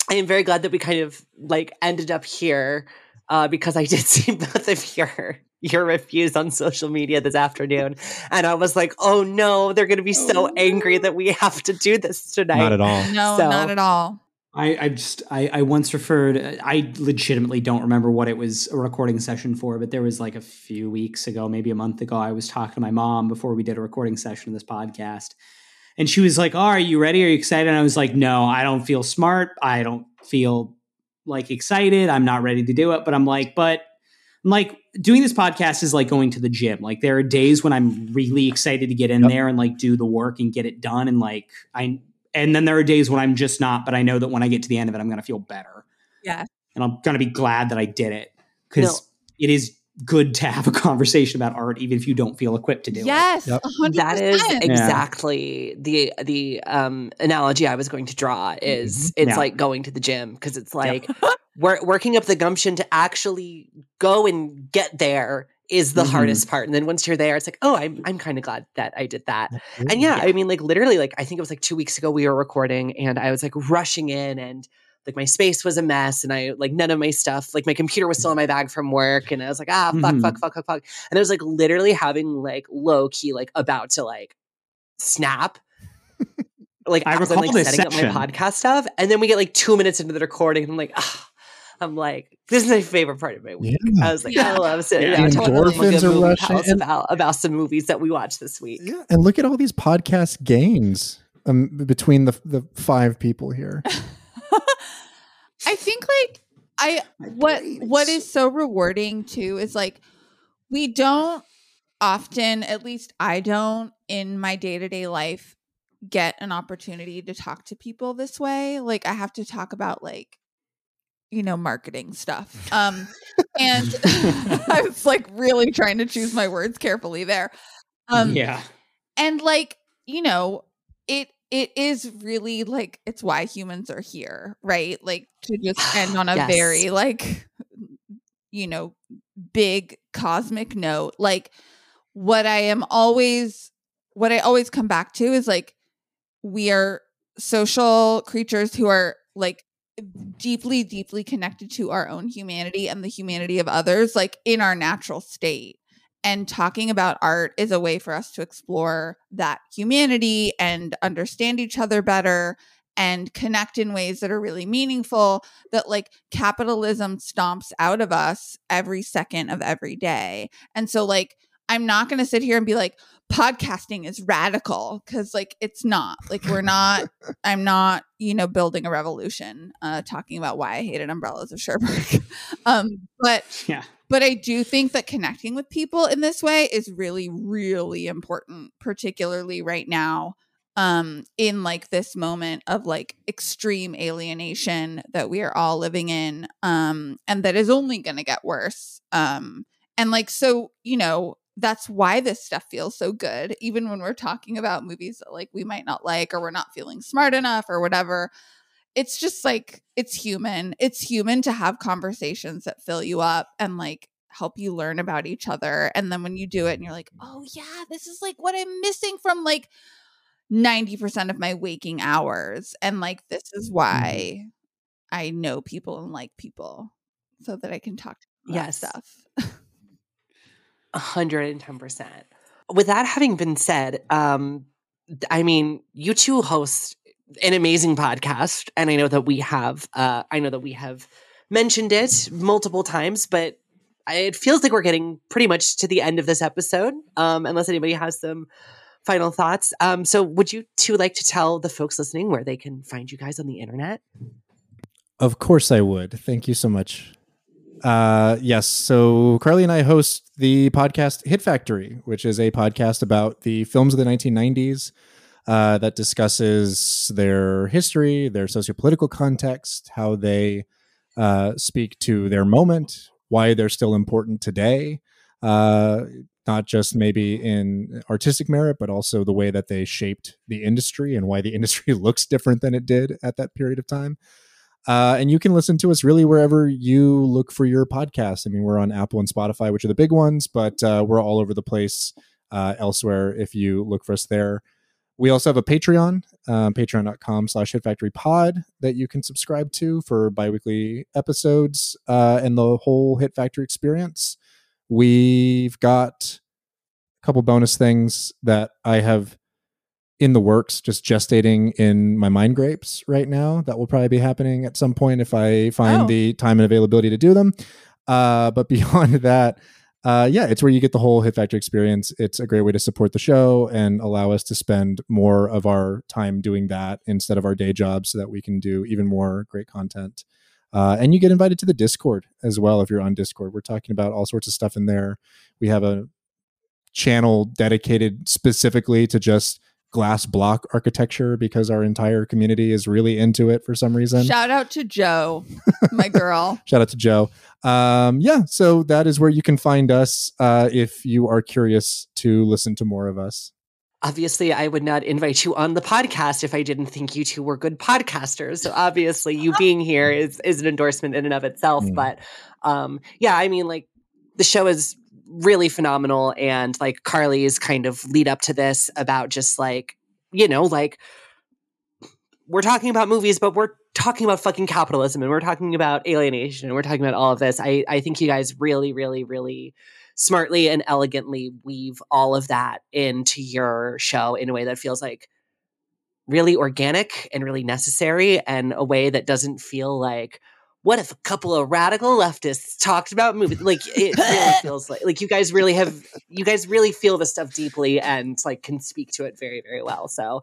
I am very glad that we kind of like ended up here uh, because I did see both of your your reviews on social media this afternoon, and I was like, oh no, they're going to be so Oh, angry that we have to do this tonight. Not at all. no, So- not at all. I, I just I, I once referred I legitimately don't remember what it was a recording session for, but there was like a few weeks ago, maybe a month ago, I was talking to my mom before we did a recording session of this podcast. And she was like, oh, are you ready? Are you excited? And I was like, no, I don't feel smart. I don't feel like excited. I'm not ready to do it. But I'm like, but I'm like doing this podcast is like going to the gym. Like there are days when I'm really excited to get in Yep. there and like do the work and get it done. And like I and then there are days when I'm just not, but I know that when I get to the end of it, I'm gonna feel better. Yeah. And I'm gonna be glad that I did it. Because No. it is good to have a conversation about art, even if you don't feel equipped to do it. Yes, Yep. a hundred That is percent. exactly the the um, analogy I was going to draw. Is it's Yeah. like going to the gym because it's like wor- working up the gumption to actually go and get there is the Mhm. hardest part. And then once you're there, it's like, oh, I'm I'm kind of glad that I did that. And yeah, Yeah. I mean, like literally, like I think it was like two weeks ago we were recording, and I was like rushing in, and like my space was a mess, and I like none of my stuff, like my computer was still in my bag from work, and I was like, ah, fuck, Mhm. fuck, fuck, fuck, fuck, and I was like literally having like low key, like about to like snap. Like I as I'm, like this setting up my podcast stuff, and then we get like two minutes into the recording, and I'm like, ah, I'm like, this is my favorite part of my week. Yeah. I was like, Yeah. I love sitting Yeah. down talking to endorphins are movie rushing, and- about about some movies that we watched this week. Yeah, and look at all these podcast gains um, between the the five people here. I think like I what what is so rewarding too is like we don't often, at least I don't in my day-to-day life get an opportunity to talk to people this way. Like I have to talk about like you know marketing stuff. Um and I was like really trying to choose my words carefully there. Um yeah. and like you know it it is really like it's why humans are here right? Like to just end on a Yes. very like you know big cosmic note. Like what i am always what i always come back to is like we are social creatures who are like deeply deeply connected to our own humanity and the humanity of others like in our natural state and talking about art is a way for us to explore that humanity and understand each other better and connect in ways that are really meaningful that like capitalism stomps out of us every second of every day. And so like I'm not going to sit here and be like podcasting is radical cuz like it's not. Like we're not I'm not, you know, building a revolution uh talking about why I hated umbrellas of Cherbourg. um but Yeah. but I do think that connecting with people in this way is really, really important, particularly right now, um, in like this moment of like extreme alienation that we are all living in, um, and that is only going to get worse. Um, and like, so, you know, that's why this stuff feels so good, even when we're talking about movies that like we might not like or we're not feeling smart enough or whatever it's just like it's human. It's human to have conversations that fill you up and like help you learn about each other. And then when you do it and you're like, oh yeah, this is like what I'm missing from like 90% of my waking hours. And like this is why mm-hmm. I know people and like people so that I can talk to them Yes. stuff. A hundred and ten percent. With that having been said, um, I mean, you two host an amazing podcast, and I know that we have, uh, I know that we have mentioned it multiple times, but it feels like we're getting pretty much to the end of this episode. Um, unless anybody has some final thoughts. Um, so, would you two like to tell the folks listening where they can find you guys on the internet? Of course, I would. Thank you so much. Uh, yes. So Carlee and I host the podcast Hit Factory, which is a podcast about the films of the 1990s uh, that discusses their history, their sociopolitical context, how they uh, speak to their moment, why they're still important today, uh, not just maybe in artistic merit, but also the way that they shaped the industry and why the industry looks different than it did at that period of time. Uh, and you can listen to us really wherever you look for your podcast. I mean, we're on Apple and Spotify, which are the big ones, but uh, we're all over the place uh, elsewhere if you look for us there. We also have a Patreon, um, patreon.com slash hitfactorypod that you can subscribe to for biweekly episodes uh, and the whole Hit Factory experience. We've got a couple bonus things that I have in the works, just gestating in my mind grapes right now. That will probably be happening at some point if I find Oh. the time and availability to do them. Uh, but beyond that, uh, yeah, it's where you get the whole Hit Factory experience. It's a great way to support the show and allow us to spend more of our time doing that instead of our day jobs so that we can do even more great content. Uh, and you get invited to the Discord as well if you're on Discord. We're talking about all sorts of stuff in there. We have a channel dedicated specifically to just glass block architecture because our entire community is really into it for some reason. Shout out to Joe, my girl. Shout out to Joe. Um, yeah, so that is where you can find us uh, if you are curious to listen to more of us. Obviously, I would not invite you on the podcast if I didn't think you two were good podcasters. So obviously, you being here is is an endorsement in and of itself. Mm. But um, yeah, I mean, like the show is really phenomenal, and like Carlee's kind of lead up to this about just like you know, like we're talking about movies, but we're talking about fucking capitalism, and we're talking about alienation, and we're talking about all of this. I I think you guys really, really, really smartly and elegantly weave all of that into your show in a way that feels like really organic and really necessary and a way that doesn't feel like what if a couple of radical leftists talked about movies like it really feels like like you guys really have you guys really feel this stuff deeply and like can speak to it very very well so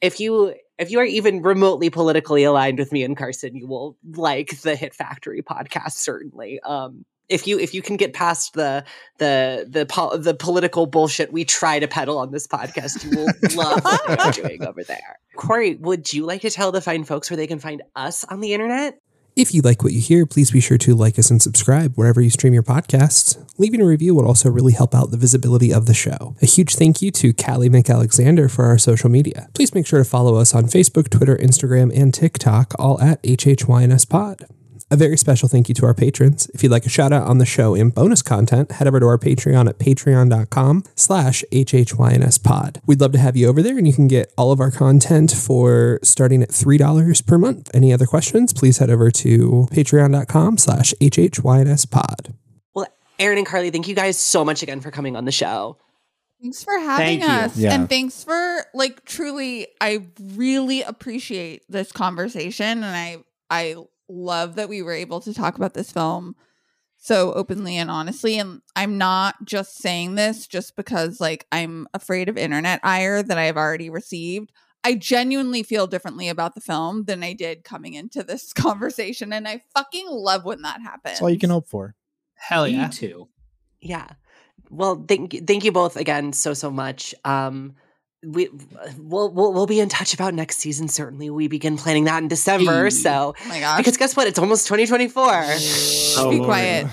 if you if you are even remotely politically aligned with me and Carson, you will like the Hit Factory podcast certainly. Um, if you if you can get past the the the the political bullshit we try to peddle on this podcast, you will love what we're doing over there. Corey, would you like to tell the fine folks where they can find us on the internet? If you like what you hear, please be sure to like us and subscribe wherever you stream your podcasts. Leaving a review would also really help out the visibility of the show. A huge thank you to Callie McAlexander for our social media. Please make sure to follow us on Facebook, Twitter, Instagram, and TikTok, all at HHYNSPod. A very special thank you to our patrons. If you'd like a shout out on the show and bonus content, head over to our Patreon at patreon.com slash HHYNSpod. We'd love to have you over there and you can get all of our content for starting at $3 per month. Any other questions, please head over to patreon.com slash HHYNSpod. Well, Aaron and Carlee, thank you guys so much again for coming on the show. Thanks for having Thank us. Yeah. And thanks for like truly I really appreciate this conversation and I I love that we were able to talk about this film so openly and honestly and I'm not just saying this just because like I'm afraid of internet ire that I have already received. I genuinely feel differently about the film than I did coming into this conversation and I fucking love when that happens. That's all you can hope for. Hell yeah. Me too. Yeah. Well, thank you, thank you both again so so much. Um, we we'll, we'll we'll be in touch about next season. Certainly, we begin planning that in December. Hey. So Oh my gosh. because guess what, it's almost 2024. Oh, Be Lord. quiet.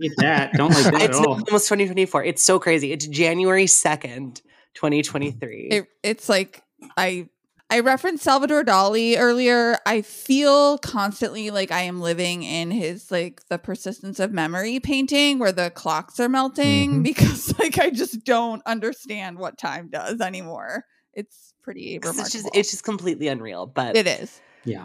Hate that. Don't like that at it's all. almost 2024. It's so crazy. It's January 2nd, 2023. it, it's like I I referenced Salvador Dali earlier. I feel constantly like I am living in his like the persistence of memory painting where the clocks are melting Mhm. because like I just don't understand what time does anymore. It's pretty remarkable. it's just it's just completely unreal. But it is. Yeah.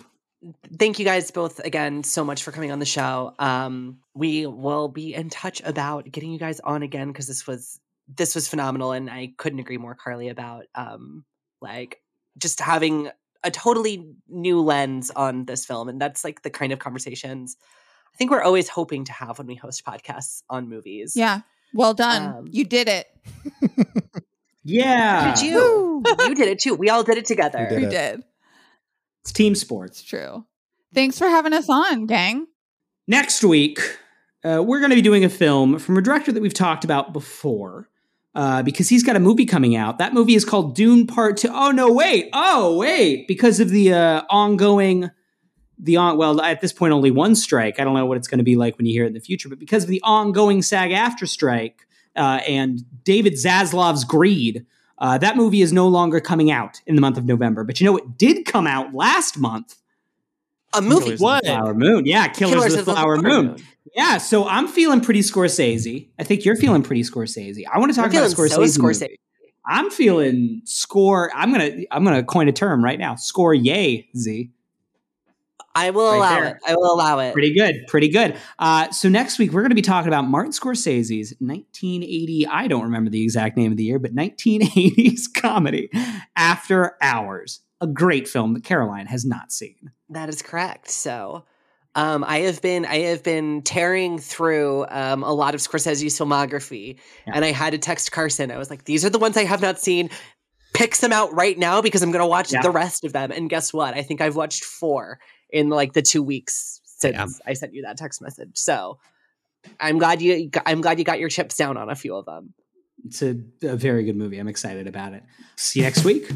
thank you guys both again so much for coming on the show. Um, we will be in touch about getting you guys on again because this was this was phenomenal, and I couldn't agree more, Carlee, about um, like just having a totally new lens on this film, and that's like the kind of conversations I think we're always hoping to have when we host podcasts on movies. Yeah. Well done. Um, you did it. Yeah. Did you? you did it too. We all did it together. We We it. did. It's team It's sports. true. Thanks for having us on, gang. Next week, uh, we're going to be doing a film from a director that we've talked about before. Uh, because he's got a movie coming out. That movie is called Dune Part Two. Oh no, wait! Oh wait! Because of the uh, ongoing, the on well at this point only one strike. I don't know what it's going to be like when you hear it in the future, but because of the ongoing SAG-AFTRA strike uh, and David Zaslav's greed, uh, that movie is no longer coming out in the month of November. But you know what did come out last month? A movie. Killers What? of the Flower Moon. Yeah, Killers, of the Flower, Moon. Yeah, so I'm feeling pretty Scorsese. I think you're feeling pretty Scorsese. I want to talk about Scorsese. so. Scorsese. I'm feeling score. I'm gonna I'm gonna coin a term right now. Score yay Z. I will Right allow there. it. I will allow it. Pretty good, pretty good. Uh, so next week we're going to be talking about Martin Scorsese's 1980. I don't remember the exact name of the year, but 1980s comedy After Hours, a great film that Caroline has not seen. That is correct. So, um, I have been I have been tearing through um, a lot of Scorsese's filmography, Yeah. and I had to text Carson. I was like, "These are the ones I have not seen. Pick some out right now because I'm going to watch Yeah. the rest of them." And guess what? I think I've watched four in like the two weeks since Yeah. I sent you that text message. So, I'm glad you I'm glad you got your chips down on a few of them. It's a, a very good movie. I'm excited about it. See you next week.